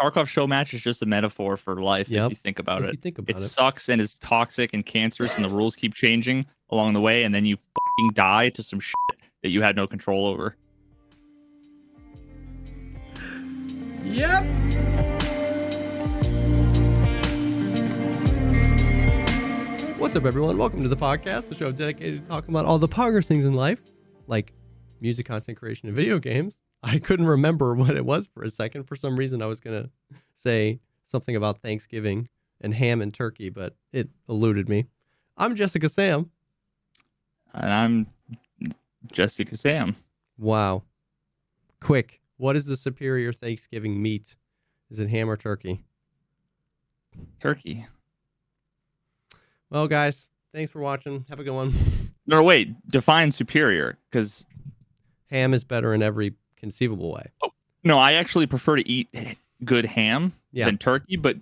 Tarkov show match is just a metaphor for life Yep. if you think about if it. you think It about it. sucks and is toxic and cancerous, and the rules keep changing along the way, and then you fucking die to some shit that you had no control over. Yep. What's up, everyone? Welcome to the Pogcast, the show dedicated to talking about all the poggers things in life, like music content creation and video games. I couldn't remember what it was for a second. For some reason, I was going to say something about Thanksgiving and ham and turkey, but it eluded me. I'm Jessica Sam. And I'm Jessica Sam. Wow. Quick, what is the superior Thanksgiving meat? Is it ham or turkey? Turkey. Well, guys, thanks for watching. Have a good one. No, wait. Define superior, because Ham is better in every conceivable way. Oh, no, I actually prefer to eat good ham Yeah. than turkey. But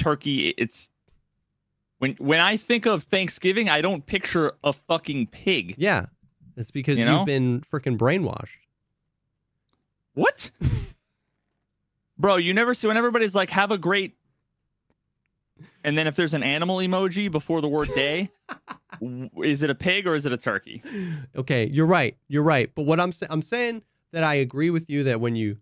turkey, it's when when I think of Thanksgiving, I don't picture a fucking pig. Yeah. It's because You know? have been freaking brainwashed. What? Bro, you never see when everybody's like, have a great. And then if there's an animal emoji before the word day, is it a pig or is it a turkey? Okay, you're right. You're right. But what I'm sa- I'm saying that I agree with you that when you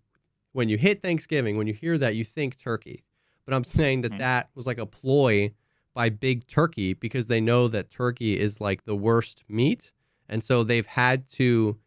when you hit Thanksgiving, when you hear that, you think turkey. But I'm saying that Mhm. that was like a ploy by Big Turkey because they know that turkey is like the worst meat, and so they've had to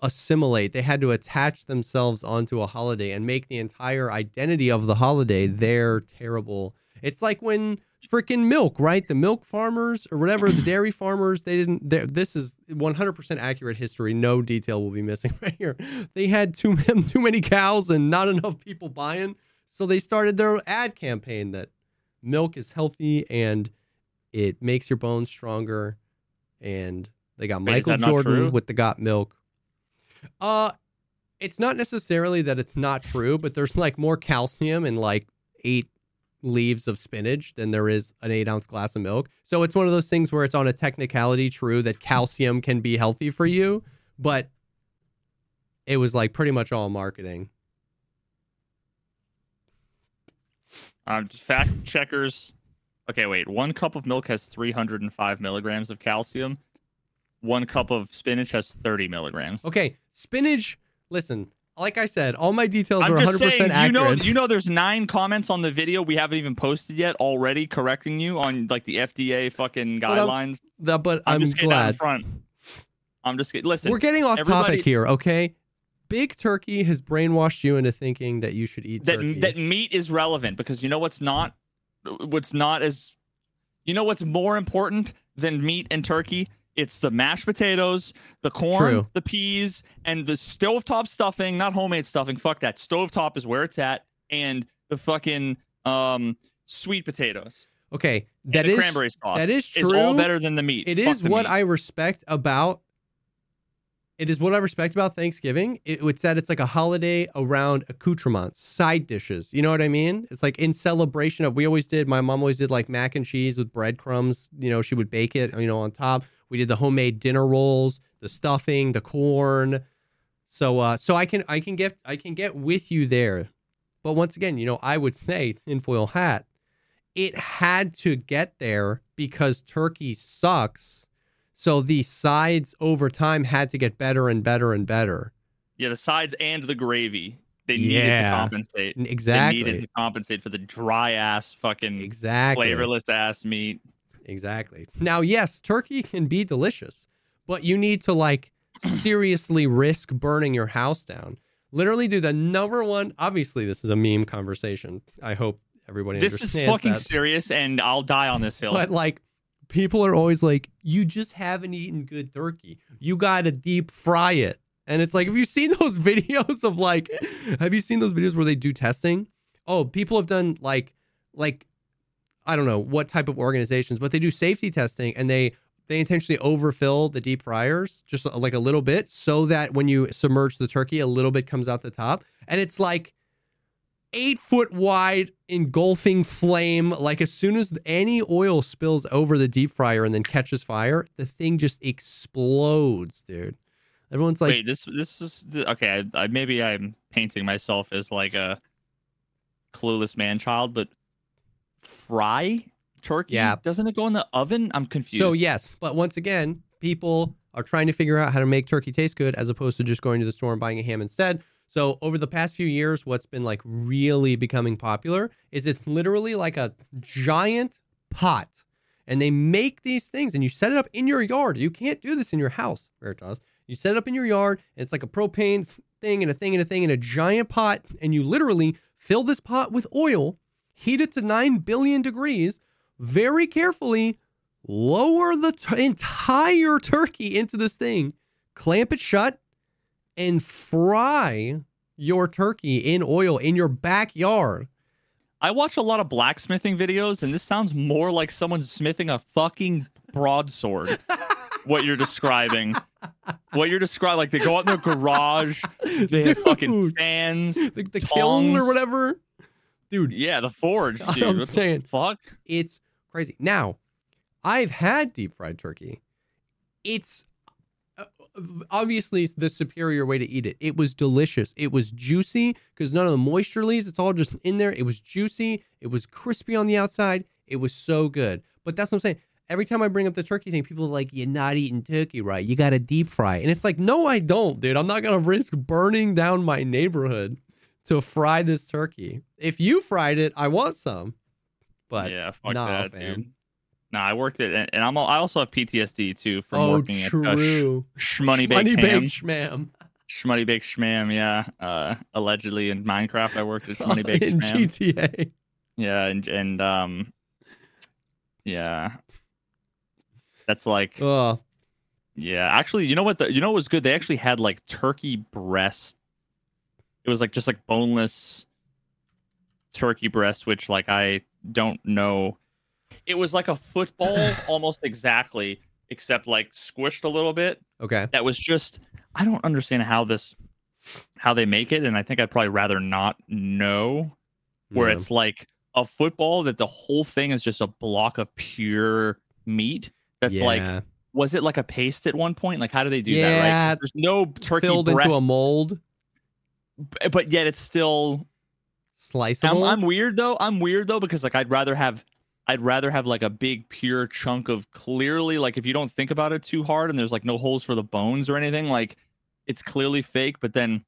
assimilate. They had to attach themselves onto a holiday and make the entire identity of the holiday their terrible. It's like when freaking milk, right? The milk farmers or whatever, the dairy farmers, they didn't. This is 100% accurate history. No detail will be missing right here. They had too many, too many cows and not enough people buying, so they started their ad campaign that milk is healthy and it makes your bones stronger. And they got Wait, Michael Jordan with the Got Milk. Uh, it's not necessarily that it's not true, but there's like more calcium in like eight leaves of spinach than there is an eight ounce glass of milk. So it's one of those things where it's on a technicality true that calcium can be healthy for you, but it was like pretty much all marketing. Um, fact checkers. Okay, wait. One cup of milk has 305 milligrams of calcium. One cup of spinach has 30 milligrams. Okay, spinach. Listen, like I said, all my details I'm are just 100% saying, you accurate. know, you know, there's nine comments on the video we haven't even posted yet already correcting you on like the FDA fucking But I'm guidelines. But I'm, I'm, just getting out in glad. front. I'm just getting. Listen, We're getting off topic here, okay? Big Turkey has brainwashed you into thinking that you should eat that turkey. that meat is relevant because you know what's not what's not as you know what's more important than meat and turkey it's the mashed potatoes the corn True. the peas and the stovetop stuffing not homemade stuffing fuck that stovetop is where it's at and the fucking um sweet potatoes okay, that is cranberry sauce that is is all true. better than the meat It Fuck is what meat. I respect about. It is what I respect about Thanksgiving. It, it's that it's like a holiday around accoutrements, side dishes. You know what I mean? It's like in celebration of. We always did. My mom always did like mac and cheese with breadcrumbs. You know, she would bake it. You know, on top. We did the homemade dinner rolls, the stuffing, the corn. So, uh, so I can I can get I can get with you there. But once again, you know, I would say tinfoil hat. It had to get there because turkey sucks. So the sides over time had to get better and better and better. yeah the sides and the gravy they needed to Yeah. compensate they Exactly. needed to compensate for the dry ass fucking Exactly. flavorless ass meat Exactly. Now, yes, turkey can be delicious, but you need to like seriously risk burning your house down. Literally do the number one. Obviously, this is a meme conversation. I hope everybody This is fucking that. serious, and I'll die on this hill. But like, people are always like, "You just haven't eaten good turkey. You got to deep fry it." And it's like, have you seen those videos of like, have you seen those videos where they do testing? Oh, people have done like, like, I don't know what type of organizations, but they do safety testing and they they intentionally overfill the deep fryers just uh, like a little bit so that when you submerge the turkey, a little bit comes out the top, and it's like eight foot wide engulfing flame. Like as soon as any oil spills over the deep fryer and then catches fire, the thing just explodes, dude. Everyone's like, Wait, this this is okay. I, I maybe I'm painting myself as like a clueless man child, but fry turkey? Yeah. Doesn't it go in the oven? I'm confused. So yes, but once again, people are trying to figure out how to make turkey taste good as opposed to just going to the store and buying a ham instead. So over the past few years, what's been like really becoming popular is it's literally like a giant pot. And they make these things and you set it up in your yard. You can't do this in your house, Veritas. You set it up in your yard, and it's like a propane thing and a thing and a thing in a giant pot, and you literally fill this pot with oil, heat it to 9 billion degrees, very carefully lower the t- entire turkey into this thing, clamp it shut, and fry your turkey in oil in your backyard. I watch a lot of blacksmithing videos, and this sounds more like someone smithing a fucking broadsword. what you're describing. What you're describing, like they go out in their garage, they have fucking fans. The, the kiln or whatever. Dude, Yeah, the forge, dude. I'm What the saying. fuck. it's crazy. Now, I've had deep fried turkey. It's uh, obviously the superior way to eat it. It was delicious. It was juicy because none of the moisture leaves. It's all just in there. It was juicy. It was crispy on the outside. It was so good. But that's what I'm saying. Every time I bring up the turkey thing, people are like, "You're not eating turkey right. You got to deep fry." And it's like, "No, I don't, dude. I'm not gonna risk burning down my neighborhood to fry this turkey. If you fried it, I want some." But yeah, fuck nah, that, fam. dude. Nah, I worked at, and I'm I also have PTSD too from oh, working true. at uh, Sh- Shmoney Ham. baked schmam. Shmoney Baked Shmam, yeah. Uh, allegedly in Minecraft, I worked at Shmoney Baked in Shmam. GTA. Yeah, and and um, yeah, that's like Oh, yeah. Actually, you know what? The, you know what was good? They actually had like turkey breast. It was like just like boneless turkey breast, which like I don't know. It was like a football almost exactly, except like squished a little bit. okay. That was just I don't understand how this how they make it, and I think I'd probably rather not know where Yeah. it's like a football that the whole thing is just a block of pure meat. That's like, was it like a paste at one point? Like, how do they do that? Yeah. Right? There's no turkey filled breast, into a mold, but yet it's still. sliceable. I'm, I'm weird though. I'm weird though because like I'd rather have. I'd rather have like a big pure chunk of clearly like if you don't think about it too hard and there's like no holes for the bones or anything like it's clearly fake but then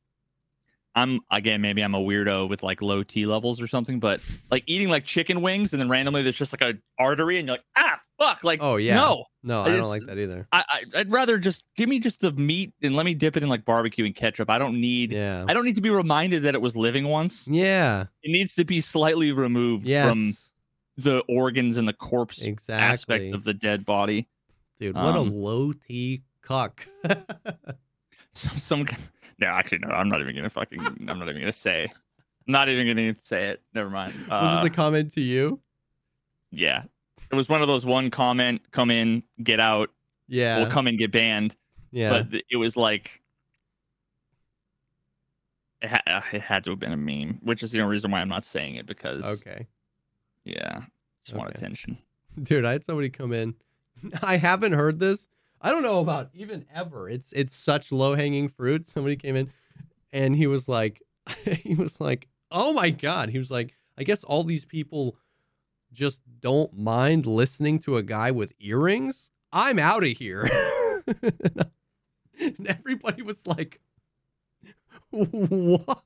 I'm again maybe I'm a weirdo with like low T levels or something but like eating like chicken wings and then randomly there's just like a artery and you're like ah fuck like Oh, yeah. no no, I don't like that either. I, I I'd rather just give me just the meat and let me dip it in like barbecue and ketchup I don't need Yeah. I don't need to be reminded that it was living once Yeah. it needs to be slightly removed Yes. from the organs and the corpse exactly. aspect of the dead body. Dude, what um, a low T cuck. Some, some no, actually, no. I'm not even gonna fucking. I'm not even gonna say. Not even gonna say it. Never mind. Was Uh, this a comment to you? yeah, it was one of those one comment, come in, get out. Yeah. we'll come in, get banned. yeah. But it was like. It, ha- uh, it had to have been a meme, which is the only reason why I'm not saying it because okay. yeah, just want attention. Dude, I had somebody come in. I haven't heard this. I don't know about even ever. It's it's such low hanging fruit. Somebody came in and he was like he was like, "Oh my god." He was like, "I guess all these people just don't mind listening to a guy with earrings. I'm out of here." and everybody was like, "What?"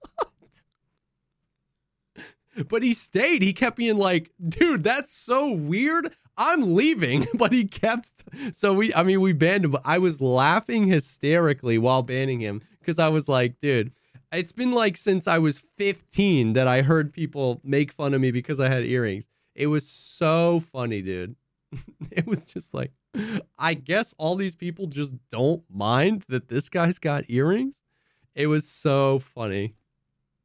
But he stayed. He kept being like, dude, that's so weird. I'm leaving. But he kept so we I mean we banned him, but I was laughing hysterically while banning him because I was like, dude, it's been like since I was 15 that I heard people make fun of me because I had earrings. It was so funny, dude. it was just like I guess all these people just don't mind that this guy's got earrings. It was so funny.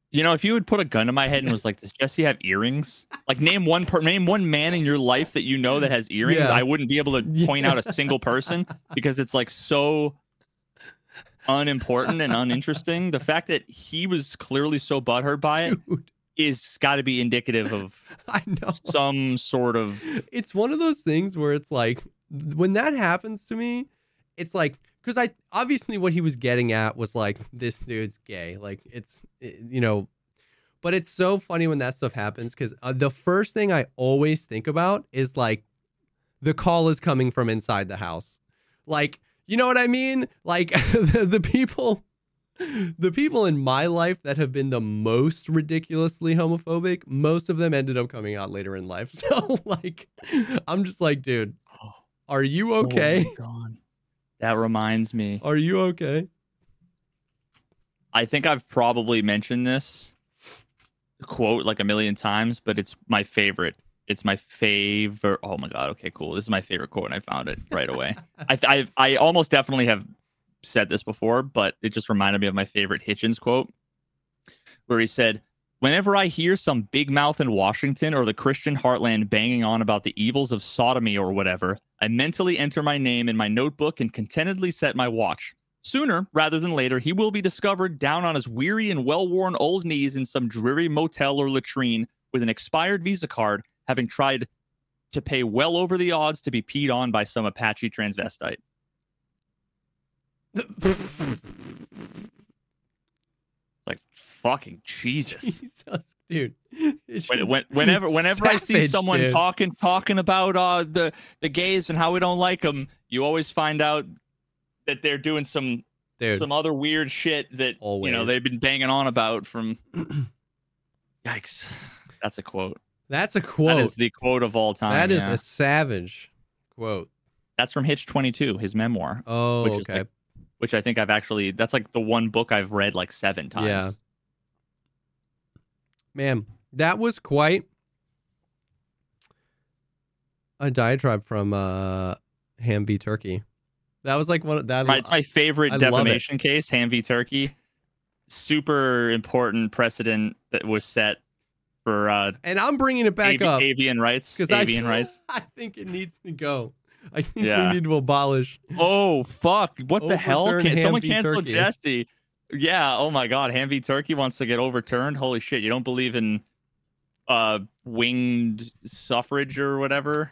You know, if you would put a gun to my head and was like, "Does Jesse have earrings?" Like, name one per- name one man in your life that you know that has earrings. Yeah. I wouldn't be able to point out a single person because it's like so unimportant and uninteresting. The fact that he was clearly so butthurt by it Dude, is got to be indicative of I know. some sort of it's one of those things where it's like when that happens to me, it's like because I obviously what he was getting at was like this dude's gay, like it's eh, you know, But it's so funny when that stuff happens because uh, the first thing I always think about is like the call is coming from inside the house. Like, you know what I mean? Like the, the people the people in my life that have been the most ridiculously homophobic, most of them ended up coming out later in life. So like I'm just like, dude, oh. are you okay? Oh my God. That reminds me. Are you okay? I think I've probably mentioned this quote like a million times, but it's my favorite. It's my favorite. Oh my god. Okay, cool. This is my favorite quote, and I found it right away. I, I I almost definitely have said this before, but it just reminded me of my favorite Hitchens quote, where he said, "Whenever I hear some big mouth in Washington or the Christian heartland banging on about the evils of sodomy or whatever, I mentally enter my name in my notebook and contentedly set my watch." Sooner rather than later, he will be discovered down on his weary and well worn old knees in some dreary motel or latrine with an expired Visa card, having tried to pay well over the odds to be peed on by some Apache transvestite. Like fucking Jesus. Jesus, dude. When, when, whenever whenever I see someone dude. talking talking about uh, the the gays and how we don't like them, you always find out that they're doing some dude, some other weird shit that you know they've been banging on about from. Yikes! That's a quote. that's a quote. is the quote of all time. that is yeah. a savage quote. That's from Hitch Twenty Two, his memoir, Oh, okay. like- which I think I've actually. That's like the one book I've read like seven times. Yeah. Man, that was quite a diatribe from uh Ham v Turkey. That was like one of that My, my favorite I defamation case, Ham v Turkey. Super important precedent that was set for uh, and I'm bringing it back avi- up avian rights. because I, Avian rights. I think it needs to go. I think Yeah. we need to abolish. Oh fuck! What the hell? Can, someone cancel Turkey. Jesse? Yeah. Oh my God. Ham v Turkey wants to get overturned. Holy shit! You don't believe in uh winged suffrage or whatever?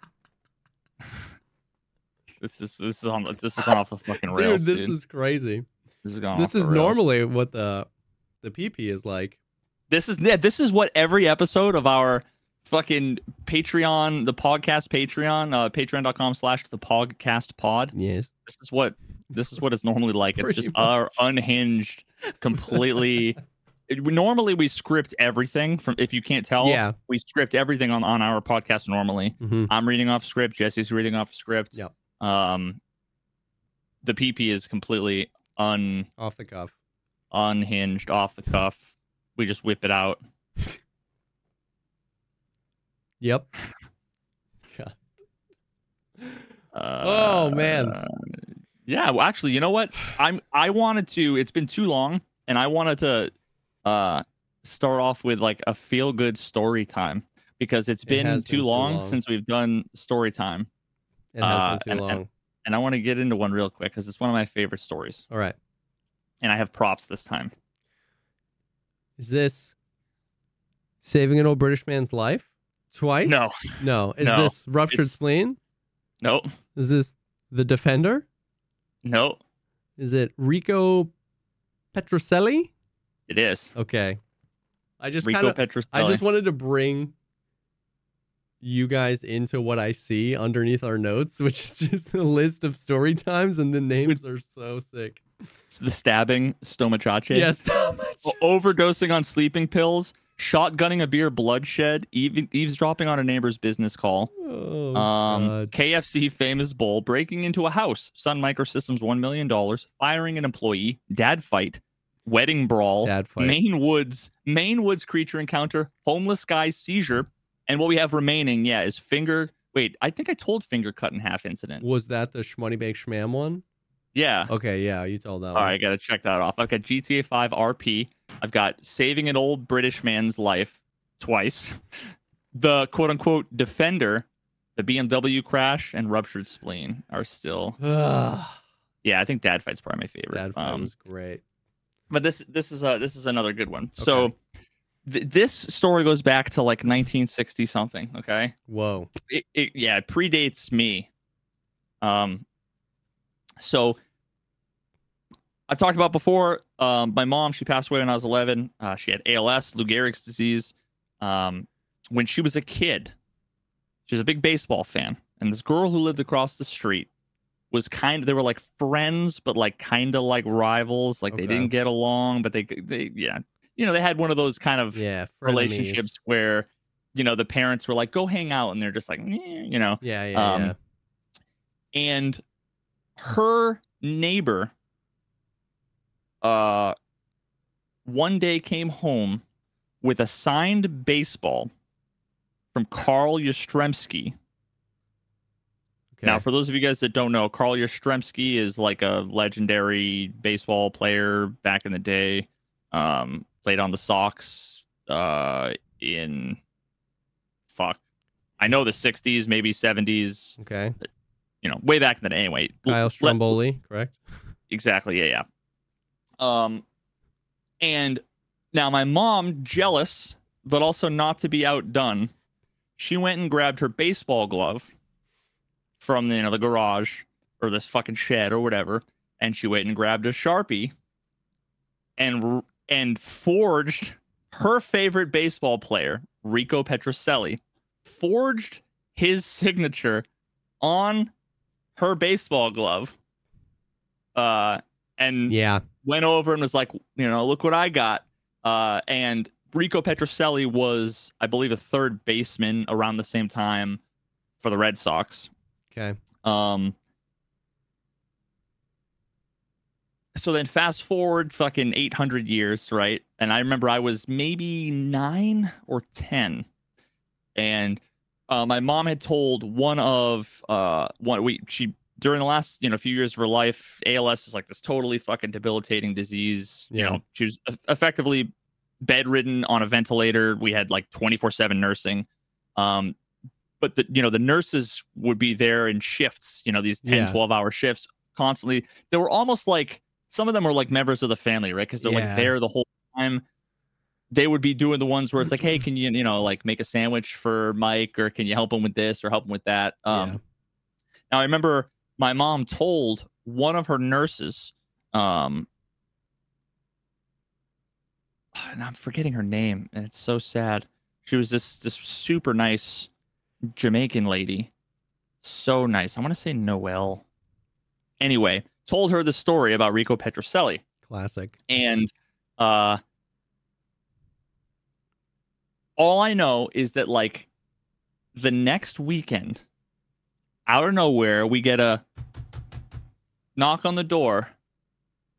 this is this is on this is off the fucking rails, dude, dude. this is crazy. this is gone This is normally what the the PP is like. This is yeah. This is what every episode of our fucking Patreon, the Pogcast Patreon, uh, Patreon.com slash the Pogcast pod. Yes. this is what this is what it's normally like. It's Pretty just our unhinged, completely. it- normally, we script everything from. If you can't tell, Yeah. we script everything on on our podcast. Normally, hmm I'm reading off script. Jesse's reading off script. Yep. Um, the PP is completely un Off the cuff. unhinged, off the cuff. We just whip it out. Yep. God. Uh, Oh, man. yeah. Well, actually, you know what? I'm. I wanted to. It's been too long, and I wanted to uh start off with like a feel good story time because it's It been, has too, been too long long. since we've done story time, It has Uh, been too and- long. and- and I want to get into one real quick because it's one of my favorite stories, All right. and I have props this time. Is this saving an old British man's life twice? No, No. Is No. this ruptured It's- spleen? no, Is this the defender? no. Is it Rico Petrocelli? It is Okay. I just Rico kind of I just wanted to bring you guys into what I see underneath our notes, which is just a list of story times and the names are so sick. It's the stabbing stomachache. Yes. O- overdosing on sleeping pills, shotgunning a beer, bloodshed, even eavesdropping on a neighbor's business call. Oh, Um, KFC famous bull breaking into a house, Sun Microsystems one million dollars, firing an employee, dad fight, wedding brawl, Dad fight. Maine Woods, Maine Woods creature encounter, homeless guy seizure, and what we have remaining, yeah, is finger. Wait, I think I told finger cut in half incident. Was that the Schmoney Bank Schmam one? Yeah. Okay, yeah, you told that All one. right, I gotta check that off. I've got GTA 5 RP. I've got saving an old British man's life twice. The quote unquote defender, the BMW crash, and ruptured spleen are still. Yeah, I think Dad Fight's probably my favorite. that fight Um, was great. but this this is a this is another good one. So th- this story goes back to like 1960 something. Okay. Whoa. it, it yeah it predates me um so I've talked about before. Um, my mom, she passed away when I was 11. Uh, she had ALS, Lou Gehrig's disease. Um, when she was a kid, she was a big baseball fan, and this girl who lived across the street was kind of they were like friends, but like kind of like rivals. Like they didn't get along, but they they yeah, you know, they had one of those kind of Yeah, relationships where you know the parents were like, "Go hang out," and they're just like, you know, Yeah, yeah, Um, yeah. and her neighbor uh one day came home with a signed baseball from Carl Yastrzemski. Okay. Now, for those of you guys that don't know, Carl Yastrzemski is like a legendary baseball player back in the day. Um, played on the Sox uh, in fuck, I know the '60s, maybe '70s. okay. You know, way back in the day. Anyway, Kyle let- Stromboli, correct? Exactly. Yeah, yeah. Um, and now my mom, jealous, but also not to be outdone, she went and grabbed her baseball glove from the, you know the garage or this fucking shed or whatever, and she went and grabbed a sharpie and and forged her favorite baseball player, Rico Petrocelli, forged his signature on her baseball glove. Uh, and Yeah. Went over and was like, you know, look what I got. Uh, and Rico Petrocelli was, I believe, a third baseman around the same time for the Red Sox. Okay. Um, so then fast forward fucking 800 years, right? And I remember I was maybe nine or 10. And uh, my mom had told one of, uh, one, we, she, during the last, you know, few years of her life, ALS is like this totally fucking debilitating disease. You Yeah. know, she was effectively bedridden on a ventilator. We had like 24 7 nursing. Um, but the you know the nurses would be there in shifts you know these 10 Yeah. 12 hour shifts constantly they were almost like some of them were like members of the family right because they're Yeah. like there the whole time they would be doing the ones where it's like hey can you you know like make a sandwich for mike or can you help him with this or help him with that um Yeah. now i remember my mom told one of her nurses um and i'm forgetting her name and it's so sad she was this this super nice Jamaican lady. So nice. I want to say Noel. Anyway, told her the story about Rico Petrocelli. Classic. And uh all I know is that like the next weekend, out of nowhere, we get a knock on the door.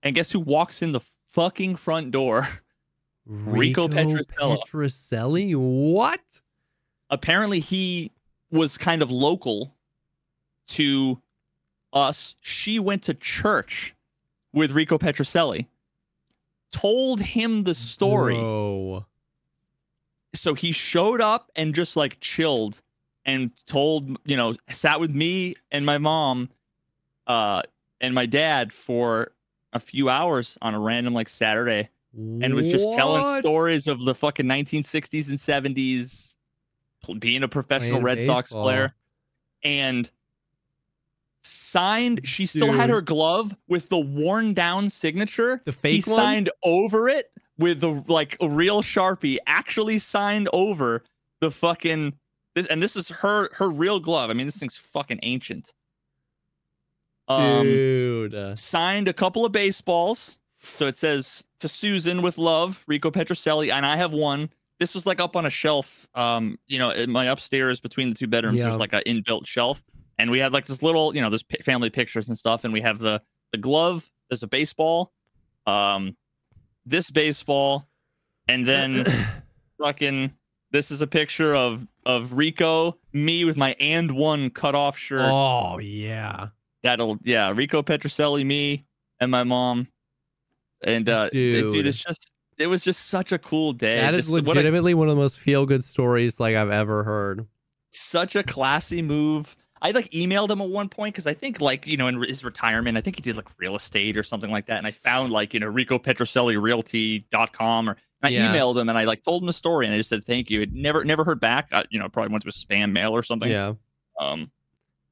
And guess who walks in the fucking front door? Rico Petrosello. Petrocelli? What? apparently he was kind of local to us. She went to church with Rico Petrocelli, told him the story. Bro. So he showed up and just like chilled and told, you know, sat with me and my mom uh and my dad for a few hours on a random like Saturday and was just telling stories of the fucking 1960s and 70s being a professional Playing Red Sox player. And signed she still had her glove with the worn down signature. The he one? signed over it with the like a real sharpie actually signed over the fucking this and this is her her real glove i mean this thing's fucking ancient um Dude. signed a couple of baseballs. So it says to Susan with love, Rico Petrocelli, and I have one. This was like up on a shelf, um, you know, in my upstairs between the two bedrooms. Yeah. There's like an inbuilt shelf, and we had like this little, you know, this pi- family pictures and stuff, and we have the the glove. There's a baseball, um, this baseball, and then fucking. This is a picture of of Rico, me with my and one cut off shirt oh, yeah. that'll yeah rico petrocelli me and my mom and uh dude, Dude. it's just it was just such a cool day That is This what a- legitimately one of the most feel good stories like I've ever heard. such a classy move i like emailed him at one point because i think like you know in his retirement i think he did like real estate or something like that and i found like you know rico petrocelli realty.com or i Yeah. emailed him and i like told him the story and i just said thank you it never never heard back uh, you know probably went to a spam mail or something Yeah. um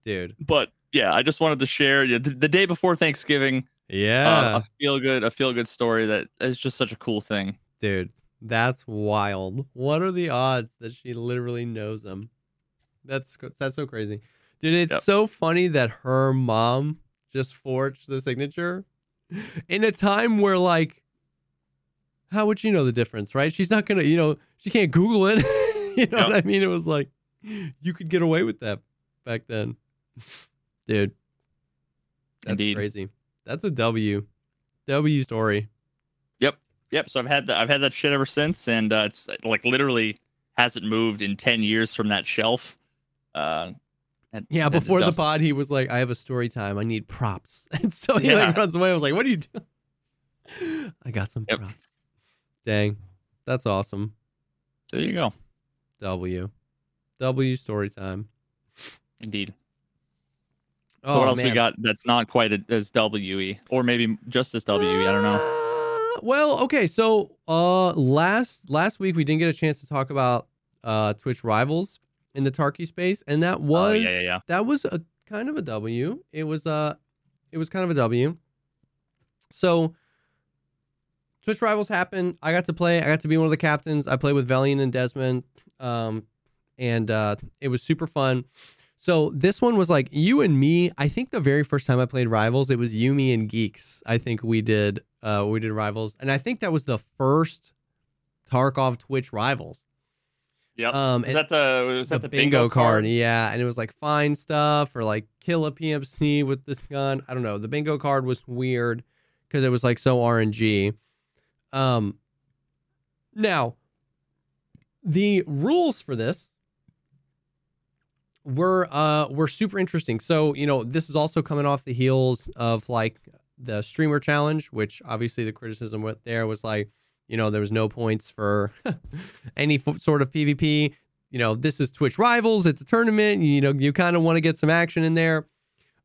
Dude. but yeah i just wanted to share the, the day before thanksgiving Yeah, uh, a feel good, a feel good story that is just such a cool thing. dude, that's wild. What are the odds that she literally knows him? That's that's so crazy, dude. It's Yep. so funny that her mom just forged the signature in a time where like, how would she know the difference, right? She's not gonna, you know, she can't Google it. you know Yep. what I mean? It was like you could get away with that back then, dude. That's Indeed. crazy. That's a W. W story. Yep. Yep. So I've had that. I've had that shit ever since, and uh, it's like literally hasn't moved in ten years from that shelf. Uh, and- Yeah, and before the pod, he was like, "I have a story time. I need props," and so he like Yeah. runs away. I was like, "What are you doing?" I got some Yep. props. Dang, that's awesome. There you go. W, W story time. Indeed. Oh what else man. we got that's not quite as WE, or maybe just as WE? I don't know. Uh, well, okay, so uh, last last week we didn't get a chance to talk about uh Twitch rivals in the Tarky space, and that was Oh, yeah, yeah, yeah. that was a kind of a W. It was uh it was kind of a W. So Twitch rivals happened. I got to play. I got to be one of the captains. I played with Valiant and Desmond, um, and uh, it was super fun. So this one was like you and me. I think the very first time I played Rivals, it was you, me, and Geeks. I think we did uh, we did Rivals, and I think that was the first Tarkov Twitch Rivals. Yep. Um, Is that the was the that the bingo, card. yeah, and it was like find stuff or like kill a PMC with this gun. I don't know. The bingo card was weird because it was like so RNG. Um, now the rules for this were uh were super interesting. So you know this is also coming off the heels of like the streamer challenge, which obviously the criticism went there was like you know there was no points for any f- sort of PvP you know, this is Twitch Rivals. It's a tournament. You know, you kind of want to get some action in there.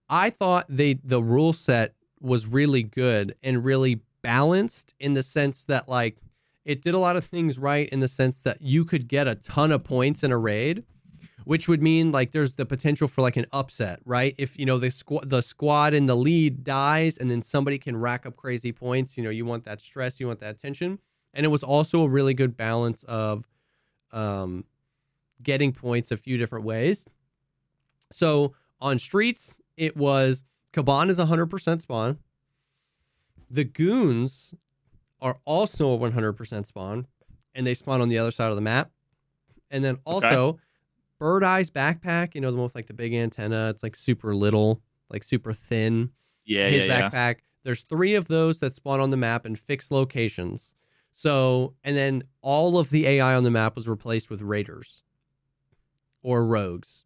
I thought they the rule set was really good and really balanced in the sense that like it did a lot of things right in the sense that you could get a ton of points in a raid, which would mean like there's the potential for like an upset, right? If you know the squad the squad in the lead dies and then somebody can rack up crazy points, you know, you want that stress, you want that tension. And it was also a really good balance of um getting points a few different ways. So on streets, it was Kaban is 100% spawn. The goons are also a 100% spawn, and they spawn on the other side of the map. And then also, Birdeye's backpack, you know, the one with like the big antenna, it's like super little, like super thin Yeah, his yeah, yeah. backpack. There's three of those that spawn on the map in fixed locations. So, and then all of the AI on the map was replaced with raiders or rogues,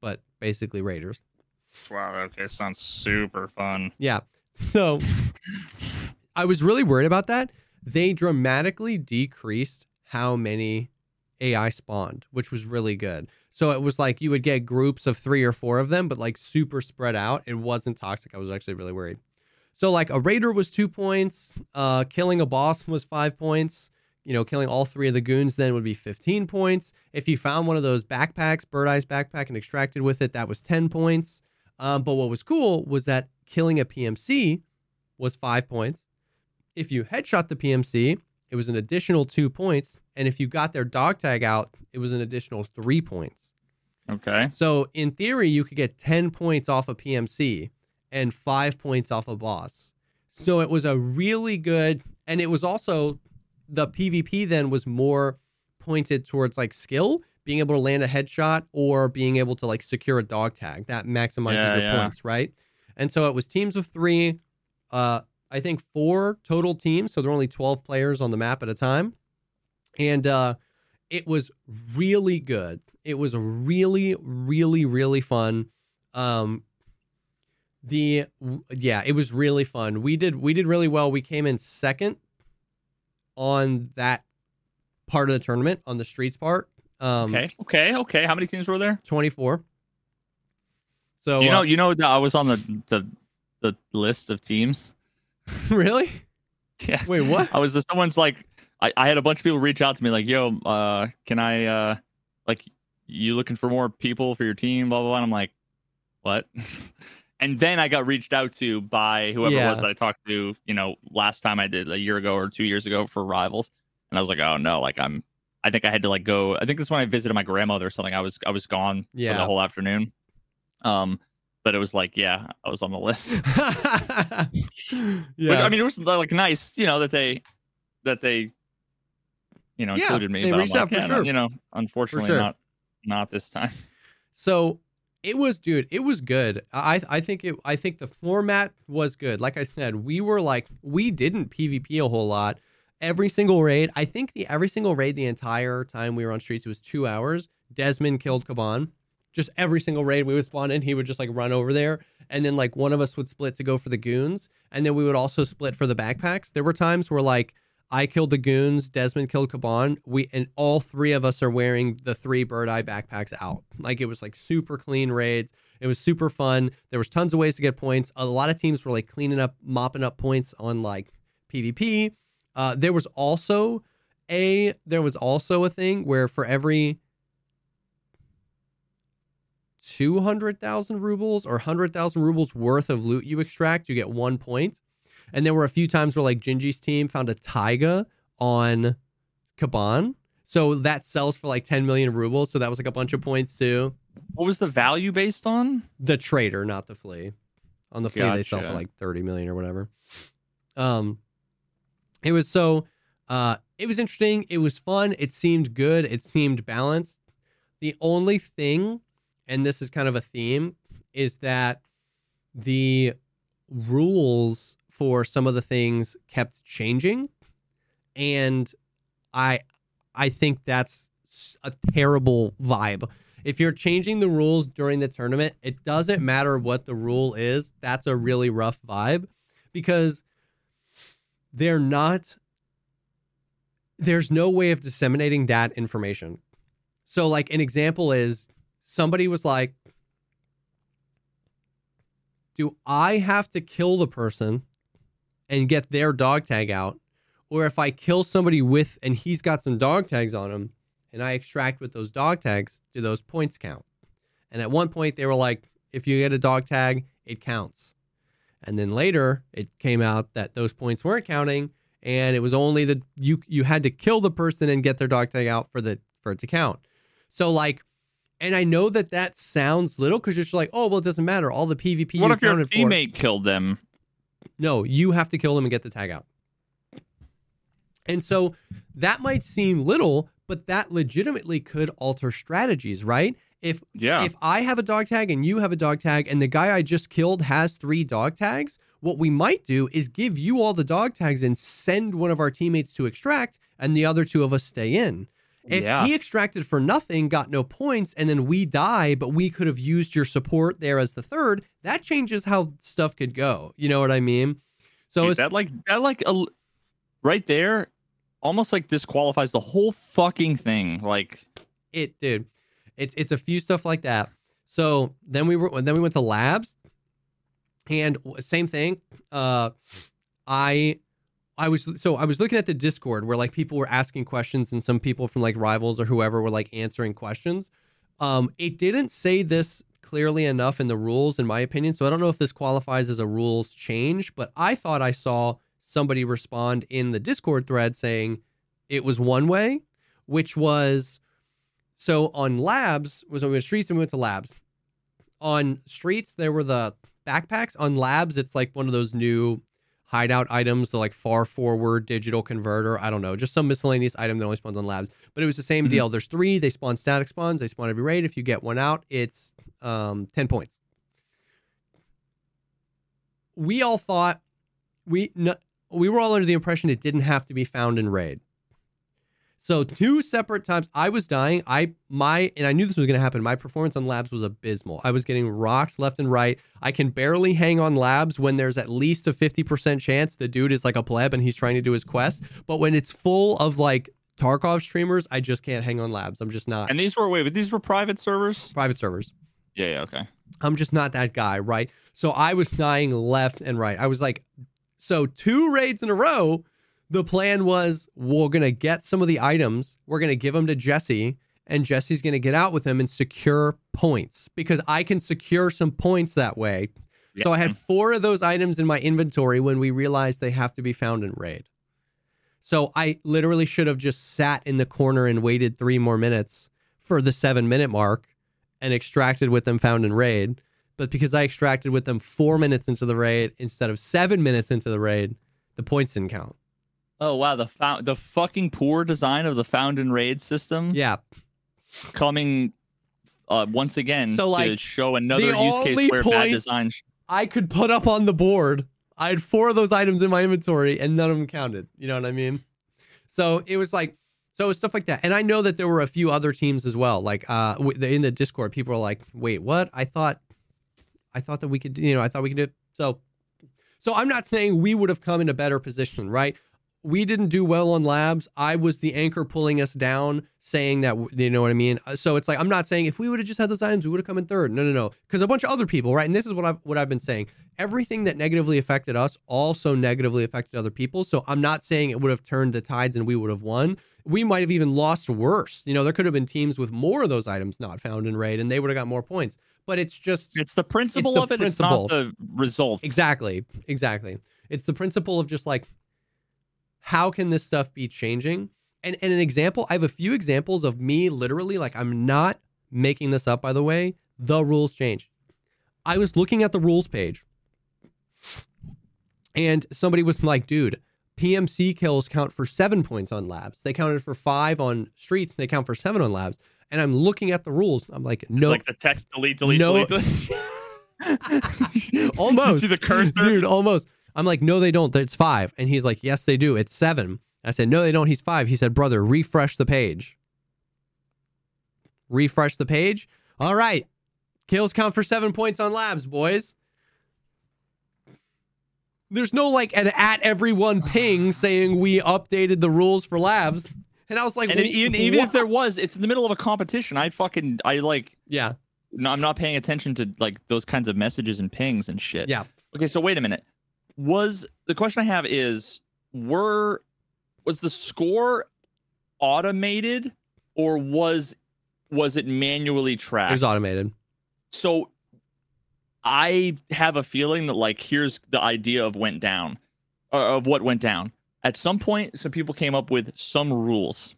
but basically raiders. Wow. Okay. Sounds super fun. Yeah. So I was really worried about that. They dramatically decreased how many AI spawned, which was really good. So it was like you would get groups of three or four of them, but like super spread out. It wasn't toxic. I was actually really worried. So like a raider was two points, uh, killing a boss was five points. You know, killing all three of the goons then would be 15 points. If you found one of those backpacks, Birdeye's backpack, and extracted with it, that was 10 points. Um, but what was cool was that killing a PMC was five points. If you headshot the PMC, it was an additional two points. And if you got their dog tag out, it was an additional three points. Okay. So in theory, you could get 10 points off a PMC and five points off a boss. So it was a really good, and it was also the PvP then was more pointed towards like skill, being able to land a headshot or being able to like secure a dog tag. That maximizes Yeah, your yeah. points, right? And so it was teams of three, uh, I think four total teams. So there were only 12 players on the map at a time. And uh, it was really good. It was really, really, really fun. Um, the yeah, it was really fun. We did we did really well. We came in second on that part of the tournament on the streets part. Um, okay. Okay. Okay. How many teams were there? twenty four. So you know. uh, You know that I was on the the the list of teams. really? Yeah. Wait, what? I was just someone's like I, I had a bunch of people reach out to me like, yo, uh, can I uh like you looking for more people for your team, blah blah blah. And I'm like, what? And then I got reached out to by whoever it was that I talked to, you know, last time I did a year ago or two years ago for Rivals. And I was like, oh no, like I'm I think I had to like go I think this when I visited my grandmother or something. I was I was gone for Yeah. the whole afternoon. Um but it was like, yeah, I was on the list. yeah. Which, I mean, it was like nice, you know, that they that they, you know, Yeah, included me. they but I'm reached like, out for yeah, sure. You know, unfortunately, sure. not not this time. So it was, dude. It was good. I I think it. I think the format was good. Like I said, we were like we didn't PvP a whole lot. Every single raid, I think the every single raid the entire time we were on streets it was two hours. Desmond killed Kaban. Just every single raid we would spawn in, he would just like run over there, and then like one of us would split to go for the goons, and then we would also split for the backpacks. There were times where like I killed the goons, Desmond killed Kaban. We and all three of us are wearing the three bird eye backpacks out. Like it was like super clean raids. It was super fun. There was tons of ways to get points. A lot of teams were like cleaning up, mopping up points on like PvP. Uh, there was also a there was also a thing where for every two hundred thousand rubles or hundred thousand rubles worth of loot you extract, you get one point. And there were a few times where like Gingy's team found a taiga on Kaban. So that sells for like 10 million rubles. So that was like a bunch of points too. What was the value based on? The trader, not the flea. On the flea, they sell for like 30 million or whatever. Um, it was so, uh, it was interesting. It was fun. It seemed good. It seemed balanced. The only thing, and this is kind of a theme, is that the rules for some of the things kept changing, and I, I think that's a terrible vibe. If you're changing the rules during the tournament, it doesn't matter what the rule is. That's a really rough vibe because they're not there's no way of disseminating that information. So like an example is somebody was like do I have to kill the person and get their dog tag out or if I kill somebody with and he's got some dog tags on him and I extract with those dog tags, do those points count? And at one point they were like if you get a dog tag, it counts. And then later it came out that those points weren't counting and it was only the you you had to kill the person and get their dog tag out for the for it to count. So like and I know that that sounds little because you're just like, oh well, it doesn't matter. All the PvP what you if your counted for. teammate killed them? No, you have to kill them and get the tag out. And so that might seem little, but that legitimately could alter strategies, right? If Yeah. if I have a dog tag and you have a dog tag and the guy I just killed has three dog tags, what we might do is give you all the dog tags and send one of our teammates to extract and the other two of us stay in. If Yeah. he extracted for nothing, got no points, and then we die, but we could have used your support there as the third, that changes how stuff could go. You know what I mean? So Dude, it's that like that like a, right there almost like disqualifies the whole fucking thing. Like it, dude. It's it's a few stuff like that. So then we were then we went to labs, and same thing. Uh, I I was so I was looking at the Discord where like people were asking questions and some people from like rivals or whoever were like answering questions. Um, it didn't say this clearly enough in the rules, in my opinion. So I don't know if this qualifies as a rules change, but I thought I saw somebody respond in the Discord thread saying it was one way, which was so on labs was on streets and we went to labs. On streets there were the backpacks. On labs, it's like one of those new hideout items, the like far forward digital converter. I don't know, just some miscellaneous item that only spawns on labs. But it was the same Mhm. deal. There's three. They spawn static spawns. They spawn every raid. If you get one out, it's um, ten points. We all thought we no, we were all under the impression it didn't have to be found in raid. So two separate times I was dying. I my and I knew this was going to happen. My performance on labs was abysmal. I was getting rocked left and right. I can barely hang on labs when there's at least a 50% chance the dude is like a pleb and he's trying to do his quest. But when it's full of like Tarkov streamers, I just can't hang on labs. I'm just not and these were wait, but these were private servers? private servers. Yeah, yeah, okay. I'm just not that guy, right? So I was dying left and right. I was like, so two raids in a row. The plan was we're gonna get some of the items, we're gonna give them to Jesse, and Jesse's gonna get out with him and secure points because I can secure some points that way. So I had four of those items in my inventory when we realized they have to be found in raid. So I literally should have just sat in the corner and waited three more minutes for the seven minute mark and extracted with them found in raid. But because I extracted with them four minutes into the raid instead of seven minutes into the raid, the points didn't count. Oh wow, the found the fucking poor design of the found and raid system Yeah. coming uh, once again So, to show another use case where bad design. sh- I could put up on the board. I had four of those items in my inventory and none of them counted. You know what I mean? So it was like, so was stuff like that. And I know that there were a few other teams as well. Like uh, in the Discord, people were like, "Wait, what? I thought, I thought that we could, you know, I thought we could do." It. So, so I'm not saying we would have come in a better position, right? We didn't do well on labs. I was the anchor pulling us down, saying that you know what I mean. Uh, So it's like I'm not saying if we would have just had those items, we would have come in third. No, no, no, because a bunch of other people, right? And this is what I've what I've been saying. Everything that negatively affected us also negatively affected other people. So I'm not saying it would have turned the tides and we would have won. We might have even lost worse. You know, there could have been teams with more of those items not found in raid, and they would have got more points. But it's just It's the principle the of it. principle. It's not the result. Exactly. Exactly. It's the principle of just like how can this stuff be changing? And and an example, I have a few examples of me literally like I'm not making this up by the way, the rules change. I was looking at the rules page and somebody was like, "Dude, PMC kills count for 7 points on labs. They counted for 5 on streets, and they count for 7 on labs." And I'm looking at the rules. I'm like, "No, Like the text delete, delete, no, delete. delete. almost. You see the cursor? dude. Almost. I'm like, no, they don't. It's five, and he's like, yes, they do. It's seven. I said, no, they don't. He's five. He said, brother, refresh the page. Refresh the page. All right, kills count for seven points on labs, boys. There's no like an at everyone ping saying we updated the rules for labs. And I was like, And even even if there was, it's in the middle of a competition. I fucking I like. yeah, No, I'm not paying attention to like those kinds of messages and pings and shit. yeah, Okay, so wait a minute. Was the question I have is were was the score automated or was was it manually tracked? it was automated. so I have a feeling that like here's the idea of went down, uh, of what went down. At some point, some people came up with some rules.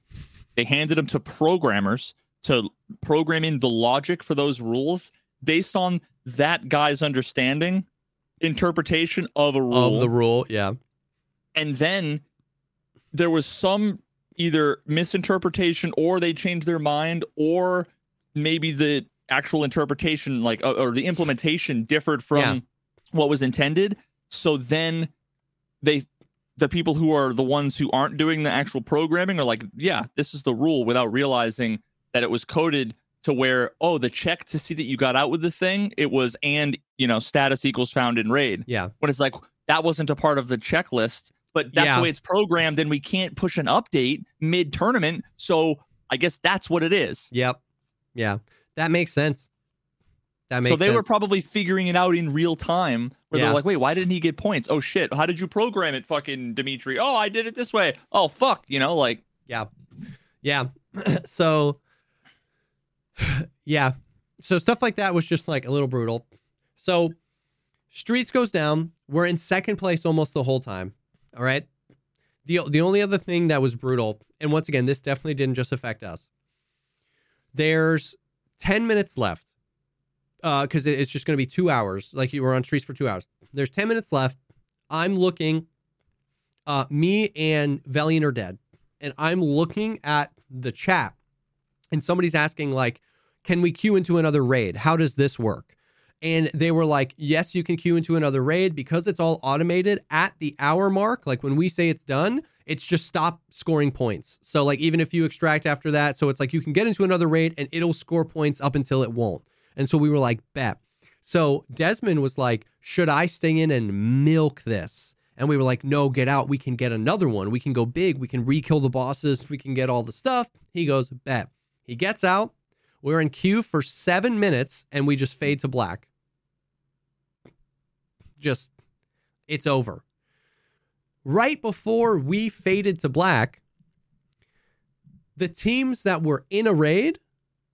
They handed them to programmers to program in the logic for those rules based on that guy's understanding, interpretation of a rule. Of the rule, yeah, and then there was some either misinterpretation or they changed their mind or maybe the actual interpretation like uh, or the implementation differed from Yeah. what was intended. So then they the people who are the ones who aren't doing the actual programming are like yeah this is the rule without realizing that it was coded to where oh the check to see that you got out with the thing it was and you know status equals found in raid yeah. when it's like that wasn't a part of the checklist, but that's Yeah. the way it's programmed, and we can't push an update mid tournament. So I guess that's what it is. Yep. Yeah. That makes sense. That makes so they sense. were probably figuring it out in real time where Yeah. they're like, wait, why didn't he get points? Oh shit, how did you program it, fucking Dimitri? Oh, I did it this way. Oh fuck, you know, like yeah. Yeah. so yeah. So stuff like that was just like a little brutal. So Streets goes down. We're in second place almost the whole time. All right. The the only other thing that was brutal, and once again, this definitely didn't just affect us. There's 10 minutes left. Uh, because it's just gonna be two hours. Like you were on streets for two hours. There's 10 minutes left. I'm looking. Uh, me and Valiant are dead, and I'm looking at the chat, and somebody's asking like, "Can we queue into another raid? How does this work?" And they were like, "Yes, you can queue into another raid because it's all automated at the hour mark. Like when we say it's done, it's just stop scoring points. So like even if you extract after that, so it's like you can get into another raid and it'll score points up until it won't." And so we were like, "Bet." So Desmond was like, "Should I stay in and milk this?" And we were like, "No, get out. We can get another one. We can go big. We can re-kill the bosses. We can get all the stuff." He goes, "Bet." He gets out. We're in queue for seven minutes, and we just fade to black. Just, it's over. Right before we faded to black, the teams that were in a raid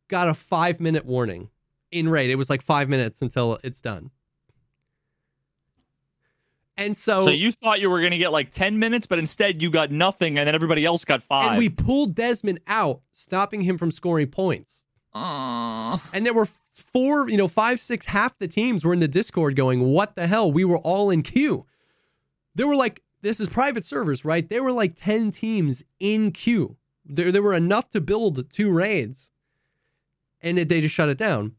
got a five minute warning in raid. It was like five minutes until it's done. And so, So you thought you were going to get like 10 minutes, but instead you got nothing, and then everybody else got five. and we pulled Desmond out, stopping him from scoring points. Aw. And there were four, you know, five, six, half the teams were in the Discord going, What the hell? We were all in queue. There were like, this is private servers, right? There were like 10 teams in queue. There, there were enough to build two raids. And it, they just shut it down.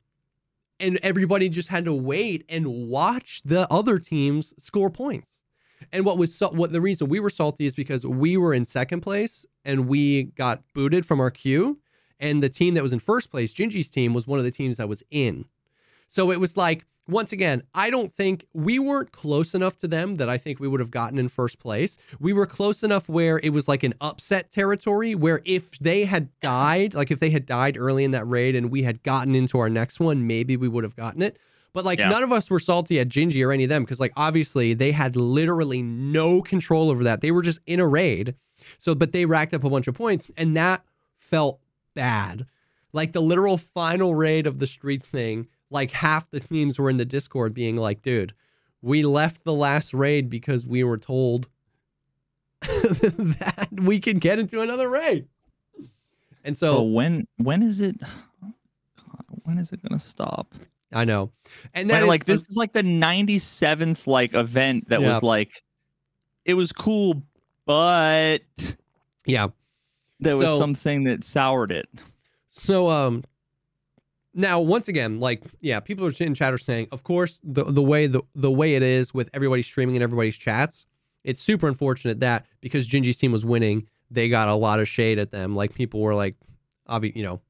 And everybody just had to wait and watch the other teams score points. And what was so, what the reason we were salty is because we were in second place and we got booted from our queue and the team that was in first place, Gingy's team, was one of the teams that was in. So it was like, once again, I don't think we weren't close enough to them that I think we would have gotten in first place. We were close enough where it was like an upset territory where if they had died, like if they had died early in that raid and we had gotten into our next one, maybe we would have gotten it. But like Yeah. none of us were salty at Gingy or any of them because like obviously they had literally no control over that. They were just in a raid. So but they racked up a bunch of points and that felt bad. Like the literal final raid of the streets thing, like half the teams were in the Discord being like, dude, we left the last raid because we were told that we could get into another raid. And So when when is it? When is it going to stop? I know. And then like this is like the 97th like event that Yeah. was like it was cool, but yeah. There was So- something that soured it. So um now once again, like yeah, people are in chat are saying, of course, the the way the the way it is with everybody streaming and everybody's chats, it's super unfortunate that because Gingy's team was winning, they got a lot of shade at them. Like people were like, obvi- you know,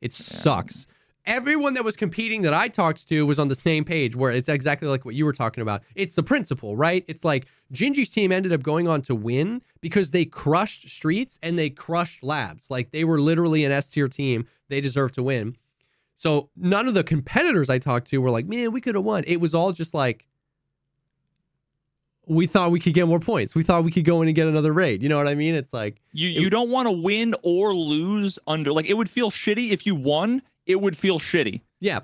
it sucks. Everyone that was competing that I talked to was on the same page where it's exactly like what you were talking about. It's the principle, right? It's like Gingy's team ended up going on to win because they crushed streets and they crushed labs. Like they were literally an S tier team. They deserved to win. So none of the competitors I talked to were like, man, we could have won. It was all just like, we thought we could get more points. We thought we could go in and get another raid. You know what I mean? It's like, You It- you don't want to win or lose under like it would feel shitty if you won. It would feel shitty. yeah.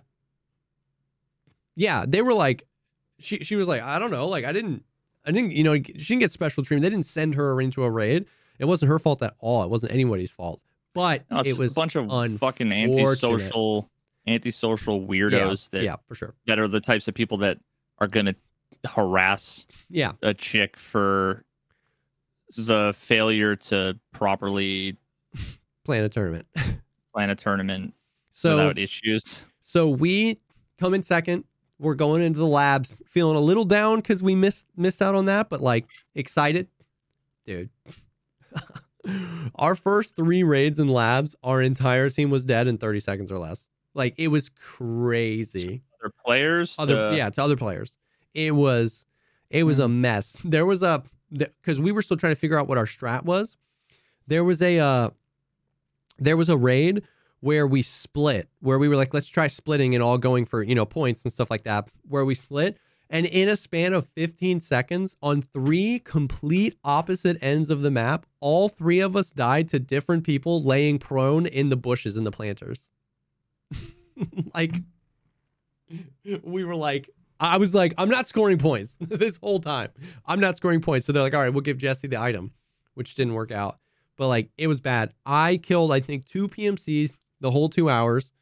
Yeah. They were like, she, she was like, I don't know. Like, I didn't, I didn't, you know, she didn't get special treatment. They didn't send her into a raid. It wasn't her fault at all. It wasn't anybody's fault. But No, it was a bunch of fucking unfortunate. antisocial antisocial weirdos yeah, that yeah, for sure. that are the types of people that are gonna harass Yeah. a chick for the failure to properly plan a tournament. plan a tournament So, without issues. So we come in second. We're going into the labs, feeling a little down because we missed missed out on that, but like excited, dude. our first three raids in labs, our entire team was dead in 30 seconds or less. Like it was crazy. Other players, Other to- yeah, to other players, it was it was a mess. There was a because we were still trying to figure out what our strat was. There was a uh, there was a raid where we split, where we were like, let's try splitting and all going for, you know, points and stuff like that, where we split. And in a span of 15 seconds, on three complete opposite ends of the map, all three of us died to different people laying prone in the bushes in the planters. like, we were like, I was like, I'm not scoring points this whole time. I'm not scoring points. So they're like, all right, we'll give Jesse the item, which didn't work out. But like, it was bad. I killed, I think, two PMCs the whole two hours.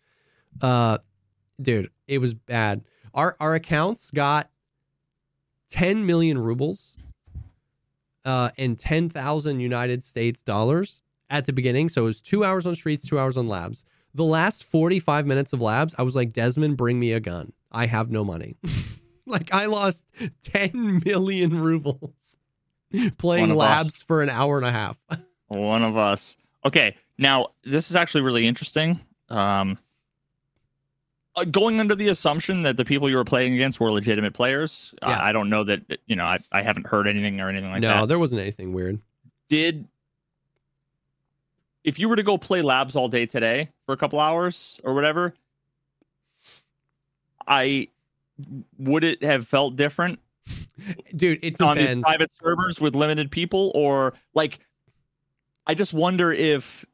Uh, dude, it was bad. Our our accounts got 10 million rubles, uh, and 10,000 United States dollars at the beginning. So it was two hours on streets, two hours on labs. The last 45 minutes of labs, I was like, Desmond, bring me a gun. I have no money. like I lost 10 million rubles playing labs us. for an hour and a half. One of us. Okay, now this is actually really interesting. Um, uh, going under the assumption that the people you were playing against were legitimate players, Yeah. I, I don't know that you know. I, I haven't heard anything or anything like no, that. No, there wasn't anything weird. Did if you were to go play labs all day today for a couple hours or whatever, I would it have felt different Dude, it on these private servers with limited people or like i just wonder if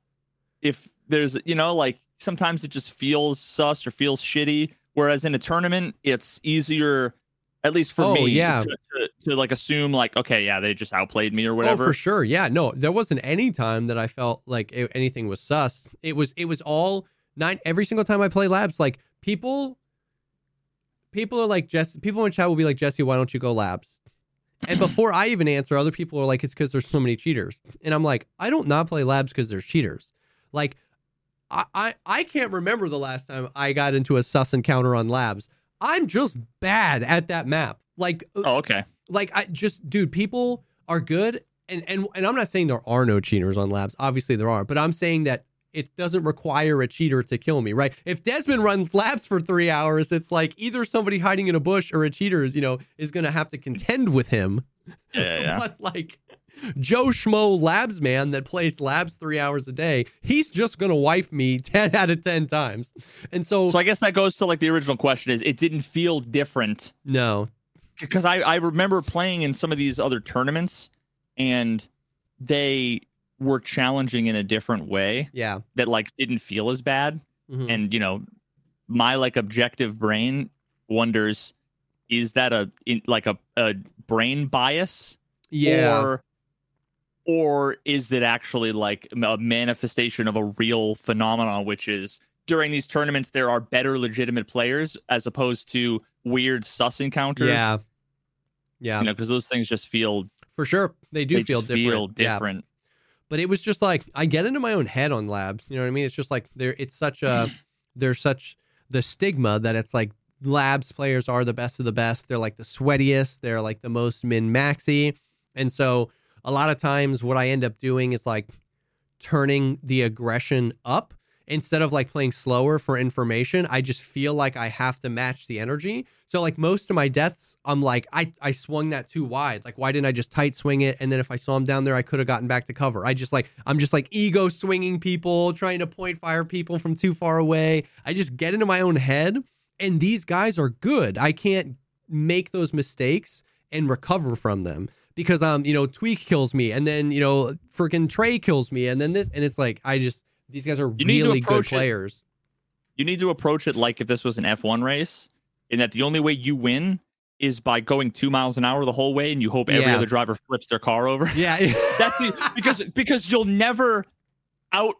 if there's you know like sometimes it just feels sus or feels shitty whereas in a tournament it's easier At least for Oh, me, yeah. to, to, to like assume like, okay, yeah, they just outplayed me or oh, whatever. Oh, for sure. Yeah. No, there wasn't any time that I felt like it, anything was sus. It was. It was all nine. Every single time I play labs, like people, people are like Jesse. People in chat will be like Jesse, why don't you go labs? And before I even answer, other people are like, it's because there's so many cheaters. And I'm like, I don't not play labs because there's cheaters. Like, I, I I can't remember the last time I got into a sus encounter on labs. I'm just bad at that map. Like uh, Oh, okay. like I just dude, people are good and and and I'm not saying there are no cheaters on labs. Obviously there are, but I'm saying that it doesn't require a cheater to kill me, right? If Desmond runs labs for three hours, it's like either somebody hiding in a bush or a cheater is, you know, is gonna have to contend with him. Yeah, yeah. But like Joe Schmo Labs man that plays labs three hours a day, he's just gonna wipe me 10 out of 10 times. And so, So I guess that goes to like the original question: is it didn't feel different no. because I I remember playing in some of these other tournaments and they were challenging in a different way Yeah. that like didn't feel as bad. Mhm. and you know my like objective brain wonders is that a in, like a, a brain bias yeah. or or is it actually like a manifestation of a real phenomenon which is during these tournaments there are better legitimate players as opposed to weird sus encounters yeah. Yeah. you know because those things just feel For sure. They do they feel different. feel Yeah. different but it was just like I get into my own head on labs. You know what I mean? It's just like there. It's such a there's such the stigma that it's like labs players are the best of the best. They're like the sweatiest. They're like the most min maxy, and so a lot of times what I end up doing is like turning the aggression up instead of like playing slower for information. I just feel like I have to match the energy. So like most of my deaths, I'm like I I swung that too wide. Like why didn't I just tight swing it? And then if I saw him down there, I could have gotten back to cover. I just like I'm just like ego swinging people, trying to point fire people from too far away. I just get into my own head. And these guys are good. I can't make those mistakes and recover from them because um you know tweak kills me and then you know freaking Trey kills me and then this and it's like I just these guys are You really good it- players. you need to approach it like if this was an F1 race, in that the only way you win is by going two miles an hour the whole way, and you hope every Yeah. other driver flips their car over. Yeah, That's the, because because you'll never out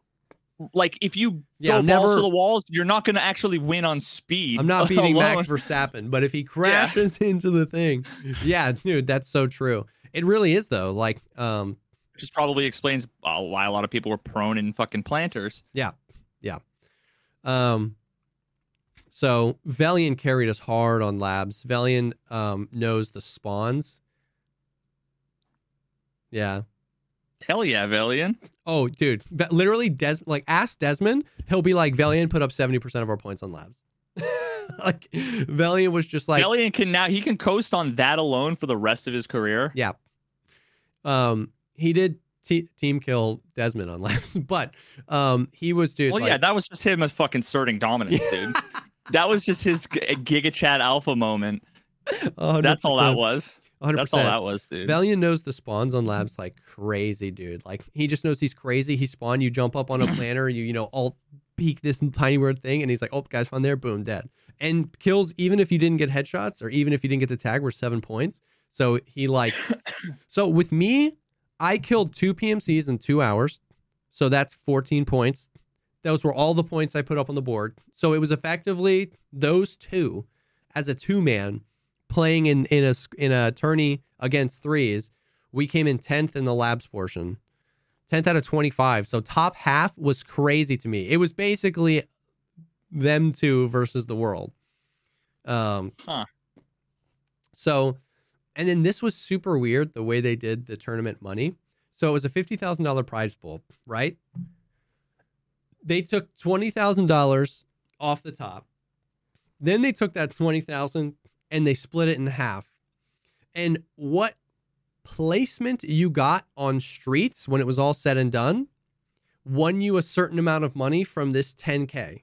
like if you Yeah, go I'm balls never- to the walls, you're not going to actually win on speed. I'm not beating alone. Max Verstappen, but if he crashes into the thing, yeah, dude, that's so true. It really is though. Like, um, which probably explains uh, why a lot of people were prone in fucking planters. Yeah, yeah. Um, so Valiant carried us hard on labs. Valiant um knows the spawns. Yeah. Hell yeah, Valiant. Oh, dude, literally, Des like ask Desmond. He'll be like, Valiant put up seventy percent of our points on labs. like, Valiant was just like, Valiant can now he can coast on that alone for the rest of his career. Yeah. Um, he did te- team kill Desmond on labs, but um, he was dude. well, like- yeah, that was just him as fucking asserting dominance, dude. that was just his Giga Chad Alpha moment. 100%, That's all that was. 100%. That's all that was, dude. Valiant knows the spawns on labs like crazy, dude. Like he just knows he's crazy. He spawn, you jump up on a planner, you you know alt peek this tiny weird thing, and he's like, oh, guys, found there, boom, dead. And kills even if you didn't get headshots or even if you didn't get the tag were seven points. So he like, so with me, I killed two PMCs in two hours, so that's fourteen points. Those were all the points I put up on the board. So it was effectively those two as a two man playing in in a in a tourney against threes. We came in tenth in the labs portion, tenth out of twenty five. So top half was crazy to me. It was basically them two versus the world. Um. Huh. So, and then this was super weird the way they did the tournament money. So it was a fifty thousand dollar prize pool, right? They took twenty thousand dollars off the top. Then they took that twenty thousand and they split it in half. And what placement you got on streets when it was all said and done won you a certain amount of money from this 10K.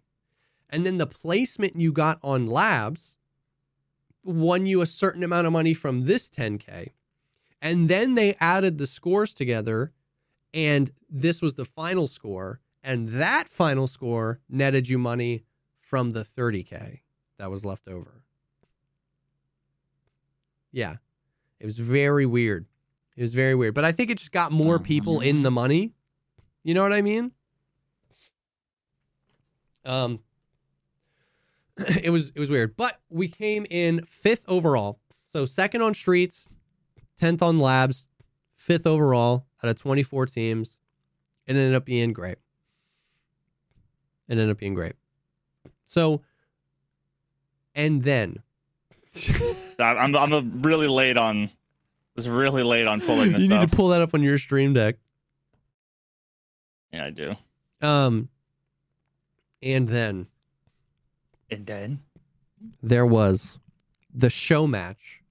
And then the placement you got on labs won you a certain amount of money from this 10K. And then they added the scores together, and this was the final score. And that final score netted you money from the 30K that was left over. Yeah. It was very weird. It was very weird. But I think it just got more people in the money. You know what I mean? Um it was it was weird. But we came in fifth overall. So second on streets, tenth on labs, fifth overall out of 24 teams. It ended up being great. It ended up being great. So and then I'm I'm a really late on. Was really late on pulling this you need up. to pull that up on your stream deck. yeah, I do. Um, and then And then there was the show match.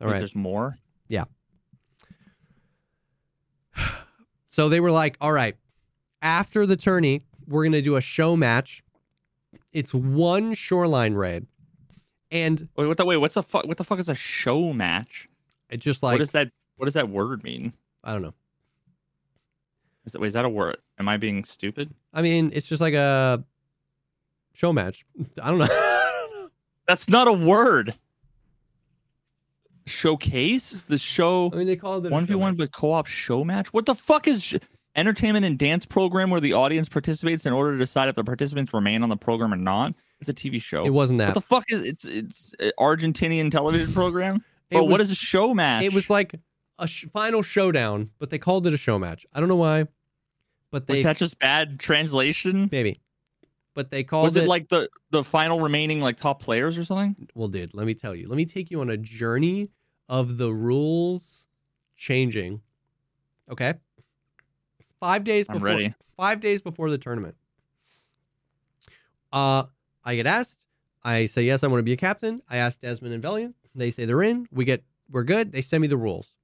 All Wait, right. there's more. Yeah. So they were like, all right, after the tourney, we're going to do a show match. It's one shoreline raid. And Wait, what the wait? What's the fuck? What the fuck is a show match? it just like, what does that? What does that word mean? I don't know. Is that, wait, is that a word? Am I being stupid? I mean, it's just like a show match. I don't know. I don't know. That's not a word. Showcase the show I mean, they called it a one v one, but co-op show match. What the fuck is sh- entertainment and dance program where the audience participates in order to decide if the participants remain on the program or not? It's a TV show. It wasn't that. what the fuck is it's it's Argentinian television program? But what is a show match? It was like a sh- final showdown, but they called it a show match. I don't know why, but they was that just bad translation? maybe, but they called Was it like the the final remaining like top players or something? Well, dude, let me tell you. Let me take you on a journey of the rules changing. Okay. Five days I'm before. ready. Five days before the tournament. Uh, I get asked. I say yes. I want to be a captain. I ask Desmond and Valiant. They say they're in. We get. We're good. They send me the rules.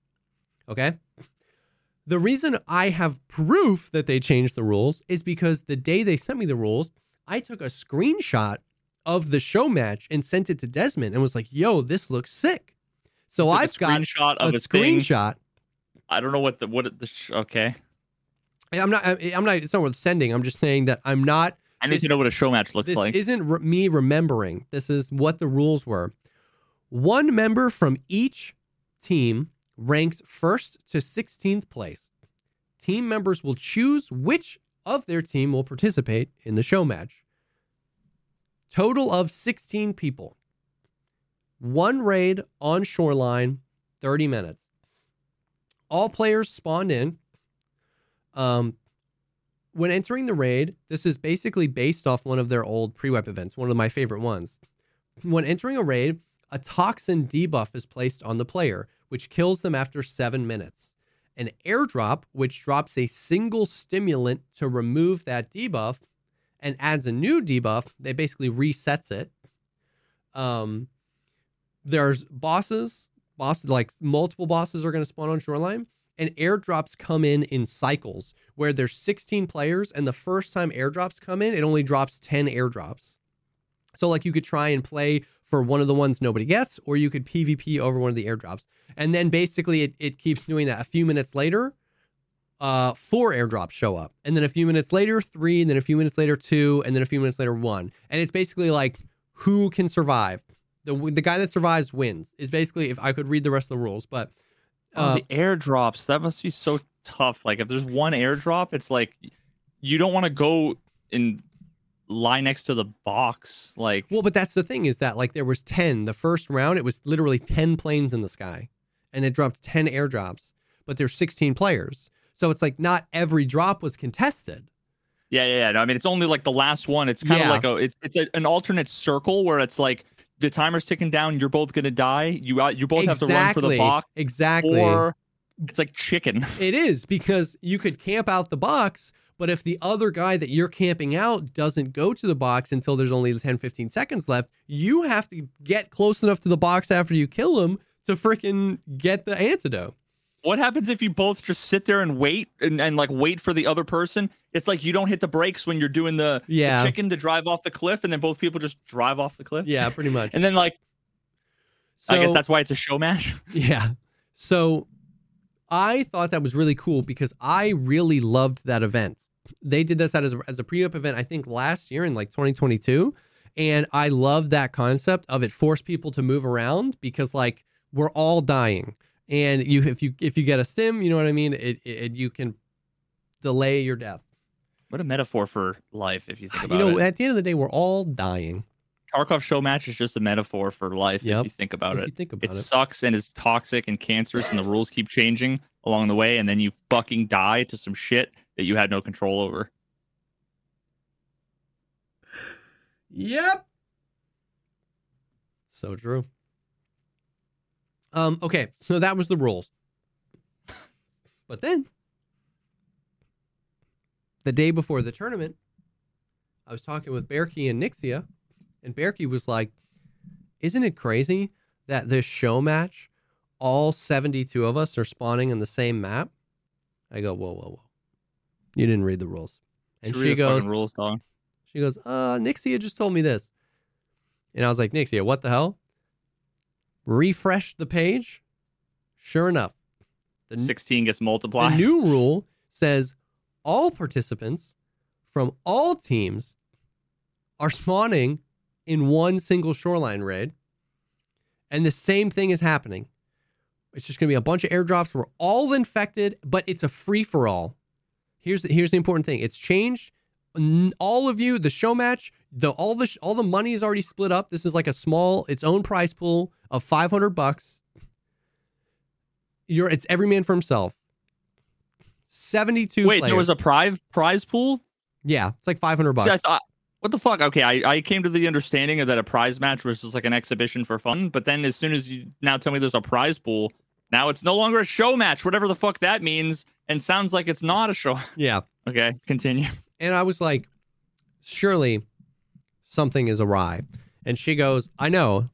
Okay. The reason I have proof that they changed the rules is because the day they sent me the rules, I took a screenshot of the show match and sent it to Desmond and was like, "Yo, this looks sick." So Took a I've got screenshot a a, screenshot. I don't know what the what the sh- okay. I'm not. I'm not. It's not worth sending. I'm just saying that I'm not. I need This- to know what a show match looks This like. isn't re- me remembering. This is what the rules were. One member from each team ranked first to 16th place. Team members will choose which of their team will participate in the show match. Total of 16 people. One raid on shoreline, 30 minutes. All players spawned in. Um, when entering the raid, this is basically based off one of their old pre-wipe events, one of my favorite ones. When entering a raid, a toxin debuff is placed on the player, which kills them after seven minutes. An airdrop, which drops a single stimulant to remove that debuff and adds a new debuff that basically resets it. Um, there's bosses, boss like multiple bosses are going to spawn on Shoreline, and airdrops come in in cycles where there's 16 players, and the first time airdrops come in, it only drops 10 airdrops. So like you could try and play for one of the ones nobody gets, or you could PvP over one of the airdrops. And then basically it, it keeps doing that. A few minutes later, uh, four airdrops show up. And then a few minutes later, three, and then a few minutes later, two, and then a few minutes later, one. And it's basically like who can survive. The, the guy that survives wins is basically if I could read the rest of the rules, but oh, uh, the airdrops. That must be so tough. Like if there's one airdrop, it's like you don't want to go and lie next to the box. Like Well, but that's the thing is that like there was 10 the first round it was literally 10 planes in the sky and it dropped 10 airdrops, but there's 16 players. So it's like not every drop was contested. yeah, yeah, yeah. No, I mean, it's only like the last one. It's kind of Yeah. like a it's it's a, an alternate circle where it's like the timer's ticking down. You're both gonna die. You out. You both have to run for the box. Exactly. Or it's like chicken. It is because you could camp out the box, but if the other guy that you're camping out doesn't go to the box until there's only 10, 15 seconds left, you have to get close enough to the box after you kill him to freaking get the antidote. What happens if you both just sit there and wait and, and like wait for the other person? It's like you don't hit the brakes when you're doing the, the chicken to drive off the cliff, and then both people just drive off the cliff. Yeah, pretty much. And then like So, I guess that's why it's a show match. Yeah. So I thought that was really cool because I really loved that event. They did this as a, as a pre-op event, I think last year in like 2022, And I love that concept of it forced people to move around because like we're all dying. And you if you if you get a stim, you know what I mean? It, it you can delay your death. What a metaphor for life, if you think about it, You know, it. at the end of the day, we're all dying. Tarkov show match is just a metaphor for life, Yep. if you think about if it. you think about It it. sucks and is toxic and cancerous, and the rules keep changing along the way, and then you fucking die to some shit that you had no control over. Yep. So true. Um, okay, so that was the rules. But then the day before the tournament, I was talking with Berkey and Nixia, and Berkey was like, Isn't it crazy that this show match, all 72 of us are spawning in the same map? I go, Whoa, whoa, whoa. You didn't read the rules. And Just she goes, rules, dog. she goes, uh, Nixia just told me this. And I was like, Nixia, what the hell? Refresh the page. Sure enough, the, 16 gets multiplied. the new rule says all participants from all teams are spawning in one single shoreline raid. And the same thing is happening. It's just going to be a bunch of airdrops. We're all infected, but it's a free for all. Here's the, here's the important thing. It's changed. All of you, the show match, the all the sh- all the money is already split up. This is like a small, its own prize pool of 500 bucks. You're it's every man for himself. 72 Wait, players. there was a prize prize pool? yeah, it's like 500 bucks. See, I thought, what the fuck? Okay, I, I came to the understanding of that a prize match was just like an exhibition for fun. But then as soon as you now tell me there's a prize pool, now it's no longer a show match, whatever the fuck that means, and sounds like it's not a show. yeah. Okay, continue. And I was like, surely something is awry. And she goes, I know.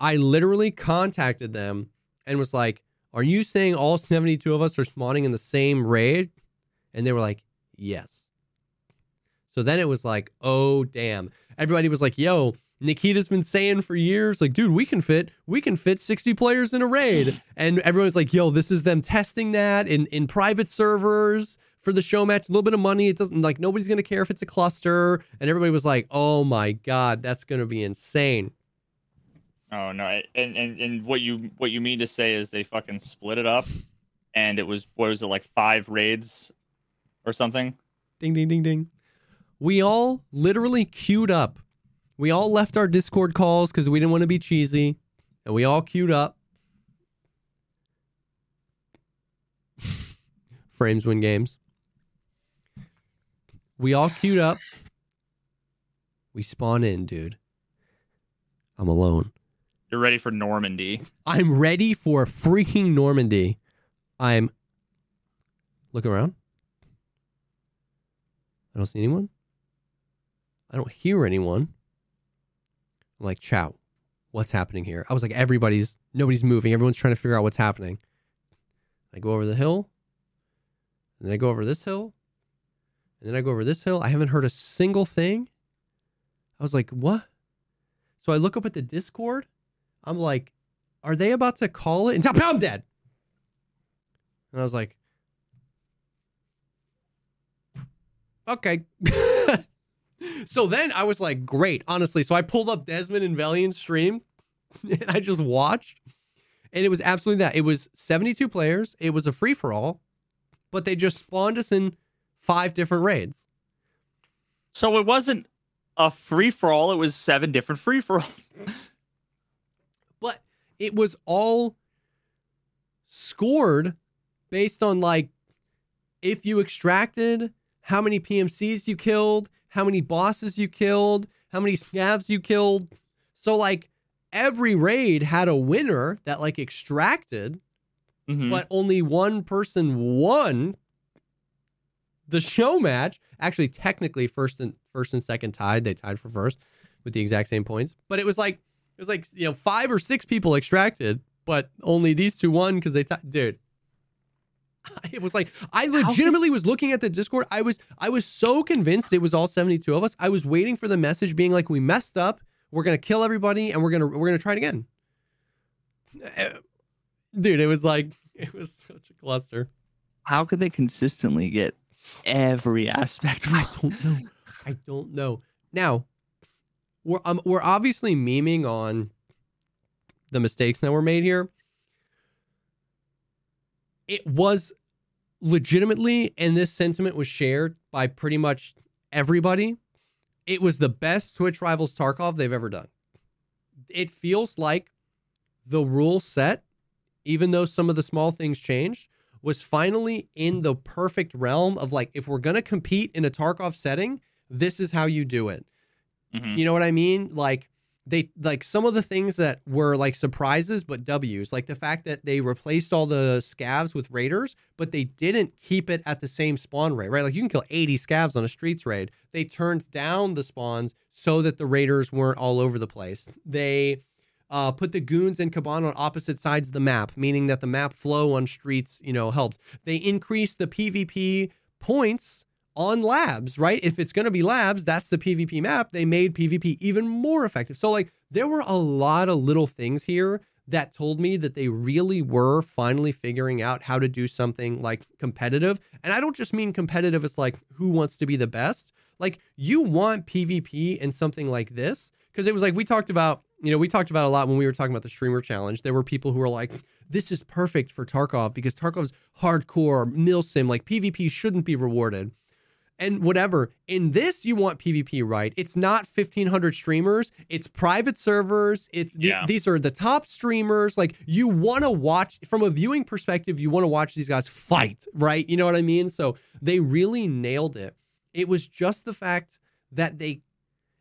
I literally contacted them and was like, Are you saying all 72 of us are spawning in the same raid? And they were like, Yes. So then it was like, Oh, damn. Everybody was like, Yo, Nikita's been saying for years, like, dude, we can fit, we can fit 60 players in a raid. And everyone's like, yo, this is them testing that in, in private servers for the show match. A little bit of money. It doesn't like nobody's gonna care if it's a cluster. And everybody was like, oh my God, that's gonna be insane. Oh no, and, and and what you what you mean to say is they fucking split it up, and it was what was it like five raids, or something? Ding ding ding ding. We all literally queued up. We all left our Discord calls because we didn't want to be cheesy. And we all queued up. Frames win games. We all queued up. We spawn in, dude. I'm alone. You're ready for Normandy. I'm ready for freaking Normandy. I'm look around. I don't see anyone. I don't hear anyone. I'm like, chow, what's happening here? I was like, everybody's nobody's moving. Everyone's trying to figure out what's happening. I go over the hill, and then I go over this hill, and then I go over this hill. I haven't heard a single thing. I was like, what? So I look up at the Discord. I'm like, are they about to call it? And tell I'm dead. And I was like, okay. so then I was like, great, honestly. So I pulled up Desmond and Valiant's stream and I just watched. And it was absolutely that. It was 72 players. It was a free for all, but they just spawned us in five different raids. So it wasn't a free for all. It was seven different free for alls. but it was all scored based on like if you extracted, how many PMCs you killed, how many bosses you killed, how many scavs you killed. So like every raid had a winner that like extracted, Mhm. but only one person won the show match. Actually, technically, first and first and second tied. They tied for first with the exact same points. But it was like it was like you know five or six people extracted, but only these two won because they tied. Dude, it was like I legitimately was looking at the Discord. I was I was so convinced it was all seventy two of us. I was waiting for the message being like, "We messed up. We're gonna kill everybody, and we're gonna we're gonna try it again." Uh, Dude, it was like it was such a cluster. How could they consistently get every aspect? I don't know. I don't know. Now, we're um, we're obviously memeing on the mistakes that were made here. It was legitimately, and this sentiment was shared by pretty much everybody. It was the best Twitch Rivals Tarkov they've ever done. It feels like the rule set, even though some of the small things changed, was finally in the perfect realm of like, if we're going to compete in a Tarkov setting, this is how you do it. Mhm. You know what I mean? Like they like some of the things that were like surprises but W's, like the fact that they replaced all the scavs with raiders, but they didn't keep it at the same spawn rate, right? Like you can kill 80 scavs on a streets raid. They turned down the spawns so that the raiders weren't all over the place. They uh, put the goons and Kaban on opposite sides of the map, meaning that the map flow on streets, you know, helped. They increased the PvP points on labs, right? If it's going to be labs, that's the PvP map. They made PvP even more effective. So, like, there were a lot of little things here that told me that they really were finally figuring out how to do something like competitive. And I don't just mean competitive as like who wants to be the best. Like, you want PvP in something like this because it was like we talked about, you know, we talked about a lot when we were talking about the streamer challenge. There were people who were like, this is perfect for Tarkov because Tarkov's hardcore, milsim, like PvP shouldn't be rewarded and whatever. In this, you want PvP, right? It's not 1500 streamers, it's private servers. It's th- Yeah. these are the top streamers. Like you want to watch from a viewing perspective, you want to watch these guys fight, right? You know what I mean? So they really nailed it. It was just the fact that they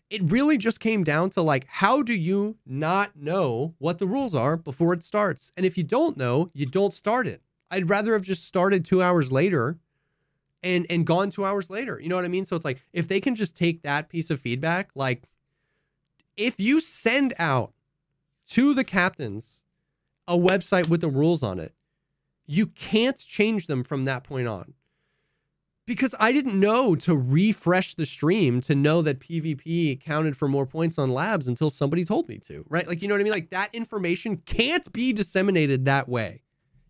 it really just came down to like how do you not know what the rules are before it starts? And if you don't know, you don't start it. I'd rather have just started 2 hours later and and gone 2 hours later. You know what I mean? So it's like if they can just take that piece of feedback like if you send out to the captains a website with the rules on it, you can't change them from that point on. Because I didn't know to refresh the stream to know that PvP counted for more points on labs until somebody told me to, right? Like, you know what I mean? Like, that information can't be disseminated that way.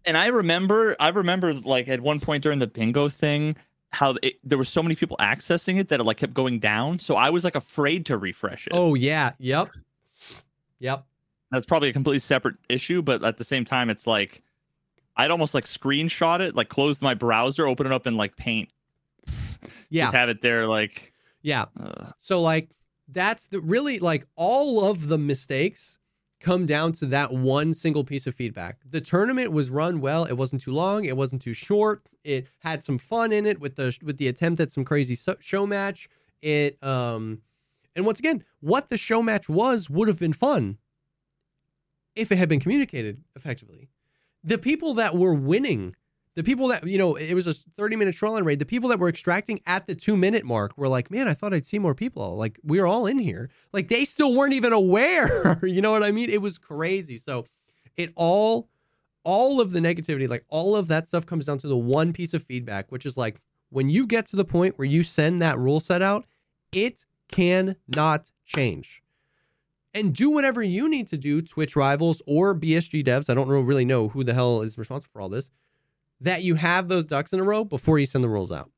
And I remember, I remember like at one point during the bingo thing, how it, there were so many people accessing it that it like kept going down. So I was like afraid to refresh it. Oh, yeah. Yep. Yep. That's probably a completely separate issue, but at the same time, it's like I'd almost like screenshot it, like close my browser, open it up in like Paint, Yeah. just have it there, like. Yeah. Uh, So like that's the really like all of the mistakes come down to that one single piece of feedback. The tournament was run well. It wasn't too long. It wasn't too short. It had some fun in it with the with the attempt at some crazy show match. It um and once again, what the show match was would have been fun if it had been communicated effectively. The people that were winning the people that you know it was a 30 minute trolling raid. The people that were extracting at the two minute mark were like man i thought i'd see more people. Like we are all in here. Like they still weren't even aware. You know what i mean? It was crazy. So it all all of the negativity like all of that stuff comes down to the one piece of feedback which is like when you get to the point where you send that rule set out it cannot change. And do whatever you need to do twitch rivals or bsg devs i don't really know who the hell is responsible for all this that you have those ducks in a row before you send the rules out.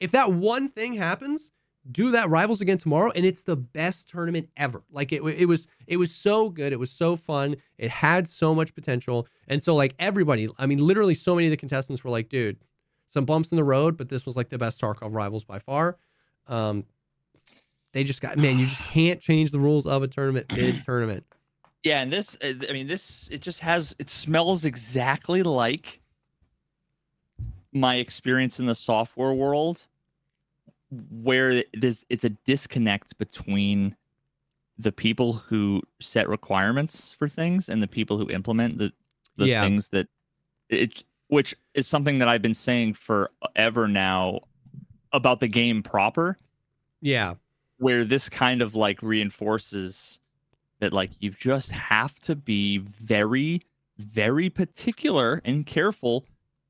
If that one thing happens, do that rivals again tomorrow, and it's the best tournament ever. Like it, it was, it was so good. It was so fun. It had so much potential, and so like everybody, I mean, literally, so many of the contestants were like, "Dude, some bumps in the road, but this was like the best Tarkov rivals by far." Um, they just got man, you just can't change the rules of a tournament mid tournament. yeah, and this, I mean, this, it just has, it smells exactly like my experience in the software world, where it is, it's a disconnect between the people who set requirements for things and the people who implement the the Yeah. things that it which is something that I've been saying forever now about the game proper Yeah, where this kind of like reinforces that like you just have to be very very particular and careful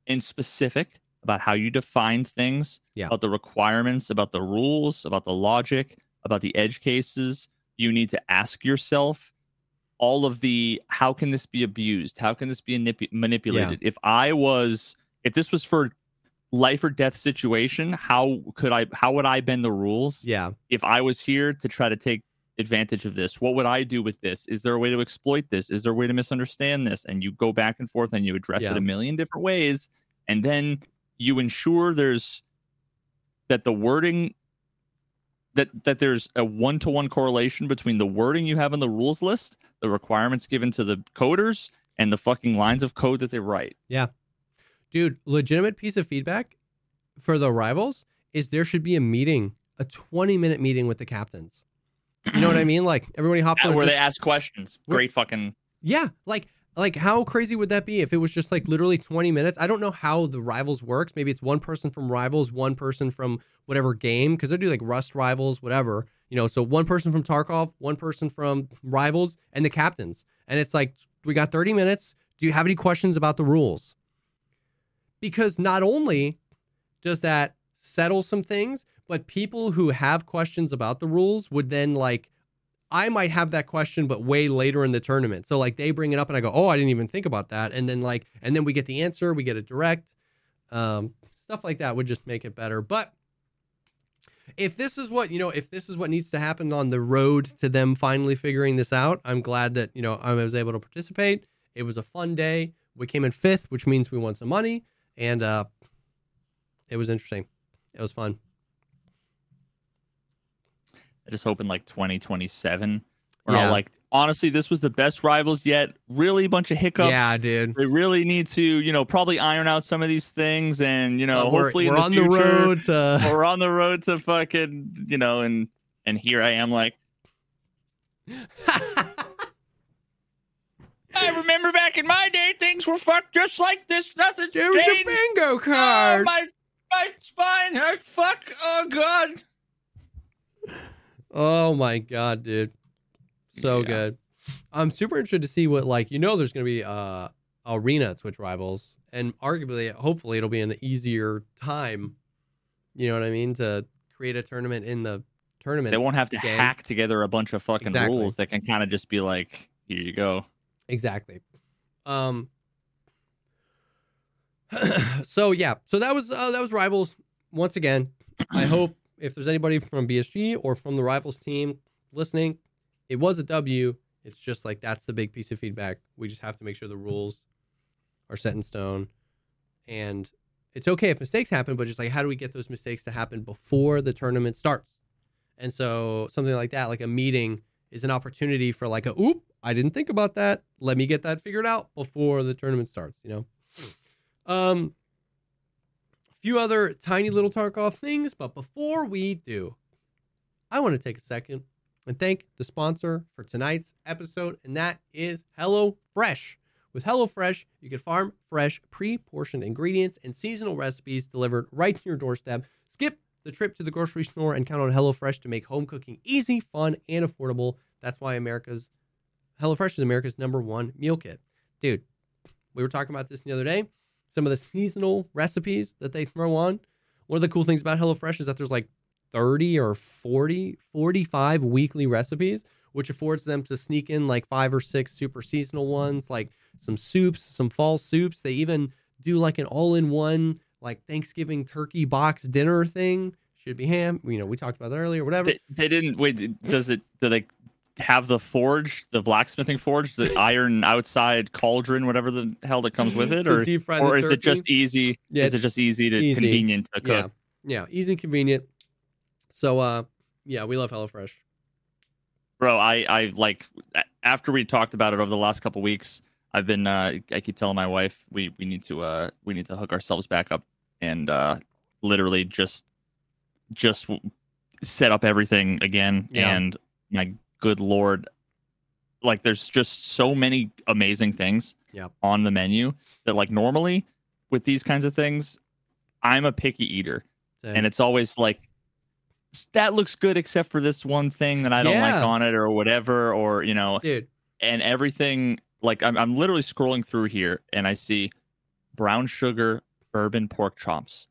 and specific about how you define things Yeah. about the requirements about the rules about the logic about the edge cases you need to ask yourself. All of the how can this be abused? How can this be manip- manipulated? If i was if this was for life or death situation how could i how would i bend the rules? Yeah, if I was here to try to take advantage of this? What would I do with this? Is there a way to exploit this? Is there a way to misunderstand this? And you go back and forth and you address Yeah. it a million different ways. And then you ensure there's that the wording that that there's a one to one correlation between the wording you have in the rules list, the requirements given to the coders, and the fucking lines of code that they write. Yeah. Dude, legitimate piece of feedback for the rivals is there should be a meeting, a 20 minute meeting with the captains. You know what I mean? Like everybody hops on. and Where just- they ask questions. Great fucking yeah, like like how crazy would that be if it was just like literally 20 minutes? I don't know how the rivals works. Maybe it's one person from rivals, one person from whatever game because they do like Rust rivals, whatever. You know, so one person from Tarkov, one person from rivals, and the captains. And it's like we got 30 minutes. Do you have any questions about the rules? Because not only does that settle some things, but people who have questions about the rules would then like I might have that question, but way later in the tournament. So like they bring it up and I go, oh, I didn't even think about that. And then like, and then we get the answer, we get it direct. Um, stuff like that would just make it better. But if this is what, you know, if this is what needs to happen on the road to them finally figuring this out, I'm glad that, you know, I was able to participate. It was a fun day. We came in fifth, which means we won some money. And uh, it was interesting. It was fun. I just hope in like 2027. Or Yeah. like honestly, this was the best rivals yet. Really, a bunch of hiccups. Yeah, dude. They really need to, you know, probably iron out some of these things, and you know, Uh, we're hopefully we're in on the, the road to. We're on the road to fucking, you know, and and here I am, like, I remember back in my day, things were fucked just like this. Nothing There was a bingo Oh, my my spine hurts. Fuck. Oh god. Oh my god, dude. So Yeah. good. I'm super interested to see what like you know there's gonna be uh arena at Twitch Rivals and arguably hopefully it'll be an easier time. You know what I mean? To create a tournament in the tournament. They won't have to game. hack together a bunch of fucking Exactly. rules. They can kind of just be like, here you go. Exactly. Um so yeah, so that was uh, that was Rivals once again. I hope if there's anybody from BSG or from the Rivals team listening, it was a W. It's just like that's the big piece of feedback. We just have to make sure the rules are set in stone. And it's okay if mistakes happen, but just like how do we get those mistakes to happen before the tournament starts? And so something like that, like a meeting is an opportunity for like a oop, I didn't think about that. Let me get that figured out before the tournament starts, you know. Um a few other tiny little Tarkov things, but before we do, I want to take a second and thank the sponsor for tonight's episode, and that is HelloFresh. With HelloFresh, you can farm fresh, pre-portioned ingredients and seasonal recipes delivered right to your doorstep. Skip the trip to the grocery store and count on HelloFresh to make home cooking easy, fun, and affordable. That's why America's HelloFresh is America's number one meal kit. Dude, we were talking about this the other day. Some of the seasonal recipes that they throw on. One of the cool things about HelloFresh is that there's like 30 or 40, 45 weekly recipes, which affords them to sneak in like five or six super seasonal ones, like some soups, some fall soups. They even do like an all in one, like Thanksgiving turkey box dinner thing. Should be ham. You know, we talked about that earlier, whatever. They, they didn't wait. Does it? Do they have the forge, the blacksmithing forge, the iron outside cauldron, whatever the hell that comes with it, or deep fry the or is it just easy? Yeah, is it just easy to easy. convenient to Yeah. cook? Yeah. Easy and convenient. So, uh, yeah, we love HelloFresh. bro i i like after we talked about it over the last couple weeks i've been uh i keep telling my wife we we need to uh we need to hook ourselves back up and uh literally just just set up everything again Yeah. and my good lord like there's just so many amazing things Yep. on the menu that like normally with these kinds of things i'm a picky eater and it's always like that looks good except for this one thing that I don't Yeah. like on it or whatever or you know dude, and everything like I'm I'm literally scrolling through here and I see brown sugar bourbon pork chops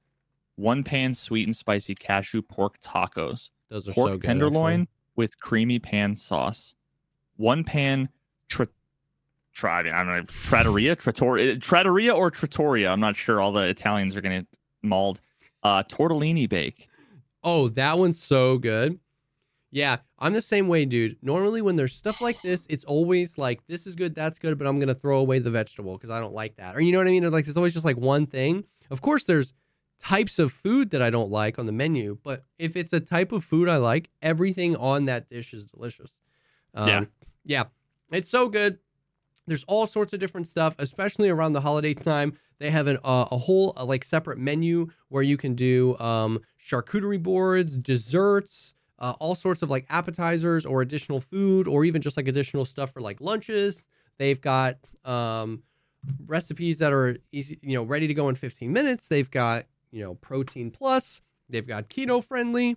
one pan sweet and spicy cashew pork tacos those are pork so good. tenderloin actually. With creamy pan sauce one pan tra- try I I don't know trattoria trattoria trattoria or trattoria I'm not sure all the Italians are going to mauled uh tortellini bake Oh, that one's so good. Yeah, I'm the same way, dude. Normally, when there's stuff like this, it's always like, this is good, that's good, but I'm going to throw away the vegetable because I don't like that. Or you know what I mean? Or like, there's always just like one thing. Of course, there's types of food that I don't like on the menu, but if it's a type of food I like, everything on that dish is delicious. Um, Yeah. Yeah. It's so good. There's all sorts of different stuff, especially around the holiday time. They have an, uh, a whole uh, like separate menu where you can do um, charcuterie boards, desserts, uh, all sorts of like appetizers or additional food, or even just like additional stuff for like lunches. They've got um, recipes that are easy, you know, ready to go in 15 minutes. They've got you know protein plus. They've got keto friendly.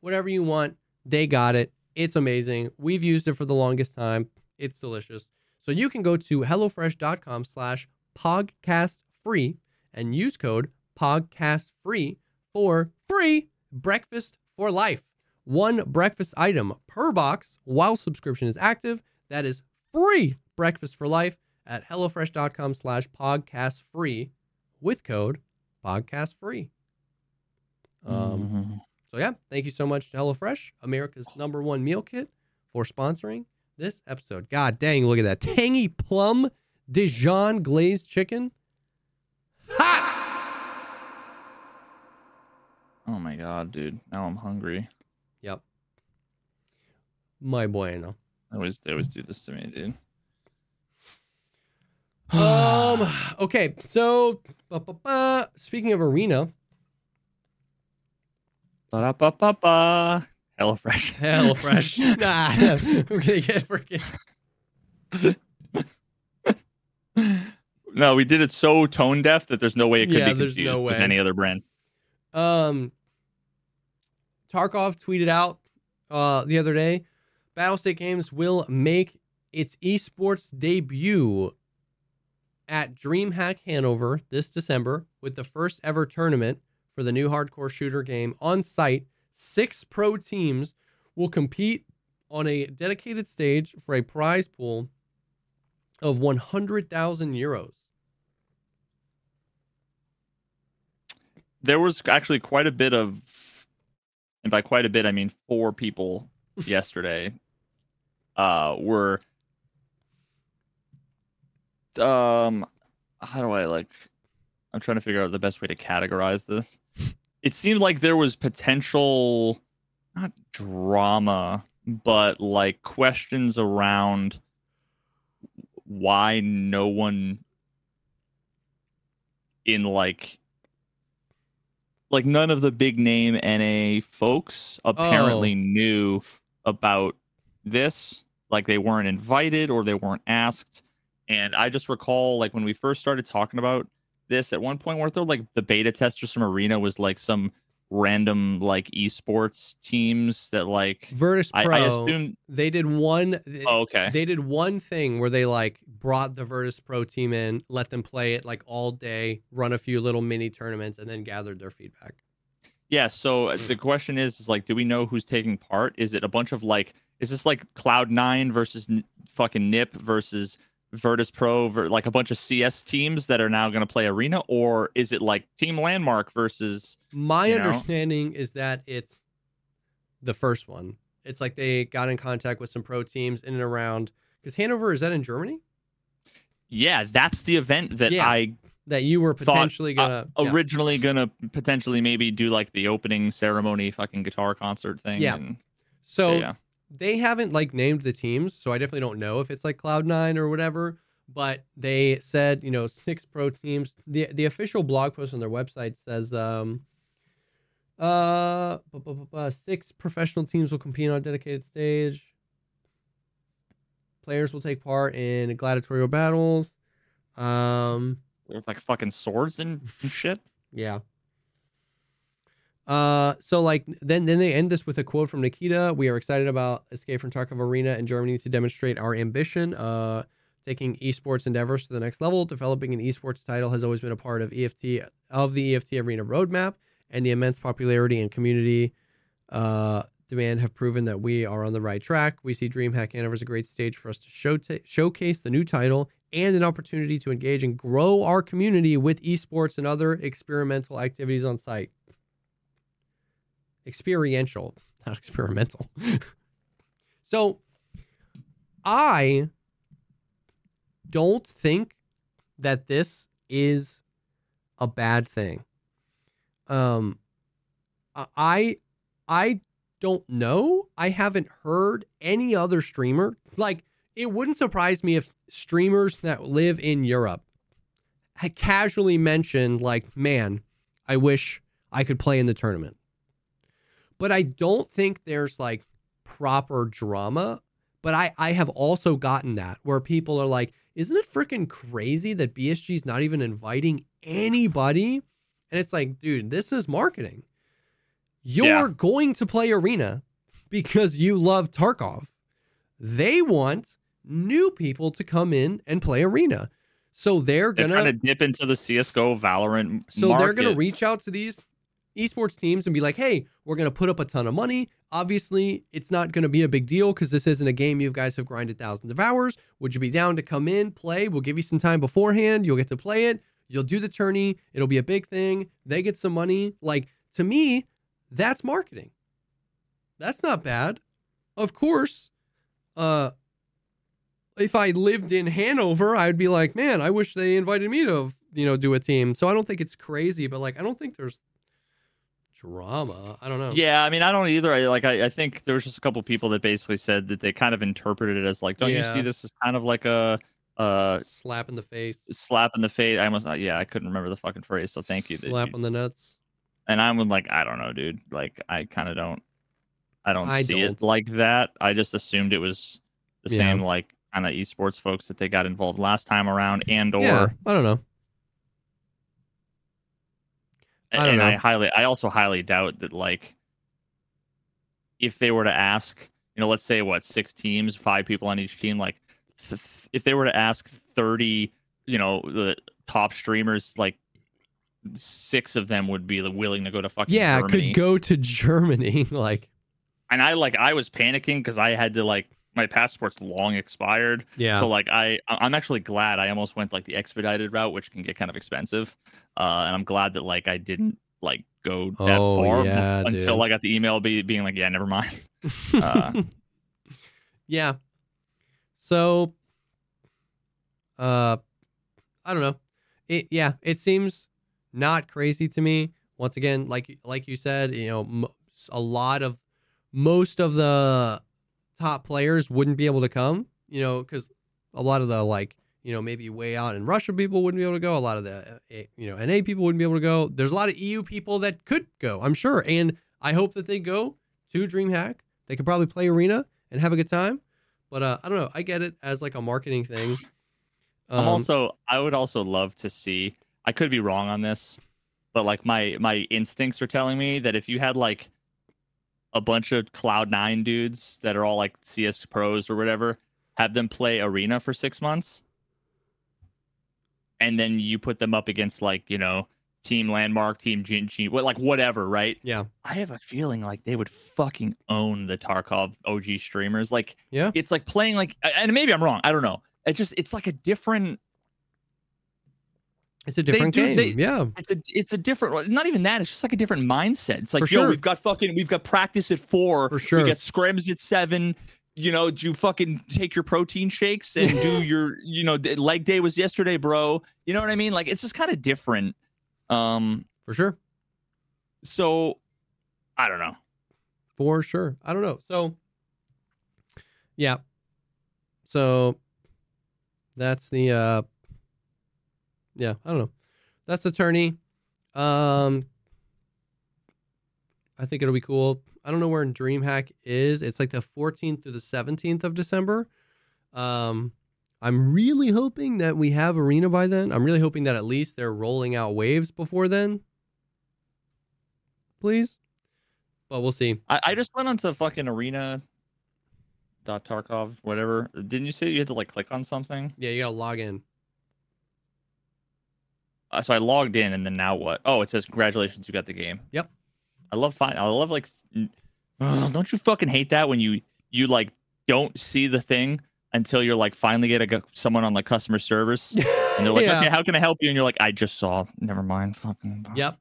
Whatever you want, they got it. It's amazing. We've used it for the longest time. It's delicious. So you can go to HelloFresh.com slash pogcast free and use code pogcast free for free breakfast for life. One breakfast item per box while subscription is active. That is free breakfast for life at HelloFresh.com slash pogcast free with code pogcast free. Um, Mhm. so yeah, thank you so much to HelloFresh, America's number one meal kit, for sponsoring this episode. God dang, look at that tangy plum Dijon glazed chicken. Hot. Oh my god, dude. Now I'm hungry. Yep. My bueno. I always they always do this to me, dude. Um. Okay. So, ba, ba, ba. speaking of arena, Ba-da-ba-ba-ba. HelloFresh. HelloFresh. nah, we're gonna get freaking. no, we did it so tone deaf that there's no way it could Yeah, be there's confused no with any other brand. Um, Tarkov tweeted out uh, the other day Battlestate Games will make its esports debut at DreamHack Hanover this December with the first ever tournament for the new hardcore shooter game on site. Six pro teams will compete on a dedicated stage for a prize pool of 100,000 euros. There was actually quite a bit of, and by quite a bit I mean four people yesterday, uh, were, um, how do I like? I'm trying to figure out the best way to categorize this. It seemed like there was potential, not drama, but like questions around why no one in like like none of the big name NA folks apparently Oh. knew about this like they weren't invited or they weren't asked and I just recall like when we first started talking about this at one point weren't there like the beta testers from Arena was like some random like esports teams that like Virtus Pro, I assume they did one. oh, okay They did one thing where they like brought the Virtus Pro team in, let them play it like all day, run a few little mini tournaments, and then gathered their feedback. Yeah. So uh, the question is, is like, do we know who's taking part? Is it a bunch of like, is this like Cloud Nine versus N- fucking Nip versus Virtus Pro, like a bunch of CS teams that are now going to play Arena, or is it like Team Landmark versus? My You know? understanding is that it's the first one. It's like they got in contact with some pro teams in and around because Hanover is that in Germany Yeah, that's the event that Yeah. I that you were potentially uh, gonna yeah. originally gonna potentially maybe do like the opening ceremony, fucking guitar concert thing. Yeah. and- So yeah. They haven't like named the teams, so I definitely don't know if it's like Cloud Nine or whatever. But they said, you know, six pro teams. the The official blog post on their website says, um, uh, bu- bu- six professional teams will compete on a dedicated stage. Players will take part in gladiatorial battles. Um, with like fucking swords and shit. yeah. Uh, so like then then they end this with a quote from Nikita. We are excited about Escape from Tarkov Arena in Germany to demonstrate our ambition. Uh, taking esports endeavors to the next level. Developing an esports title has always been a part of EFT of the EFT Arena roadmap, and the immense popularity and community uh, demand have proven that we are on the right track. We see DreamHack Hanover as a great stage for us to show showcase the new title and an opportunity to engage and grow our community with esports and other experimental activities on site. Experiential. not experimental. so I don't think that this is a bad thing. Um I I don't know. I haven't heard any other streamer like it wouldn't surprise me if streamers that live in Europe had casually mentioned like, "Man, I wish I could play in the tournament." But I don't think there's like proper drama. But I I have also gotten that where people are like, "Isn't it freaking crazy that BSG's not even inviting anybody?" And it's like, dude, this is marketing. You're Yeah. going to play Arena because you love Tarkov. They want new people to come in and play Arena. So they're They're gonna dip into the CS:GO Valorant. so they're going to reach out to these esports teams and be like, "Hey, we're going to put up a ton of money. Obviously, it's not going to be a big deal because this isn't a game you guys have grinded thousands of hours. Would you be down to come in, play? We'll give you some time beforehand. You'll get to play it. You'll do the tourney. It'll be a big thing. They get some money. Like to me, that's marketing. That's not bad. Of course, uh if I lived in Hanover, I'd be like, man, I wish they invited me to, you know, do a team. So I don't think it's crazy, but like, I don't think there's drama. I don't know. Yeah, I mean, I don't either. I like. I, I think there was just a couple people that basically said that they kind of interpreted it as like, don't Yeah. you see this as kind of like a uh Slap in the face. slap in the face? I almost, not yeah, I couldn't remember the fucking phrase. So thank you. Slap you- on the nuts. and I'm like, I don't know, dude. Like, I kind of don't. I don't I see don't. it like that. I just assumed it was the Yeah. same like kind of esports folks that they got involved last time around, and or yeah, I don't know. I and I highly, I also highly doubt that like, if they were to ask, you know, let's say what six teams, five people on each team, like, th- if they were to ask thirty, you know, the top streamers, like, six of them would be willing to go to fucking Yeah, Germany. could go to Germany. like, and I like, I was panicking because I had to like, my passport's long expired. yeah, So like I I'm actually glad I almost went like the expedited route, which can get kind of expensive. Uh, and I'm glad that like I didn't like go that Oh, far yeah, until dude. I got the email be, being like, yeah, never mind. uh, yeah. So, uh, I don't know. It yeah, it seems not crazy to me. Once again, like like you said, you know, a lot of most of the top players wouldn't be able to come. You know, because a lot of the like you know maybe way out in Russia people wouldn't be able to go. A lot of the uh, you know NA people wouldn't be able to go. There's a lot of EU people that could go. I'm sure, and I hope that they go to DreamHack. They could probably play Arena and have a good time. But uh, I don't know. I get it as like a marketing thing. I'm Um, also I would also love to see. I could be wrong on this, but like my my instincts are telling me that if you had like a bunch of Cloud Nine dudes that are all like CS pros or whatever, have them play Arena for six months, and then you put them up against like you know Team Landmark, Team Jinchi, what like whatever, right? yeah, I have a feeling like they would fucking own the Tarkov OG streamers. Like yeah, it's like playing like, and maybe I'm wrong. I don't know. It just it's like a different it's a different do- game. they- yeah, it's a it's a different not even that it's just like a different mindset it's like For yo sure. we've got fucking we've got practice at four For sure. we got scrims at seven you know do you fucking take your protein shakes and do your you know leg day was yesterday bro you know what i mean like it's just kind of different um for sure, so i don't know for sure. I don't know. So, yeah, so that's the uh, yeah. I don't know. That's the tourney. Um, I think it'll be cool. I don't know where DreamHack is. It's like the 14th to the 17th of December. Um, I'm really hoping that we have Arena by then. I'm really hoping that at least they're rolling out waves before then. Please. But we'll see. i, I just went onto fucking arena dot tarkov whatever didn't you say you had to like click on something Yeah, you gotta log in. Uh, so I logged in, and then now what? Oh, it says congratulations, you got the game. Yep. I love fine. I love like. Ugh, don't you fucking hate that when you you like don't see the thing until you're like finally get a someone on like customer service and they're like, Yeah. okay, how can I help you? And you're like, I just saw. Never mind. Fucking. Yep.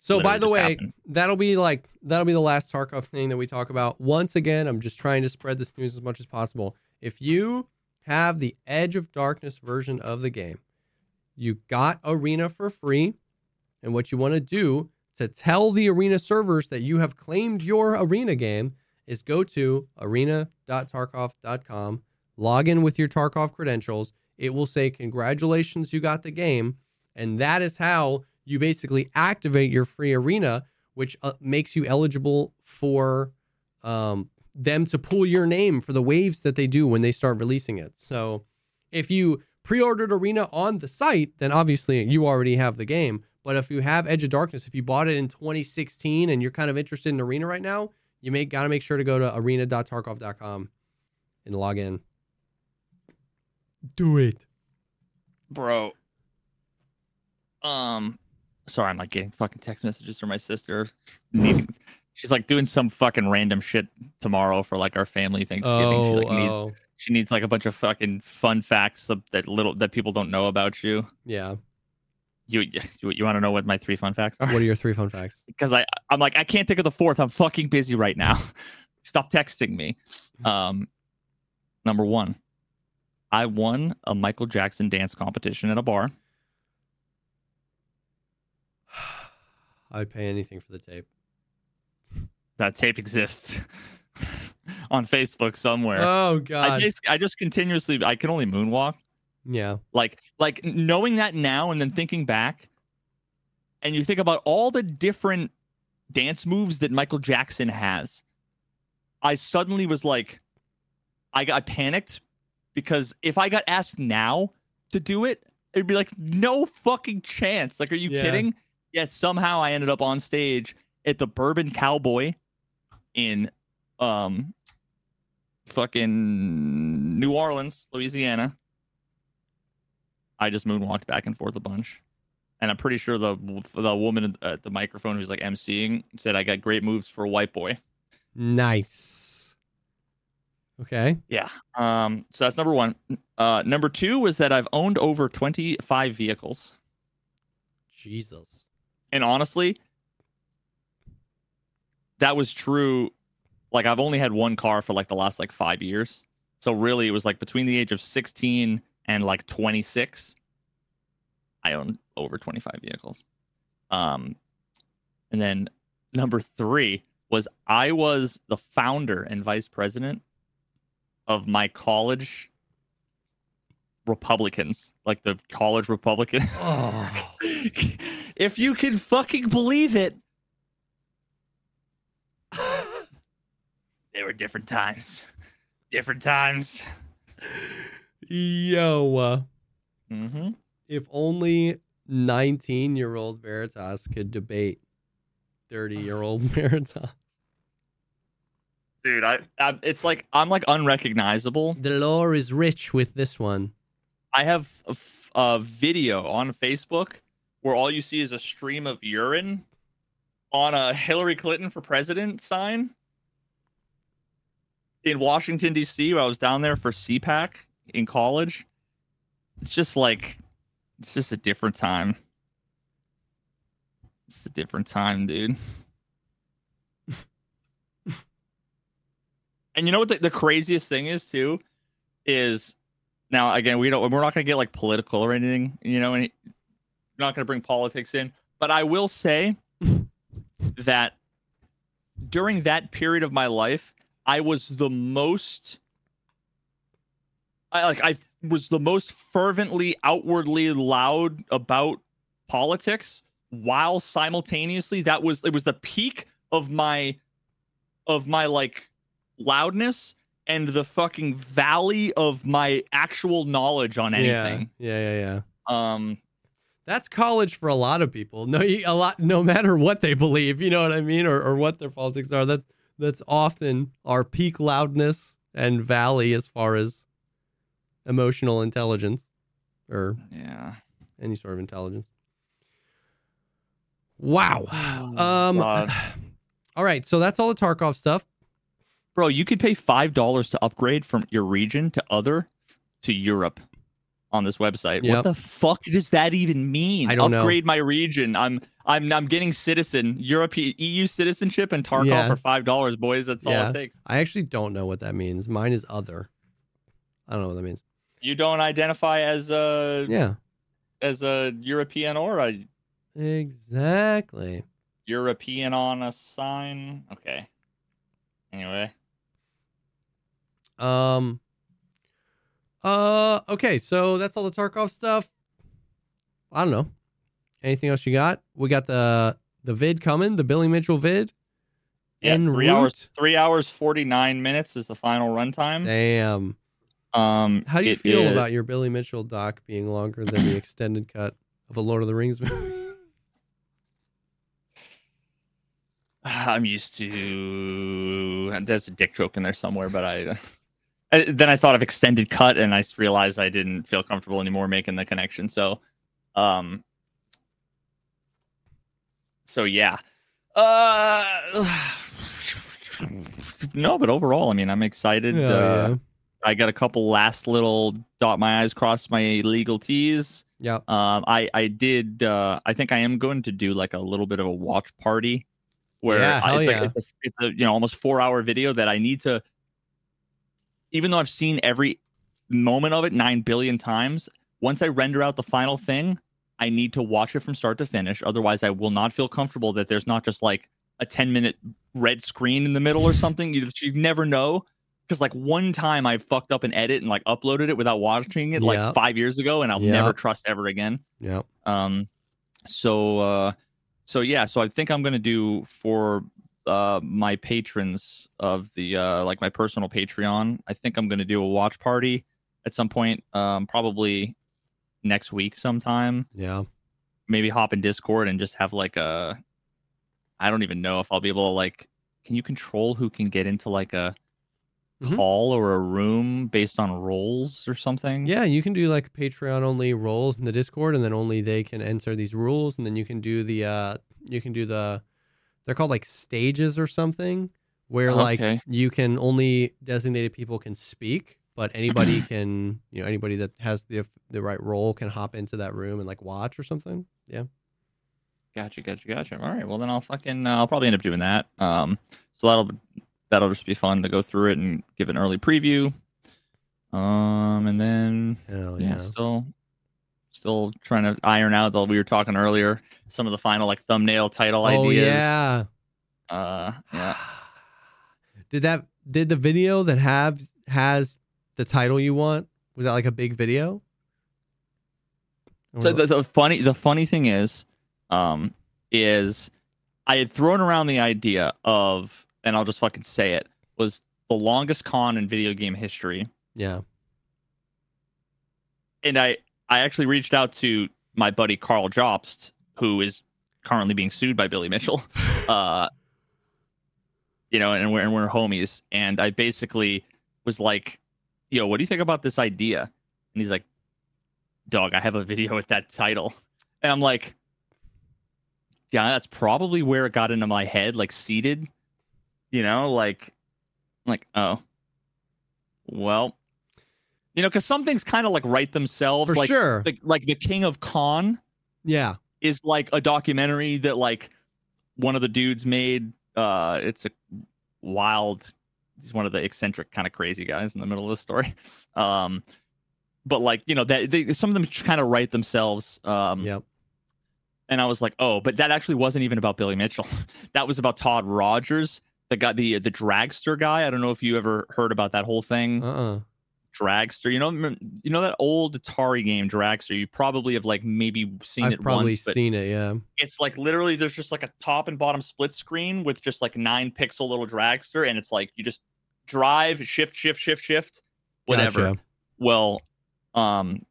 So by the way, happened. that'll be like that'll be the last Tarkov thing that we talk about. Once again, I'm just trying to spread this news as much as possible. If you have the Edge of Darkness version of the game, you got Arena for free, and what you want to do to tell the Arena servers that you have claimed your Arena game is go to arena.tarkov.com, log in with your Tarkov credentials. It will say congratulations, you got the game, and that is how you basically activate your free arena, which uh, makes you eligible for um, them to pull your name for the waves that they do when they start releasing it. So if you pre-ordered arena on the site, then obviously you already have the game. But if you have Edge of Darkness, if you bought it in 2016 and you're kind of interested in arena right now, you may got to make sure to go to arena.tarkov.com and log in. Do it. bro. Um, sorry, I'm like getting fucking text messages from my sister. Needing, she's like doing some fucking random shit tomorrow for like our family Thanksgiving. Oh, she, like, needs, oh, she needs like a bunch of fucking fun facts that little that people don't know about you. yeah. You you, you want to know what my three fun facts are? What are your three fun facts? because I I'm like I can't think of the fourth. I'm fucking busy right now. Stop texting me. Um, number one, I won a Michael Jackson dance competition at a bar. I'd pay anything for the tape. That tape exists on Facebook somewhere. Oh I God. just I just continuously I can only moonwalk. yeah. Like like knowing that now and then thinking back, and you think about all the different dance moves that Michael Jackson has. I suddenly was like, I got panicked because if I got asked now to do it, it'd be like no fucking chance. Like, are you Yeah. kidding? Yet somehow I ended up on stage at the Bourbon Cowboy in um fucking New Orleans, Louisiana. I just moonwalked back and forth a bunch. And I'm pretty sure the the woman at the microphone who's like emceeing said I got great moves for a white boy. Nice. Okay. Yeah. Um. So that's number one. Uh. Number two was that I've owned over 25 vehicles, Jesus. and honestly, that was true. Like I've only had one car for like the last like five years. So really, it was like between the age of 16 and like 26. I own over 25 vehicles. Um, and then number three was I was the founder and vice president of my college Republicans, like the college Republican. Oh. if you can fucking believe it. There were different times. Different times. Yo. uh, Mm-hmm. if only 19 year old Veritas could debate 30 year old Veritas. Dude, I, I it's like I'm like unrecognizable. The lore is rich with this one. I have a, f- a video on Facebook where all you see is a stream of urine on a Hillary Clinton for president sign in Washington D.C. Where I was down there for CPAC in college. It's just like it's just a different time. It's a different time, dude. and you know what the, the craziest thing is too is now again we don't we're not going to get like political or anything you know and we're not going to bring politics in but i will say that during that period of my life i was the most i like i was the most fervently outwardly loud about politics while simultaneously that was it was the peak of my of my like loudness and the fucking valley of my actual knowledge on anything. Yeah, yeah, yeah, yeah. Um, That's college for a lot of people. No, a lot, no matter what they believe, you know what I mean, or, or what their politics are. That's that's often our peak loudness and valley as far as emotional intelligence or yeah. any sort of intelligence. Wow. Um. God. All right, so that's all the Tarkov stuff. Bro, you could pay five dollars to upgrade from your region to other to Europe. On this website. Yep. What the fuck does that even mean? I don't know. Upgrade my region. I'm I'm I'm getting citizen European EU citizenship and Tarkov Yeah. for five dollars, boys. That's all Yeah. it takes. I actually don't know what that means. Mine is other. I don't know what that means. You don't identify as a Yeah, as a European or a exactly. European on a sign. Okay. Anyway, Um. Uh. Okay. So that's all the Tarkov stuff. I don't know. Anything else you got? We got the the vid coming. The Billy Mitchell vid. yeah, En three route? hours, three hours forty nine minutes is the final runtime. Damn. Um, How do you feel is- about your Billy Mitchell doc being longer than the extended cut of a Lord of the Rings movie? I'm used to. There's a dick joke in there somewhere, but I. I- Then I thought of extended cut, and I realized I didn't feel comfortable anymore making the connection. So, um, so yeah, uh, no, but overall, I mean, I'm excited. Yeah, uh, yeah. I got a couple last little dot my eyes, cross my legal t's. Yeah. Um, I I did. Uh, I think I am going to do like a little bit of a watch party, where Yeah, I- it's like it's a, it's a you know almost four hour video that I need to. Even though I've seen every moment of it nine billion times, once I render out the final thing, I need to watch it from start to finish. Otherwise, I will not feel comfortable that there's not just like a ten minute red screen in the middle or something. You you never know. Because like one time I fucked up an edit and like uploaded it without watching it Yep. like five years ago, and I'll Yep. never trust ever again. Yeah. Um, so uh, so yeah, so I think I'm gonna do for uh my patrons of the uh like my personal Patreon. I think I'm gonna do a watch party at some point, um, probably next week sometime. Yeah. Maybe hop in Discord and just have like a. I don't even know if I'll be able to like. Can you control who can get into like a Mhm. call or a room based on roles or something? Yeah, you can do like Patreon only roles in the Discord, and then only they can enter these rules, and then you can do the uh, you can do the, they're called like stages or something, where like Okay. you can only designated people can speak, but anybody can, you know, anybody that has the the right role can hop into that room and like watch or something. Yeah. Gotcha, gotcha, gotcha. All right. Well, then I'll fucking uh, I'll probably end up doing that. Um, so that'll that'll just be fun to go through it and give an early preview. Um, and then Hell yeah, yeah. still still trying to iron out the we were talking earlier some of the final like thumbnail title Oh ideas. yeah. Uh, yeah. Did that did the video that have has the title you want? Was that like a big video? Or So the, the funny the funny thing is, um, is I had thrown around the idea of, and I'll just fucking say it, was the longest con in video game history. yeah. And I I actually reached out to my buddy Karl Jobst, who is currently being sued by Billy Mitchell. uh, you know, and we're and we're homies. And I basically was like, "Yo, what do you think about this idea?" And he's like, "Dog, I have a video with that title." And I'm like, "Yeah, that's probably where it got into my head, like seated." You know, like, like, oh, well, you know, because some things kind of like write themselves. For like, sure. the, like the King of Con Yeah. is like a documentary that like one of the dudes made. Uh, it's a wild. He's one of the eccentric, kind of crazy guys in the middle of the story. Um, but like you know that they, some of them kind of write themselves. Um, Yep. and I was like, oh, but that actually wasn't even about Billy Mitchell. that was about Todd Rogers, the guy, the the dragster guy. I don't know if you ever heard about that whole thing. Uh-uh. Dragster, you know, you know that old Atari game Dragster. You probably have like maybe seen I've it probably once, but seen it, yeah. it's like literally there's just like a top and bottom split screen with just like nine pixel little dragster, and it's like you just drive, shift, shift, shift, shift, whatever. Gotcha. Well, um,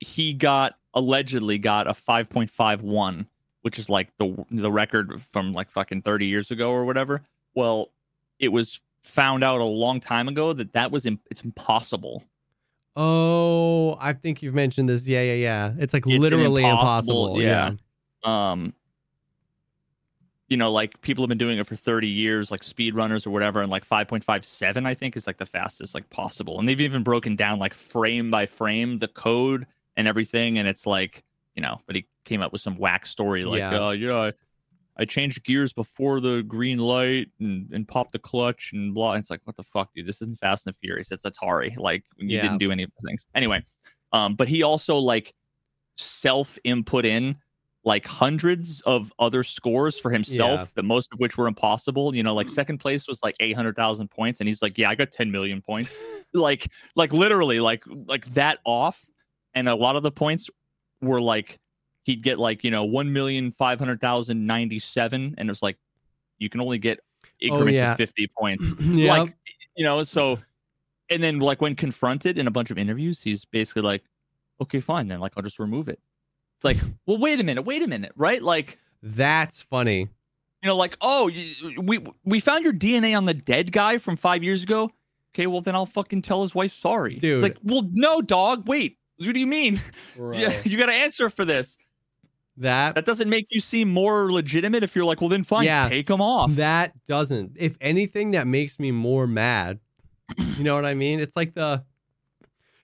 he got allegedly got a 5.51, which is like the the record from like fucking 30 years ago or whatever. Well, it was found out a long time ago that that was Im- it's impossible. Oh, I think you've mentioned this. Yeah, yeah, yeah. It's like It's literally impossible- impossible. yeah. Yeah. Um, you know, like people have been doing it for 30 years, like speedrunners or whatever, and like 5.57, I think, is like the fastest like possible. And they've even broken down like frame by frame the code and everything. And it's like, you know, but he came up with some whack story like, Yeah. uh, yeah, I, changed gears before the green light and, and popped the clutch and blah. And it's like, what the fuck, dude? This isn't Fast and Furious. It's Atari. Like, you Yeah. didn't do any of the things. Anyway, um, but he also like self input in like hundreds of other scores for himself Yeah. that most of which were impossible you know like second place was like 800,000 points and he's like yeah I got 10 million points like like literally like like that off and a lot of the points were like he'd get like you know 1,500,097 and it was like you can only get oh, increments yeah. of 50 points yeah. like you know so and then like when confronted in a bunch of interviews he's basically like okay fine then like i'll just remove it it's like well wait a minute wait a minute right like That's funny. you know like oh you, we we found your dna on the dead guy from five years ago okay well then i'll fucking tell his wife sorry Dude. it's like well no dog wait what do you mean yeah you gotta answer for this That that doesn't make you seem more legitimate if you're like well then fine Yeah. take them off That doesn't. If anything, that makes me more mad. You know what I mean? It's like the,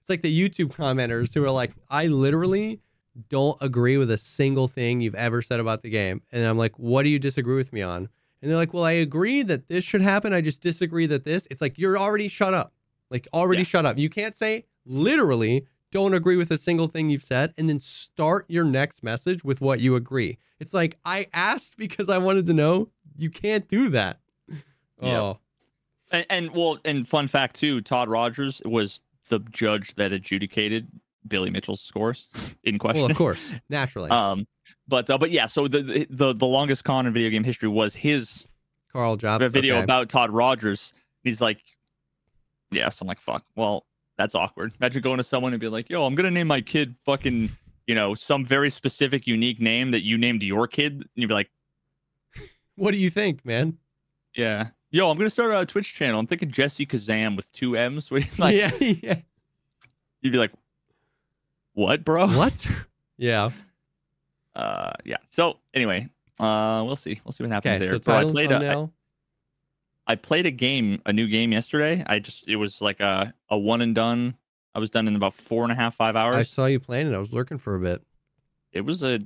it's like the YouTube commenters who are like, I literally don't agree with a single thing you've ever said about the game, and I'm like, what do you disagree with me on? And they're like, well, I agree that this should happen. I just disagree that this. It's like you're already shut up. Like already Yeah. shut up. You can't say literally don't agree with a single thing you've said and then start your next message with what you agree. It's like I asked because I wanted to know. You can't do that. Yeah. Oh, And, and well, and fun fact too, Todd Rogers was the judge that adjudicated Billy Mitchell's scores in question. well, of course, naturally. Um, but uh, but yeah, so the, the the longest con in video game history was his Karl Jobst. video okay. about Todd Rogers. He's like, yes, I'm like, fuck. Well, that's awkward. Imagine going to someone and be like, yo, I'm gonna name my kid fucking, you know, some very specific, unique name that you named your kid, and you'd be like, What do you think, man? yeah. Yo, I'm gonna start a Twitch channel. I'm thinking Jesse Kazam with two M's. like, yeah, yeah. you'd be like, "What, bro?" What? yeah. Uh, yeah. So anyway, uh, we'll see. We'll see what happens Okay. there. So Bro, I played a, I, thumbnail. I played a game, a new game yesterday. I just it was like a a one and done. I was done in about four and a half, five hours. I saw you playing it. I was lurking for a bit. It was a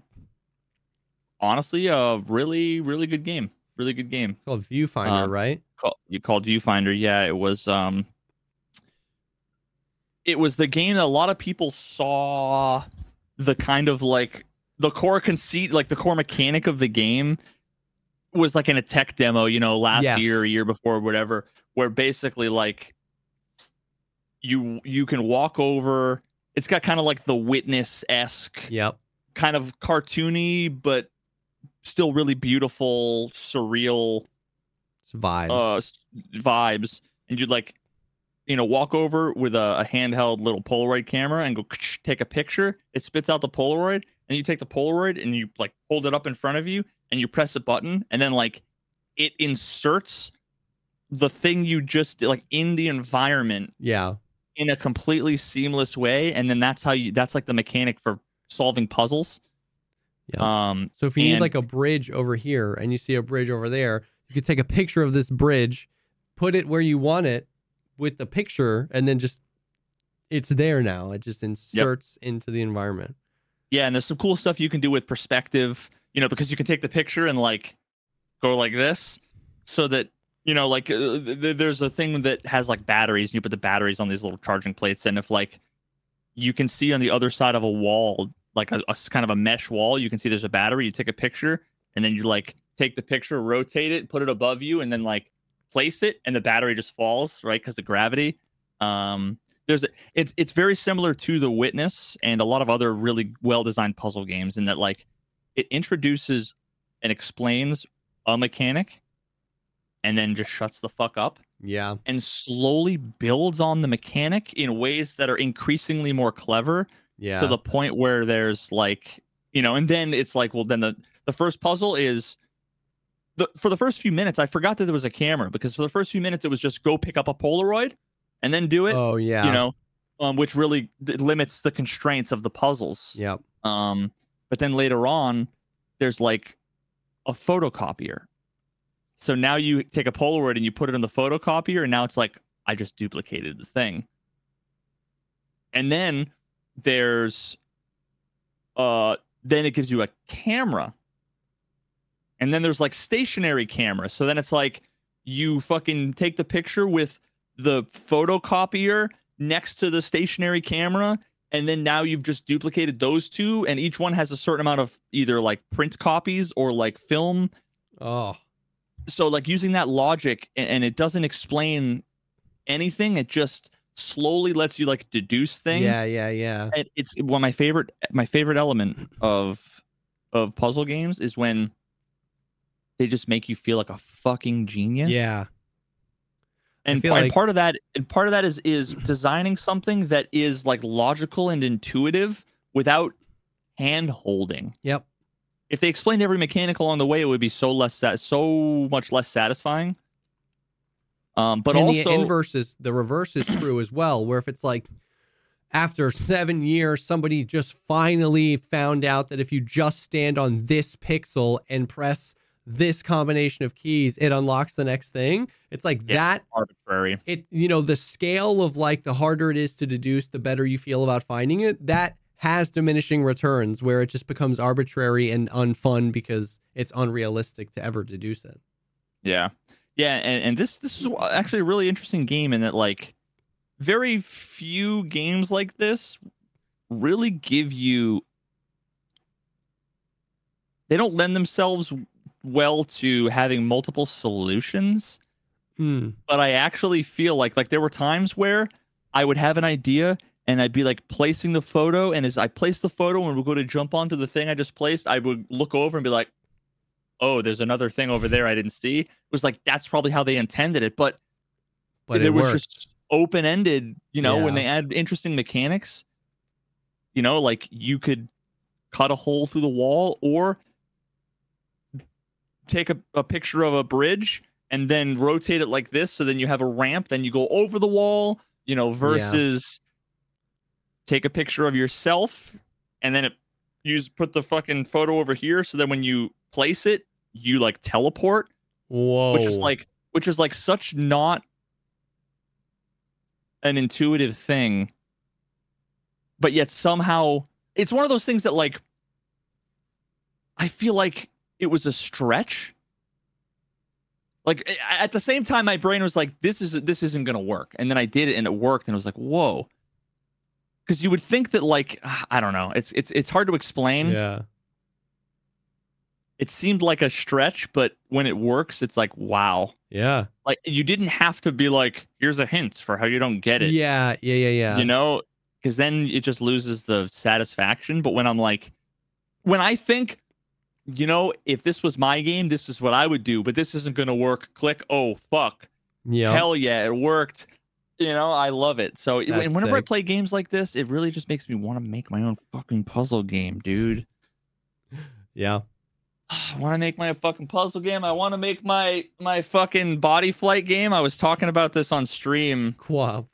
honestly a really really good game. Really good game. It's called Viewfinder, Um, right? Call, you called Viewfinder. Yeah, it was. Um, it was the game that a lot of people saw the kind of like the core conceit, like the core mechanic of the game was like in a tech demo, you know, last Yes. year, a year before, whatever, where basically like you you can walk over. It's got kind of like the witness esque Yep. kind of cartoony, but still really beautiful, surreal It's vibes. uh vibes and you'd like you know walk over with a, a handheld little polaroid camera and go take a picture it spits out the polaroid and you take the polaroid and you like hold it up in front of you and you press a button and then like it inserts the thing you just did like in the environment yeah. in a completely seamless way and then that's how you that's like the mechanic for solving puzzles yeah um So if you need like a bridge over here and you see a bridge over there, you could take a picture of this bridge, put it where you want it with the picture, and then just it's there now. It just inserts into the environment. Yeah, and there's some cool stuff you can do with perspective, you know, because you can take the picture and like go like this so that, you know, like uh, th- th- there's a thing that has like batteries and you put the batteries on these little charging plates and if like you can see on the other side of a wall like a kind of a mesh wall, you can see there's a battery, you take a picture and then you like take the picture, rotate it, put it above you and then like place it and the battery just falls, right? Because of gravity. Um there's a, it's it's very similar to the witness and a lot of other really well designed puzzle games in that like it introduces and explains a mechanic and then just shuts the fuck up Yeah. and slowly builds on the mechanic in ways that are increasingly more clever Yeah. to the point where there's like you know and then it's like well then the the first puzzle is the for the first few minutes i forgot that there was a camera because for the first few minutes it was just go pick up a polaroid and then do it oh yeah. you know um, which really limits the constraints of the puzzles Yep. um, but then later on there's like a photocopier. So now you take a Polaroid and you put it in the photocopier, and now it's like I just duplicated the thing. And then there's uh then it gives you a camera. And then there's like stationary camera. So then it's like you fucking take the picture with the photocopier next to the stationary camera and then now you've just duplicated those two and each one has a certain amount of either like print copies or like film. Oh, so like using that logic and, and it doesn't explain anything it just slowly lets you like deduce things. Yeah, yeah, yeah. and it's one of my favorite my favorite element of of puzzle games is when they just make you feel like a fucking genius. Yeah, and, and like- part of that and part of that is is designing something that is like logical and intuitive without hand holding yep. if they explained every mechanic along the way it would be so less so much less satisfying um but and also the inverse is the reverse is true as well. Where if it's like after seven years, somebody just finally found out that if you just stand on this pixel and press this combination of keys, it unlocks the next thing. It's like Yeah. that. arbitrary It you know the scale of like the harder it is to deduce, the better you feel about finding it. That has diminishing returns where it just becomes arbitrary and unfun because it's unrealistic to ever deduce it. Yeah, yeah, and, and this this is actually a really interesting game in that like very few games like this really give you. They don't lend themselves well to having multiple solutions, Hmm. but I actually feel like like there were times where I would have an idea and I'd be like placing the photo, and as I place the photo and we'll go to jump onto the thing I just placed, I would look over and be like, "Oh, there's another thing over there I didn't see." It was like that's probably how they intended it, but But it, it was just open ended. You know, when they add interesting mechanics, you know, like you could cut a hole through the wall or take a, a picture of a bridge and then rotate it like this. So then you have a ramp then you go over the wall you know versus take a picture of yourself and then it use put the fucking photo over here. So then when you place it you like teleport Whoa. which is like which is like such not an intuitive thing but yet somehow it's one of those things that like i feel like it was a stretch like at the same time my brain was like this is this isn't going to work and then i did it and it worked and it was like whoa because you would think that like i don't know it's it's it's hard to explain yeah. it seemed like a stretch but when it works it's like wow Yeah. like you didn't have to be like here's a hint for how you don't get it Yeah. Yeah. Yeah. Yeah. you know because then it just loses the satisfaction but when i'm like when i think you know if this was my game this is what i would do but this isn't going to work click oh fuck yeah. hell yeah it worked you know i love it so That's and whenever i play games like this it really just makes me want to make my own fucking puzzle game dude Yeah. I want to make my fucking puzzle game. I want to make my my fucking body flight game. I was talking about this on stream. QWOP,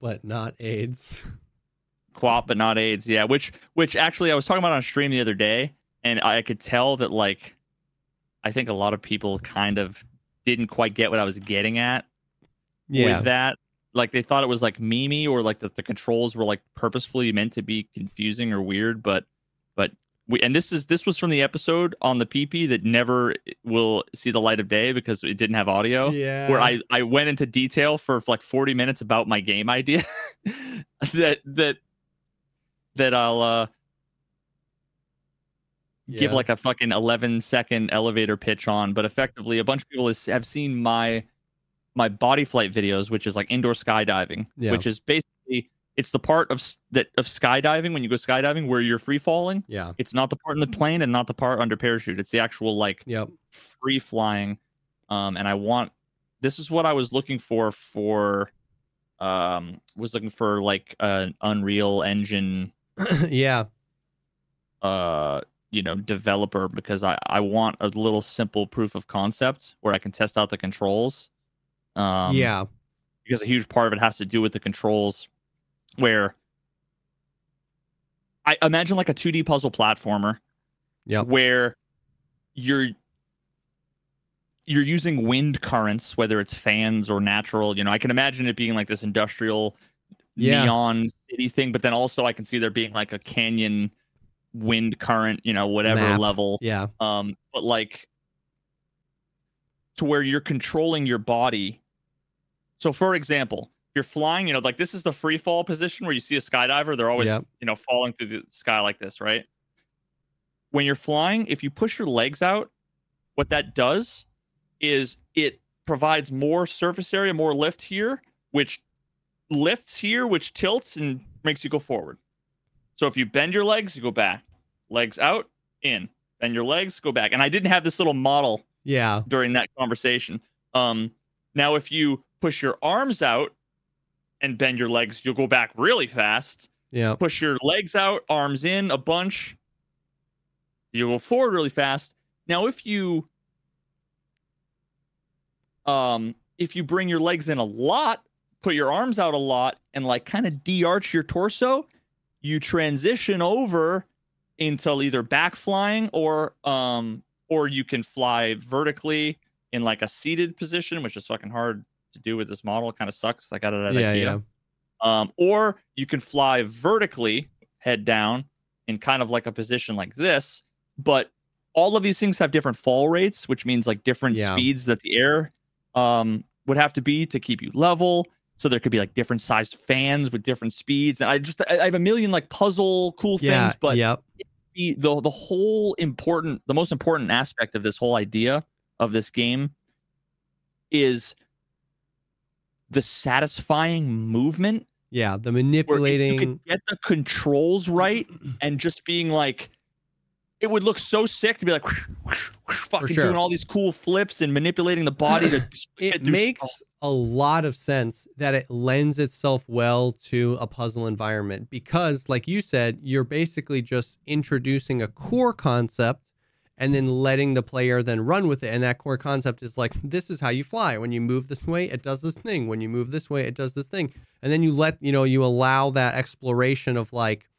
but not AIDS. QWOP, but not AIDS. Yeah, which which actually I was talking about on stream the other day, and I could tell that like I think a lot of people kind of didn't quite get what I was getting at Yeah. with that. Like they thought it was like memey or like that the controls were like purposefully meant to be confusing or weird, but but we and this is this was from the episode on the PP that never will see the light of day because it didn't have audio. yeah. Where I, I went into detail for like 40 minutes about my game idea that that that I'll uh give like a fucking 11 second elevator pitch on but effectively a bunch of people has, have seen my my body flight videos which is like indoor skydiving Yeah. which is basically it's the part of that of skydiving when you go skydiving where you're free falling Yeah. it's not the part in the plane and not the part under parachute it's the actual like Yep. free flying um and i want this is what i was looking for for um was looking for like an unreal engine yeah. uh you know developer because i i want a little simple proof of concept where i can test out the controls um yeah. because a huge part of it has to do with the controls where i imagine like a 2d puzzle platformer Yeah, where you're you're using wind currents, whether it's fans or natural. You know, I can imagine it being like this industrial Yeah. neon city thing, but then also I can see there being like a canyon wind current, you know, whatever Map. level. Yeah. Um, but like to where you're controlling your body. So for example, if you're flying, you know, like this is the free fall position where you see a skydiver, they're always, Yep. you know, falling through the sky like this, right? When you're flying, if you push your legs out, what that does is it provides more surface area, more lift here, which lifts here, which tilts and makes you go forward. So if you bend your legs, you go back. Legs out, in. Bend your legs, go back. And I didn't have this little model Yeah. during that conversation. Um, now, if you push your arms out and bend your legs, you'll go back really fast. Yeah. Push your legs out, arms in a bunch. You'll go forward really fast. Now, if you um, if you bring your legs in a lot, put your arms out a lot, and like kind of de-arch your torso, you transition over into either back flying or um or you can fly vertically in like a seated position, which is fucking hard to do with this model. It kind of sucks. I got it at Yeah. IKEA. Yeah. Um, or you can fly vertically, head down, in kind of like a position like this. But all of these things have different fall rates, which means like different Yeah. speeds that the air um, would have to be to keep you level. So there could be like different sized fans with different speeds. And I just I have a million like puzzle cool Yeah. things, but yep. the, the the whole important the most important aspect of this whole idea of this game is the satisfying movement Yeah. The manipulating. you could get the controls right and just being like it would look so sick to be like fucking sure. doing all these cool flips and manipulating the body to it makes stuff. a lot of sense that it lends itself well to a puzzle environment because like you said you're basically just introducing a core concept and then letting the player then run with it and that core concept is like this is how you fly when you move this way it does this thing when you move this way it does this thing and then you let you know you allow that exploration of like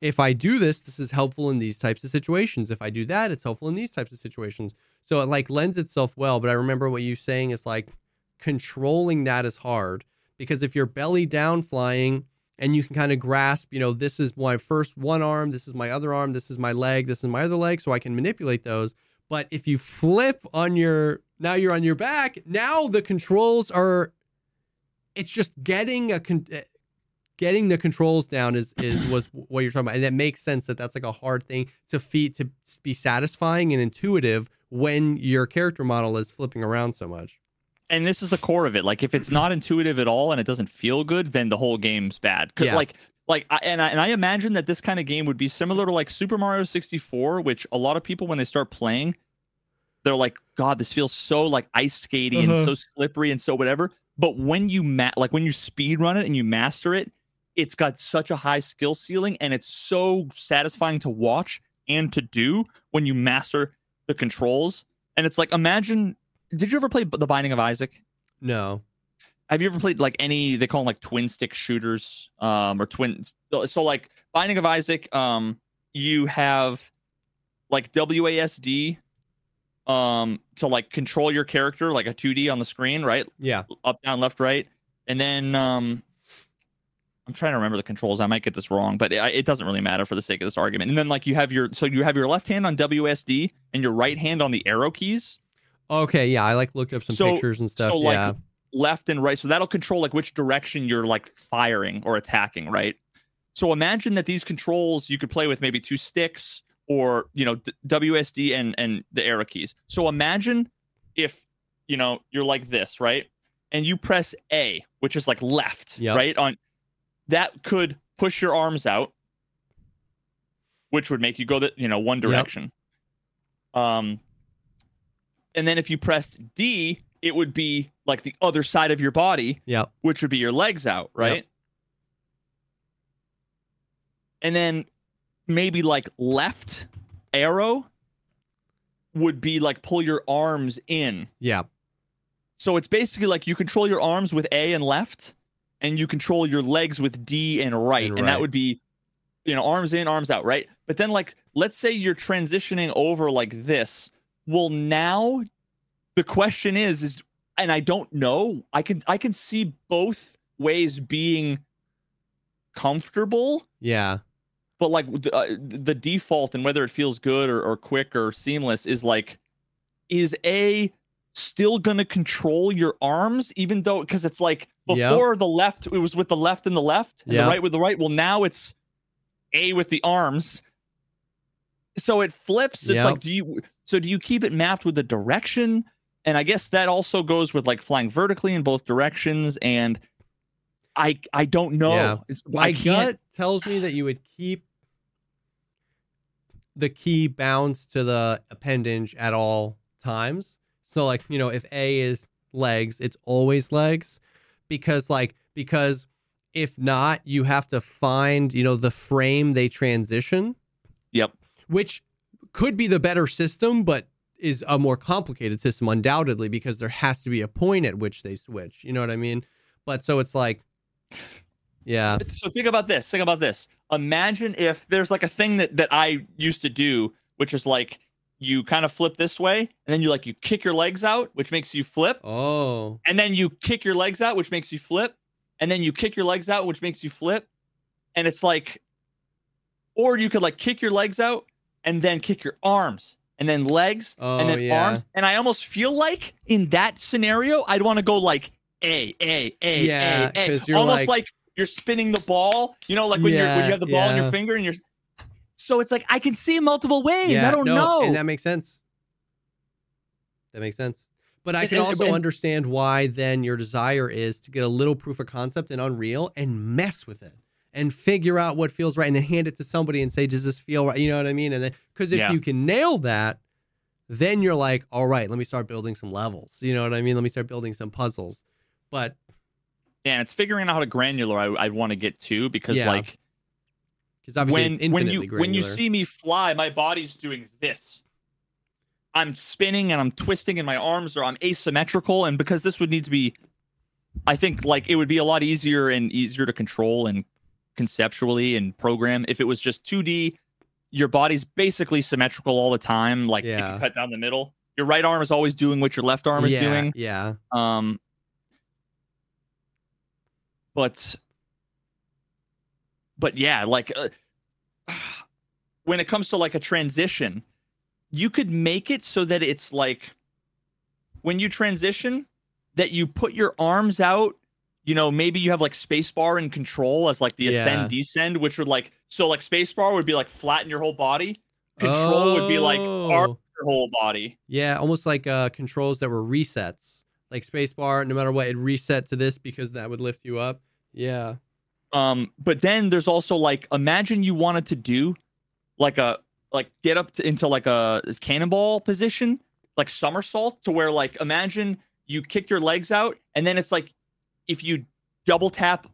if I do this, this is helpful in these types of situations. If I do that, it's helpful in these types of situations. So it like lends itself well. But I remember what you saying is like controlling that is hard because if you're belly down flying and you can kind of grasp, you know, this is my first one arm, this is my other arm, this is my leg, this is my other leg, so I can manipulate those. But if you flip on your now you're on your back, now the controls are it's just getting a getting the controls down is is was what you're talking about and it makes sense that that's like a hard thing to feed to be satisfying and intuitive when your character model is flipping around so much and this is the core of it. Like if it's not intuitive at all and it doesn't feel good, then the whole game's bad. 'Cause, Yeah. Like like and I and I imagine that this kind of game would be similar to like Super Mario 64, which a lot of people when they start playing, they're like, God, this feels so like ice skatey Uh-huh. and so slippery and so whatever. But when you ma- like when you speed run it and you master it, it's got such a high skill ceiling and it's so satisfying to watch and to do when you master the controls. And it's like imagine did you ever play The Binding of Isaac? no Have you ever played like any they call them like twin stick shooters um or twin so, so like Binding of Isaac um you have like WASD um to like control your character like a 2D on the screen, right? yeah Up down left right. And then um I'm trying to remember the controls. I might get this wrong, but it, it doesn't really matter for the sake of this argument. And then like you have your so you have your left hand on WSD and your right hand on the arrow keys. okay yeah i like looked up some So- pictures and stuff so, like, yeah left and right. So that'll control like which direction you're like firing or attacking, right? So imagine that these controls you could play with maybe two sticks or you know d- WSD and and the arrow keys. So imagine if you know you're like this, right? And you press A, which is like left, Yep. right? On that could push your arms out, which would make you go the you know one direction. Um, and then if you pressed D, it would be like the other side of your body, yeah which would be your legs out, right? And then maybe like left arrow would be like pull your arms in. yeah So it's basically like you control your arms with A and left, and you control your legs with D and right. And And, that would be, you know, arms in, arms out, right? But then, like, let's say you're transitioning over like this. Well, now the question is is and I don't know. I can I can see both ways being comfortable, Yeah. but like the, uh, the default and whether it feels good or, or quick or seamless is like is a still gonna control your arms even though because it's like Yep. before the left it was with the left and the left and Yep. the right with the right well now it's a with the arms so it flips it's Yep. like do you so do you keep it mapped with the direction and i guess that also goes with like flying vertically in both directions and i i don't know Yeah. it's, My gut tells me that you would keep the key bound to the appendage at all times. So like, you know, if A is legs, it's always legs because like because if not, you have to find, you know, the frame they transition, yep which could be the better system, but is a more complicated system undoubtedly because there has to be a point at which they switch. You know what I mean? But so it's like yeah. so think about this think about this imagine if there's like a thing that that i used to do which is like you kind of flip this way and then you like you kick your legs out which makes you flip. Oh. and then you kick your legs out which makes you flip. And then you kick your legs out which makes you flip. And it's like or you could like kick your legs out and then kick your arms and then legs Oh, and then oh, yeah. arms. And i almost feel like in that scenario i'd want to go like a a a Yeah, a. a almost like- like, you're spinning the ball you know like when you're when you have the ball in your finger and you're so it's like i can see multiple ways i don't no, know And that makes sense. That makes sense. But I can and- also and- understand why then your desire is to get a little proof of concept in Unreal and mess with it and figure out what feels right and then hand it to somebody and say, does this feel right? You know what I mean? And then, because if Yeah. you can nail that, then you're like, all right, let me start building some levels. You know what I mean? Let me start building some puzzles. But and it's figuring out how to granular i, I want to get to because Yeah. like because obviously when it's when you when you see me fly, my body's doing this. I'm spinning and I'm twisting, and my arms are I'm asymmetrical, and because this would need to be, I think like it would be a lot easier and easier to control and conceptually and program if it was just 2D. Your body's basically symmetrical all the time. Like if you cut down the middle, your right arm is always doing what your left arm is yeah, doing. Yeah. Um, but but yeah, like uh, when it comes to like a transition, you could make it so that it's like when you transition that you put your arms out. You know, maybe you have like spacebar and control as like the Yeah. ascend descend, which would like so like spacebar would be like flatten your whole body. Control would be like arm Oh. your whole body. Yeah, almost like uh, controls that were resets, like spacebar. No matter what, it reset to this because that would lift you up. Yeah, Um, but then there's also like imagine you wanted to do like a like get up to, into like a cannonball position, like somersault, to where like imagine you kick your legs out, and then it's like if you double tap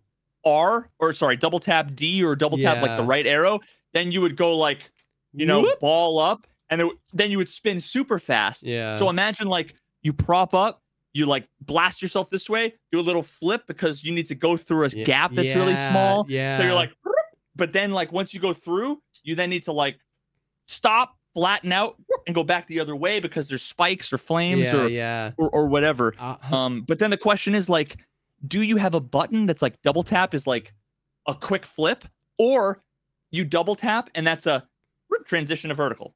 R or sorry, double tap D or double tap like the right arrow, then you would go like you know Whoop. ball up, and it, then you would spin super fast. yeah. So imagine like you prop up, you like blast yourself this way, do a little flip because you need to go through a Yeah, gap that's really small. Yeah. So you're like, but then like once you go through, you then need to like stop, flatten out, and go back the other way because there's spikes or flames yeah, or, yeah. or or whatever. Uh, Um, but then the question is like, do you have a button that's like double tap is like a quick flip, or you double tap and that's a transition to vertical.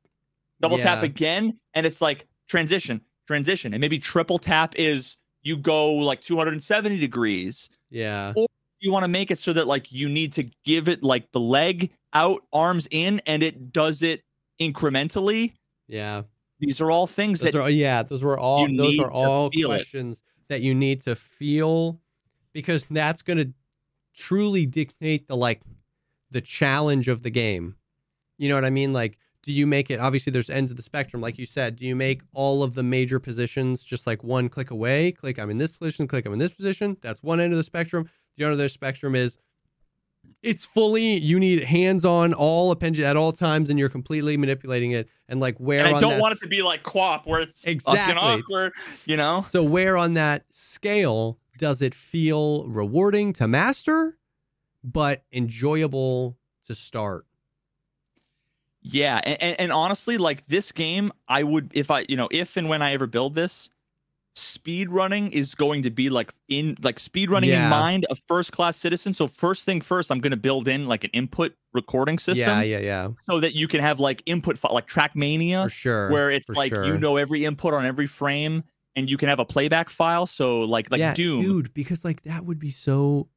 Double tap again and it's like transition, transition, and maybe triple tap is you go like 270 degrees. yeah. Or you want to make it so that like you need to give it like the leg out, arms in, and it does it incrementally. Yeah. These are all things Those that are yeah, those were all those are all feel it. questions that you need to feel because that's going to truly dictate the like the challenge of the game. You know what I mean? Like do you make it obviously there's ends of the spectrum like you said. Do you make all of the major positions just like one click away? Click I'm in this position, click I'm in this position. That's one end of the spectrum. The other of the spectrum is it's fully you need hands on all appendage at all times and you're completely manipulating it and like where and I on don't want it to be like QWOP where it's Exactly. awkward, you know? So where on that scale does it feel rewarding to master, but enjoyable to start? Yeah, and, and, honestly, like this game, I would if I you know if and when I ever build this, speed running is going to be like in like speed running Yeah. in mind a first class citizen. So first thing first, I'm going to build in like an input recording system Yeah, yeah, yeah. so that you can have like input fi- like Trackmania For sure. where it's like sure. you know every input on every frame and you can have a playback file. So like like yeah, Doom. dude, because like that would be so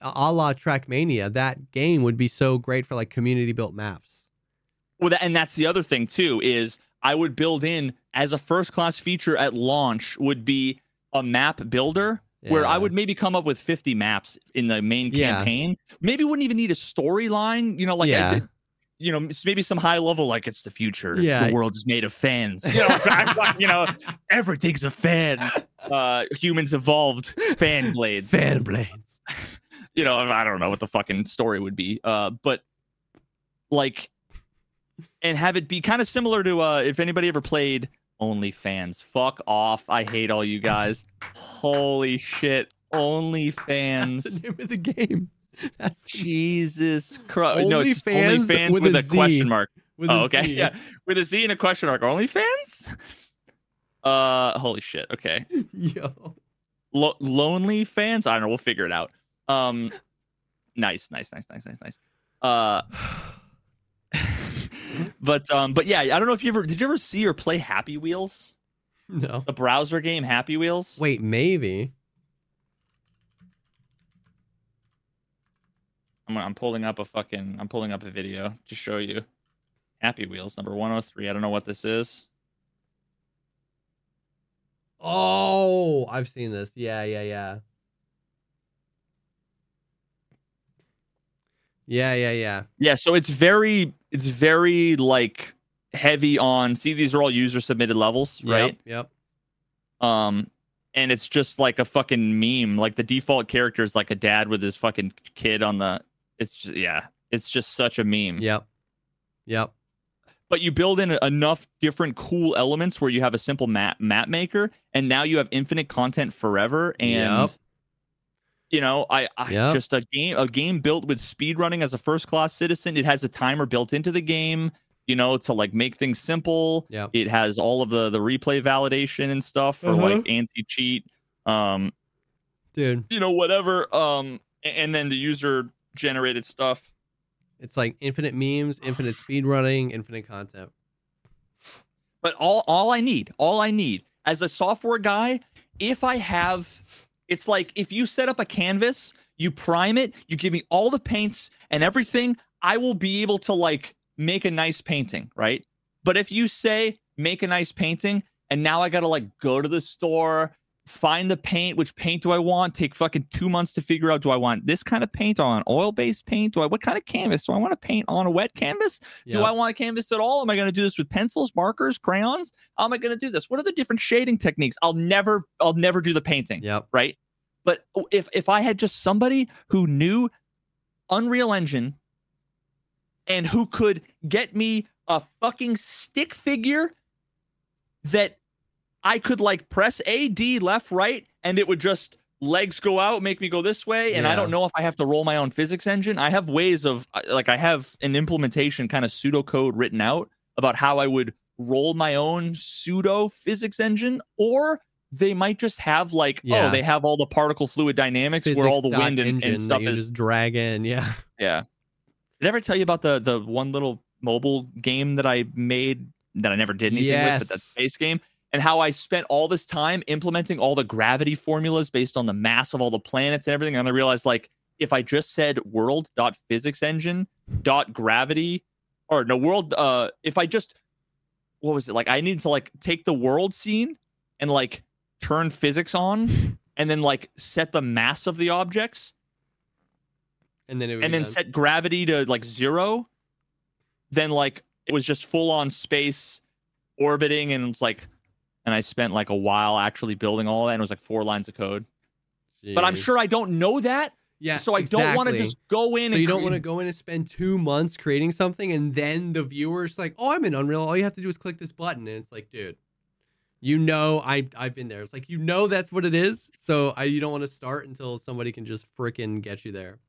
a la Trackmania. That game would be so great for like community built maps. Well, that, and that's the other thing too is I would build in as a first class feature at launch would be a map builder where I would maybe come up with 50 maps in the main Yeah. campaign. Maybe wouldn't even need a storyline, you know, like Yeah. did- you know, maybe some high level like it's the future. Yeah. The world is made of fans. You know, like, you know, everything's a fan. Uh humans evolved fan blades. Fan blades. you know, I don't know what the fucking story would be. Uh, but like, and have it be kind of similar to uh, if anybody ever played OnlyFans. Fuck off! I hate all you guys. Holy shit! That's OnlyFans. the name of the game. That's the- Jesus Christ! No, it's just OnlyFans OnlyFans with a, a question mark. with Oh, okay, Z. yeah, with a Z and a question mark. OnlyFans. Uh, holy shit. Okay. Yo. Lo- lonely fans i don't know we'll figure it out um nice nice nice nice nice nice uh but um but yeah i don't know if you ever did you ever see or play happy wheels No. the browser game happy wheels Wait, maybe. I'm, I'm pulling up a fucking i'm pulling up a video to show you happy wheels number 103 i don't know what this is Oh, I've seen this. Yeah, yeah, yeah. Yeah, yeah, yeah. yeah so it's very it's very like heavy on see these are all user submitted levels right Yep. Um, and it's just like a fucking meme. Like the default character is like a dad with his fucking kid on the. It's just yeah, it's just such a meme. Yep. Yep. Yep. But you build in enough different cool elements where you have a simple map map maker, and now you have infinite content forever. And Yep. You know, I, I Yep. just a game a game built with speed running as a first class citizen. It has a timer built into the game. You know, to like make things simple. Yep. It has all of the the replay validation and stuff for Uh-huh. like anti cheat. Um, Dude, you know whatever um and then the user generated stuff it's like infinite memes, infinite speed running, infinite content. but all all i need all i need as a software guy if i have it's like if you set up a canvas you prime it you give me all the paints and everything i will be able to like make a nice painting right? But if you say make a nice painting and now i gotta like go to the store find the paint which paint do i want take fucking two months to figure out do i want this kind of paint on oil based paint do i what kind of canvas do i want to paint on a wet canvas do I want a canvas at all? Am I going to do this with pencils, markers, crayons? How am I going to do this? What are the different shading techniques? I'll never, I'll never do the painting, Yep. right? But if if I had just somebody who knew Unreal Engine and who could get me a fucking stick figure that I could like press A, D, left, right, and it would just legs go out, make me go this way. And I don't know if I have to roll my own physics engine. I have ways of uh, like I have an implementation kind of pseudocode written out about how I would roll my own pseudo physics engine, or they might just have like, oh, Yeah. oh, they have all the particle fluid dynamics where all the wind and, engine and stuff is just drag in. Yeah. yeah. Did I ever tell you about the the one little mobile game that I made that I never did anything with, but that Yes. space game? And how I spent all this time implementing all the gravity formulas based on the mass of all the planets and everything. And I realized like if I just said world dot physics engine dot gravity or no world uh if I just what was it like I need to like take the world scene and like turn physics on and then like set the mass of the objects And then and then done. set gravity to like zero, then like it was just full on space orbiting and like and I spent like a while actually building all that and it was like four lines of code. But I'm sure I don't know that. Yeah. so I don't want to just go in So and you don't cre- want to go in and spend two months creating something, and then the viewer's like, "Oh, I'm in Unreal. All you have to do is click this button," and it's like, dude, you know, I I've been there. It's like you know that's what it is. So I you don't want to start until somebody can just freaking get you there.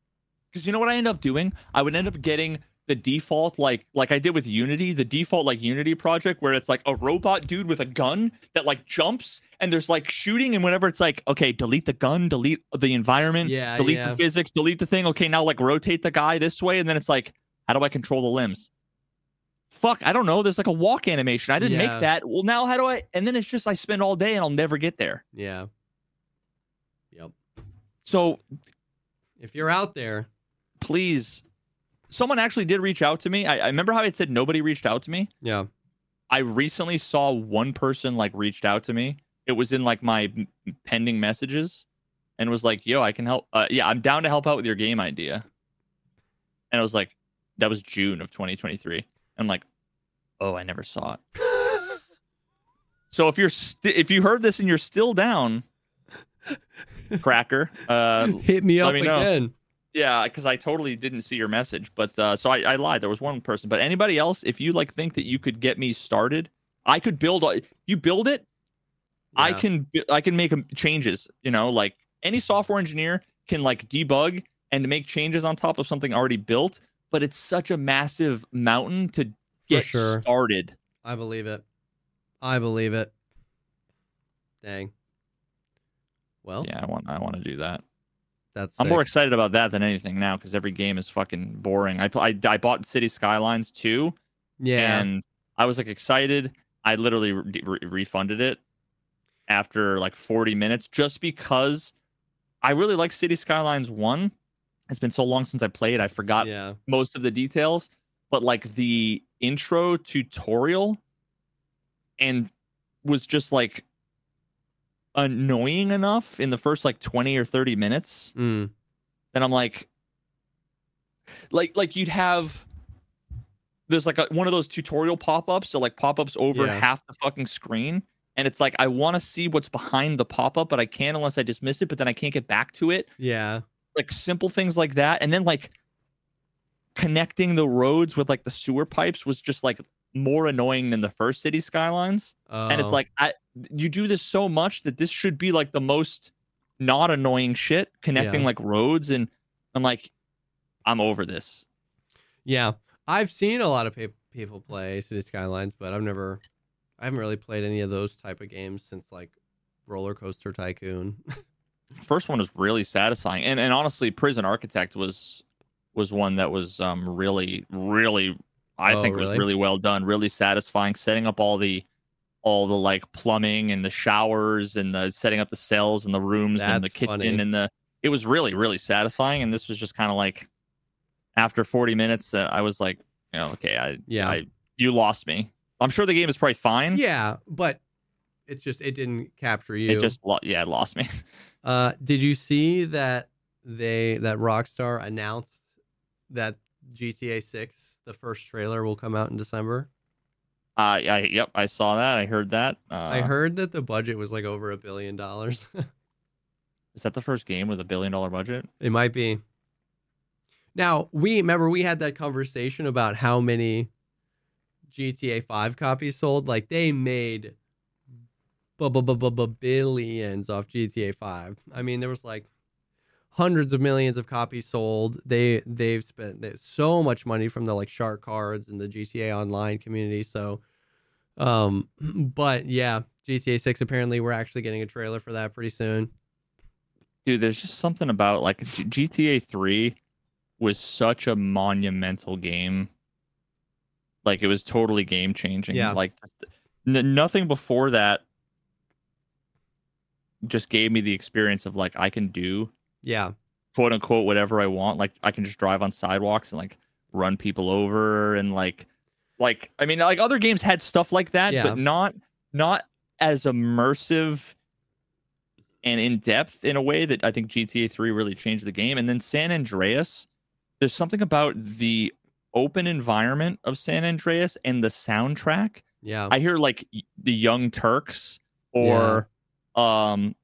because you know what I end up doing? I would end up getting the default like like I did with Unity, the default like Unity project where it's like a robot dude with a gun that like jumps and there's like shooting and whenever it's like okay, delete the gun, delete the environment, Yeah, delete yeah. the physics, delete the thing. Okay, now like rotate the guy this way and then it's like how do I control the limbs? Fuck, I don't know. There's like a walk animation. I didn't Yeah. make that. Well, now how do I? And then it's just I spend all day and I'll never get there. Yeah. Yep. So If you're out there, please, someone actually did reach out to me. I, I remember how I said nobody reached out to me. yeah. I recently saw one person like reached out to me. It was in like my m- pending messages and was like, "Yo, I can help. Uh, yeah, I'm down to help out with your game idea." And I was like, "That was June of 2023." I'm like, "Oh, I never saw it." So if you're st- if you heard this and you're still down, cracker, uh, Hit me up me again. Yeah, because I totally didn't see your message, but uh, so I, I lied. There was one person, but anybody else, if you like think that you could get me started, I could build. You build it, I can I can make changes. You know, like any software engineer can like debug and make changes on top of something already built. But it's such a massive mountain to get sure. started. I believe it. I believe it. Dang. Well, Yeah, I want I want to do that. That's I'm more excited about that than anything now because every game is fucking boring. I, I I bought City Skylines 2 Yeah. and I was like excited. I literally re- re- refunded it after like 40 minutes just because I really like City Skylines 1. It's been so long since I played, I forgot yeah. most of the details, but like the intro tutorial and was just like annoying enough in the first like 20 or 30 minutes Mm. then I'm like, like, like you'd have. There's like a, one of those tutorial pop-ups, so like pop-ups over Yeah. half the fucking screen, and it's like I want to see what's behind the pop-up, but I can't unless I dismiss it. But then I can't get back to it. Yeah. Like simple things like that, and then like connecting the roads with like the sewer pipes was just like more annoying than the first city skylines and it's Oh. like I you do this so much that this should be like the most not annoying shit connecting Yeah. like roads and I'm like I'm over this. Yeah, I've seen a lot of pe- people play City Skylines, but I've never, I haven't really played any of those type of games since like Roller Coaster Tycoon. First one was really satisfying and and honestly Prison Architect was was one that was um really really I Oh, think was really? really well done, really satisfying setting up all the all the like plumbing and the showers and the setting up the cells and the rooms and the kitchen funny. and the it was really really satisfying and this was just kind of like after 40 minutes uh, I was like you know okay I Yeah. I, you lost me. I'm sure the game is probably fine. yeah, but it's just it didn't capture you. It just lo- yeah, it lost me. Uh, did you see that they that Rockstar announced that GTA 6, the first trailer, will come out in December? Uh, I yep, I saw that. I heard that. Uh, I heard that the budget was like over a billion dollars. Is that the first game with a billion dollar budget? It might be. Now, we remember we had that conversation about how many GTA 5 copies sold. Like they made billions off GTA 5. I mean, there was like hundreds of millions of copies sold. They they've spent so much money from the like shark cards and the GTA online community. So um but yeah, GTA 6 apparently we're actually getting a trailer for that pretty soon. Dude, there's just something about like GTA 3 was such a monumental game. Like it was totally game changing. Yeah. Like n- nothing before that just gave me the experience of like I can do Yeah. quote unquote whatever I want. Like I can just drive on sidewalks and like run people over and like like I mean like other games had stuff like that, Yeah. but not not as immersive and in depth in a way that I think GTA 3 really changed the game. And then San Andreas, there's something about the open environment of San Andreas and the soundtrack Yeah. I hear like the Young Turks or um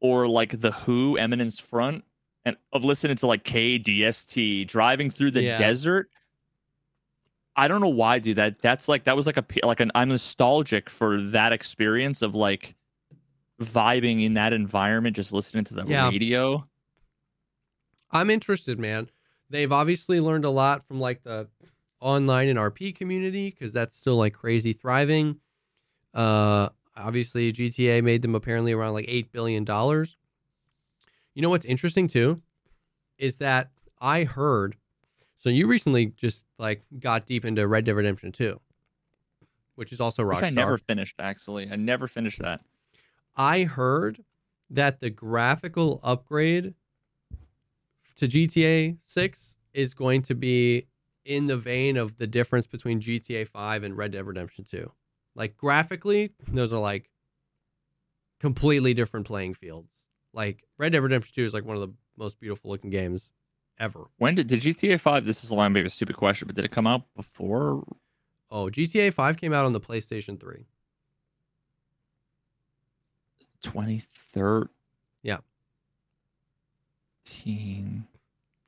or like the Who Eminence Front and of listening to like KDST driving through the Yeah. desert. I don't know why, dude. That that's like that was like a like an I'm nostalgic for that experience of like vibing in that environment, just listening to the Yeah. radio. I'm interested, man. they've obviously learned a lot from like the online and RP community because that's still like crazy thriving. Uh, obviously GTA made them apparently around like eight billion dollars. You know what's interesting too is that I heard. So you recently just like got deep into Red Dead Redemption 2, which is also Which Rockstar. I never finished actually. I never finished that. I heard that the graphical upgrade to GTA 6 is going to be in the vein of the difference between GTA 5 and Red Dead Redemption 2. Like graphically, those are like completely different playing fields. Like Red Dead Redemption 2 is like one of the most beautiful looking games ever. When did did GTA Five? This is maybe a stupid question, but did it come out before? Oh, GTA 5 came out on the PlayStation 3. Twenty third. Yeah. Teen.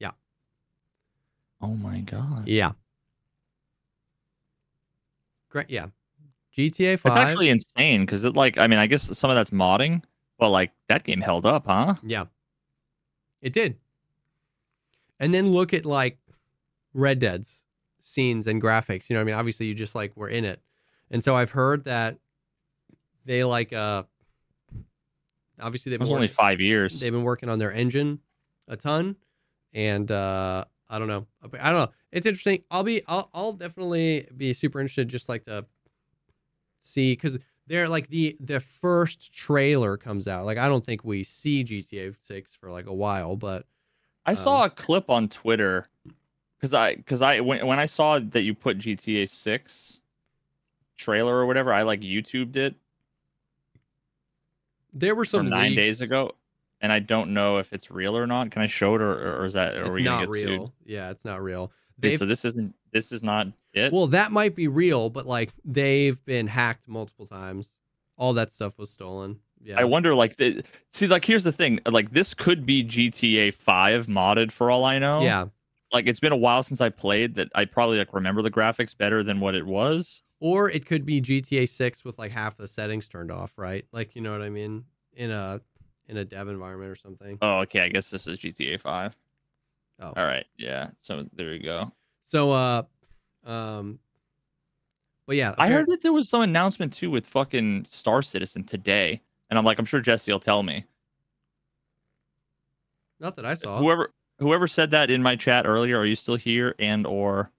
Yeah. Oh my god. Yeah. Great. Yeah. GTA 5. It's actually insane because it like I mean I guess some of that's modding, but like that game held up, huh? Yeah. It did. And then look at like Red Dead's scenes and graphics. You know what I mean? Obviously you just like were in it. And so I've heard that they like uh obviously they've been, only working, five years. they've been working on their engine a ton. And uh I don't know. I don't know. It's interesting. I'll be I'll I'll definitely be super interested just like to see cuz they're like the the first trailer comes out. Like I don't think we see GTA 6 for like a while, but I saw um, a clip on Twitter because I because I when when I saw that you put GTA Six trailer or whatever, I like YouTubed it there were some nine days ago, and I don't know if it's real or not. Can I show it or, or is that are It's not real. sued? Yeah, it's not real. They've, so this isn't this is not it. well, that might be real, but like they've been hacked multiple times. All that stuff was stolen. Yeah. I wonder, like, the, see, like, here's the thing, like, this could be GTA Five modded for all I know. yeah. like, it's been a while since I played that. I probably like remember the graphics better than what it was. Or it could be GTA 6 with like half the settings turned off, right? Like, you know what I mean? In a in a dev environment or something. Oh, okay. I guess this is GTA Five. Oh. All right. Yeah. So there you go. So uh um but yeah, I heard that there was some announcement too with fucking Star Citizen today, and I'm like, I'm sure Jesse will tell me. not that I saw. Whoever whoever said that in my chat earlier, are you still here? And or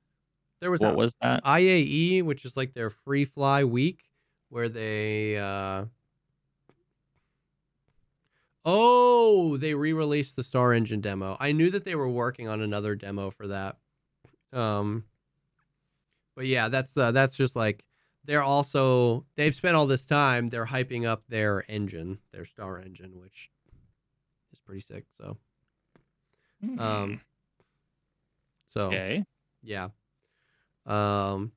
there was what a- was that? IAE, which is like their free fly week, where they uh Oh, they re-released the Star Engine demo. I knew that they were working on another demo for that. Um but yeah, that's uh, that's just like they're also they've spent all this time they're hyping up their engine, their Star Engine, which is pretty sick. So um so okay. yeah. Um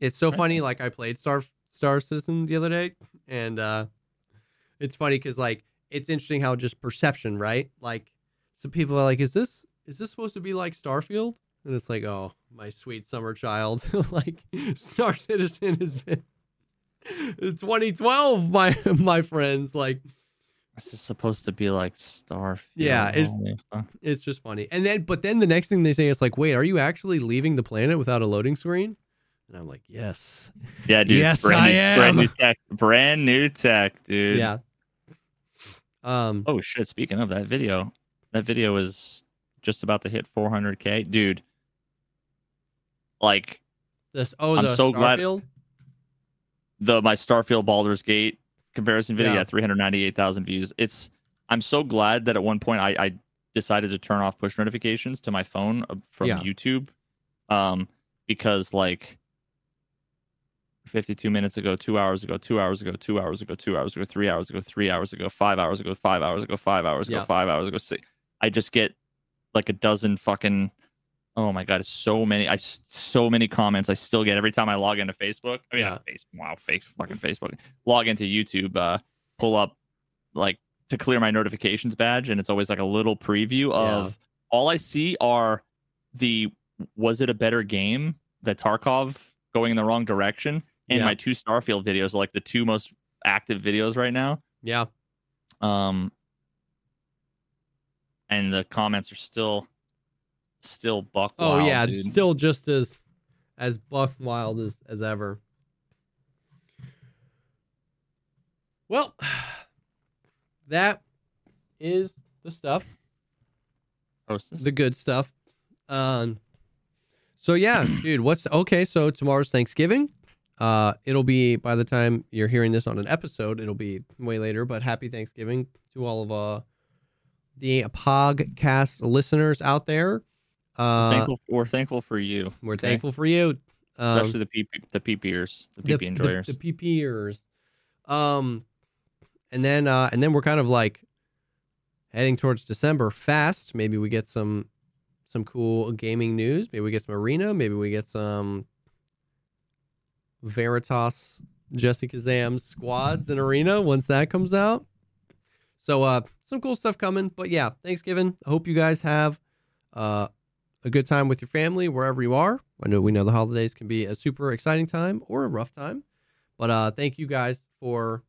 It's so funny like I played Star Star Citizen the other day and uh it's funny cuz like it's interesting how just perception, right? Like some people are like is this is this supposed to be like Starfield? And it's like, "Oh, my sweet summer child." like Star Citizen has been 2012, my my friends. Like This is supposed to be like Starfield. Yeah, it's- Holy it's just funny. And then, but then the next thing they say is like, "Wait, are you actually leaving the planet without a loading screen?" And I'm like, "Yes, yeah, dude. Yes, brand I new, Brand new tech. Brand new tech, dude. yeah." Um, Oh shit! Speaking of that video, that video is just about to hit 400k, dude. Like this. Oh, I'm the so glad- Starfield? the my Starfield Baldur's Gate comparison video, Yeah. yeah, 398,000 views. It's I'm so glad that at one point I, I decided to turn off push notifications to my phone uh, from Yeah. YouTube, um, because like 52 minutes ago, two hours ago, two hours ago, two hours ago, two hours ago, three hours ago, three hours ago, five hours ago, five hours ago, five hours ago, Yeah. five hours ago, six. I just get like a dozen fucking. Oh my god, it's so many. I so many comments I still get every time I log into Facebook. I mean, Yeah. not face wow, fake fucking Facebook. Log into YouTube, uh, pull up like to clear my notifications badge, and it's always like a little preview of all I see are the was it a better game that Tarkov going in the wrong direction, and Yeah. my two Starfield videos are like the two most active videos right now. Yeah, Um, and the comments are still still buck. Oh wild, yeah, dude. still just as as buck wild as as ever. Well, that is the stuff, Hostess. the good stuff. Um, so yeah, dude, what's okay? So tomorrow's Thanksgiving. Uh, it'll be by the time you're hearing this on an episode, it'll be way later. But happy Thanksgiving to all of uh the podcast listeners out there. Uh, thankful, we're thankful for you. we're okay? thankful for you, um, especially the PP, the PPers, the PP enjoyers. The, the PPers. Um, and then uh, and then we're kind of like heading towards December fast. Maybe we get some some cool gaming news. Maybe we get some arena. Maybe we get some Veritas Jesse Kazam's squads in arena once that comes out. So uh, some cool stuff coming. But yeah, Thanksgiving. I hope you guys have uh, a good time with your family wherever you are. I know we know the holidays can be a super exciting time or a rough time. But uh, thank you guys for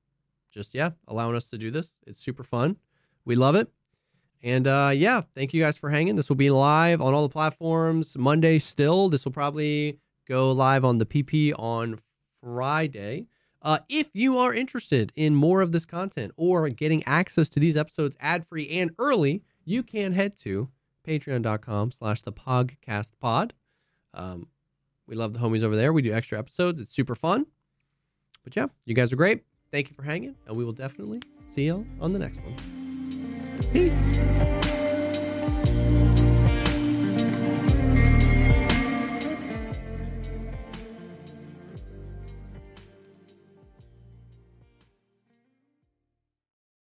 just yeah allowing us to do this. It's super fun. We love it. And uh, yeah, thank you guys for hanging. This will be live on all the platforms Monday still. This will probably go live on the PP on Friday. Uh, if you are interested in more of this content or getting access to these episodes ad free and early, you can head to patreon.com slash the Pogcast pod. Um, we love the homies over there. We do extra episodes. It's super fun. But yeah, you guys are great. Thank you for hanging, and we will definitely see you on the next one. Peace.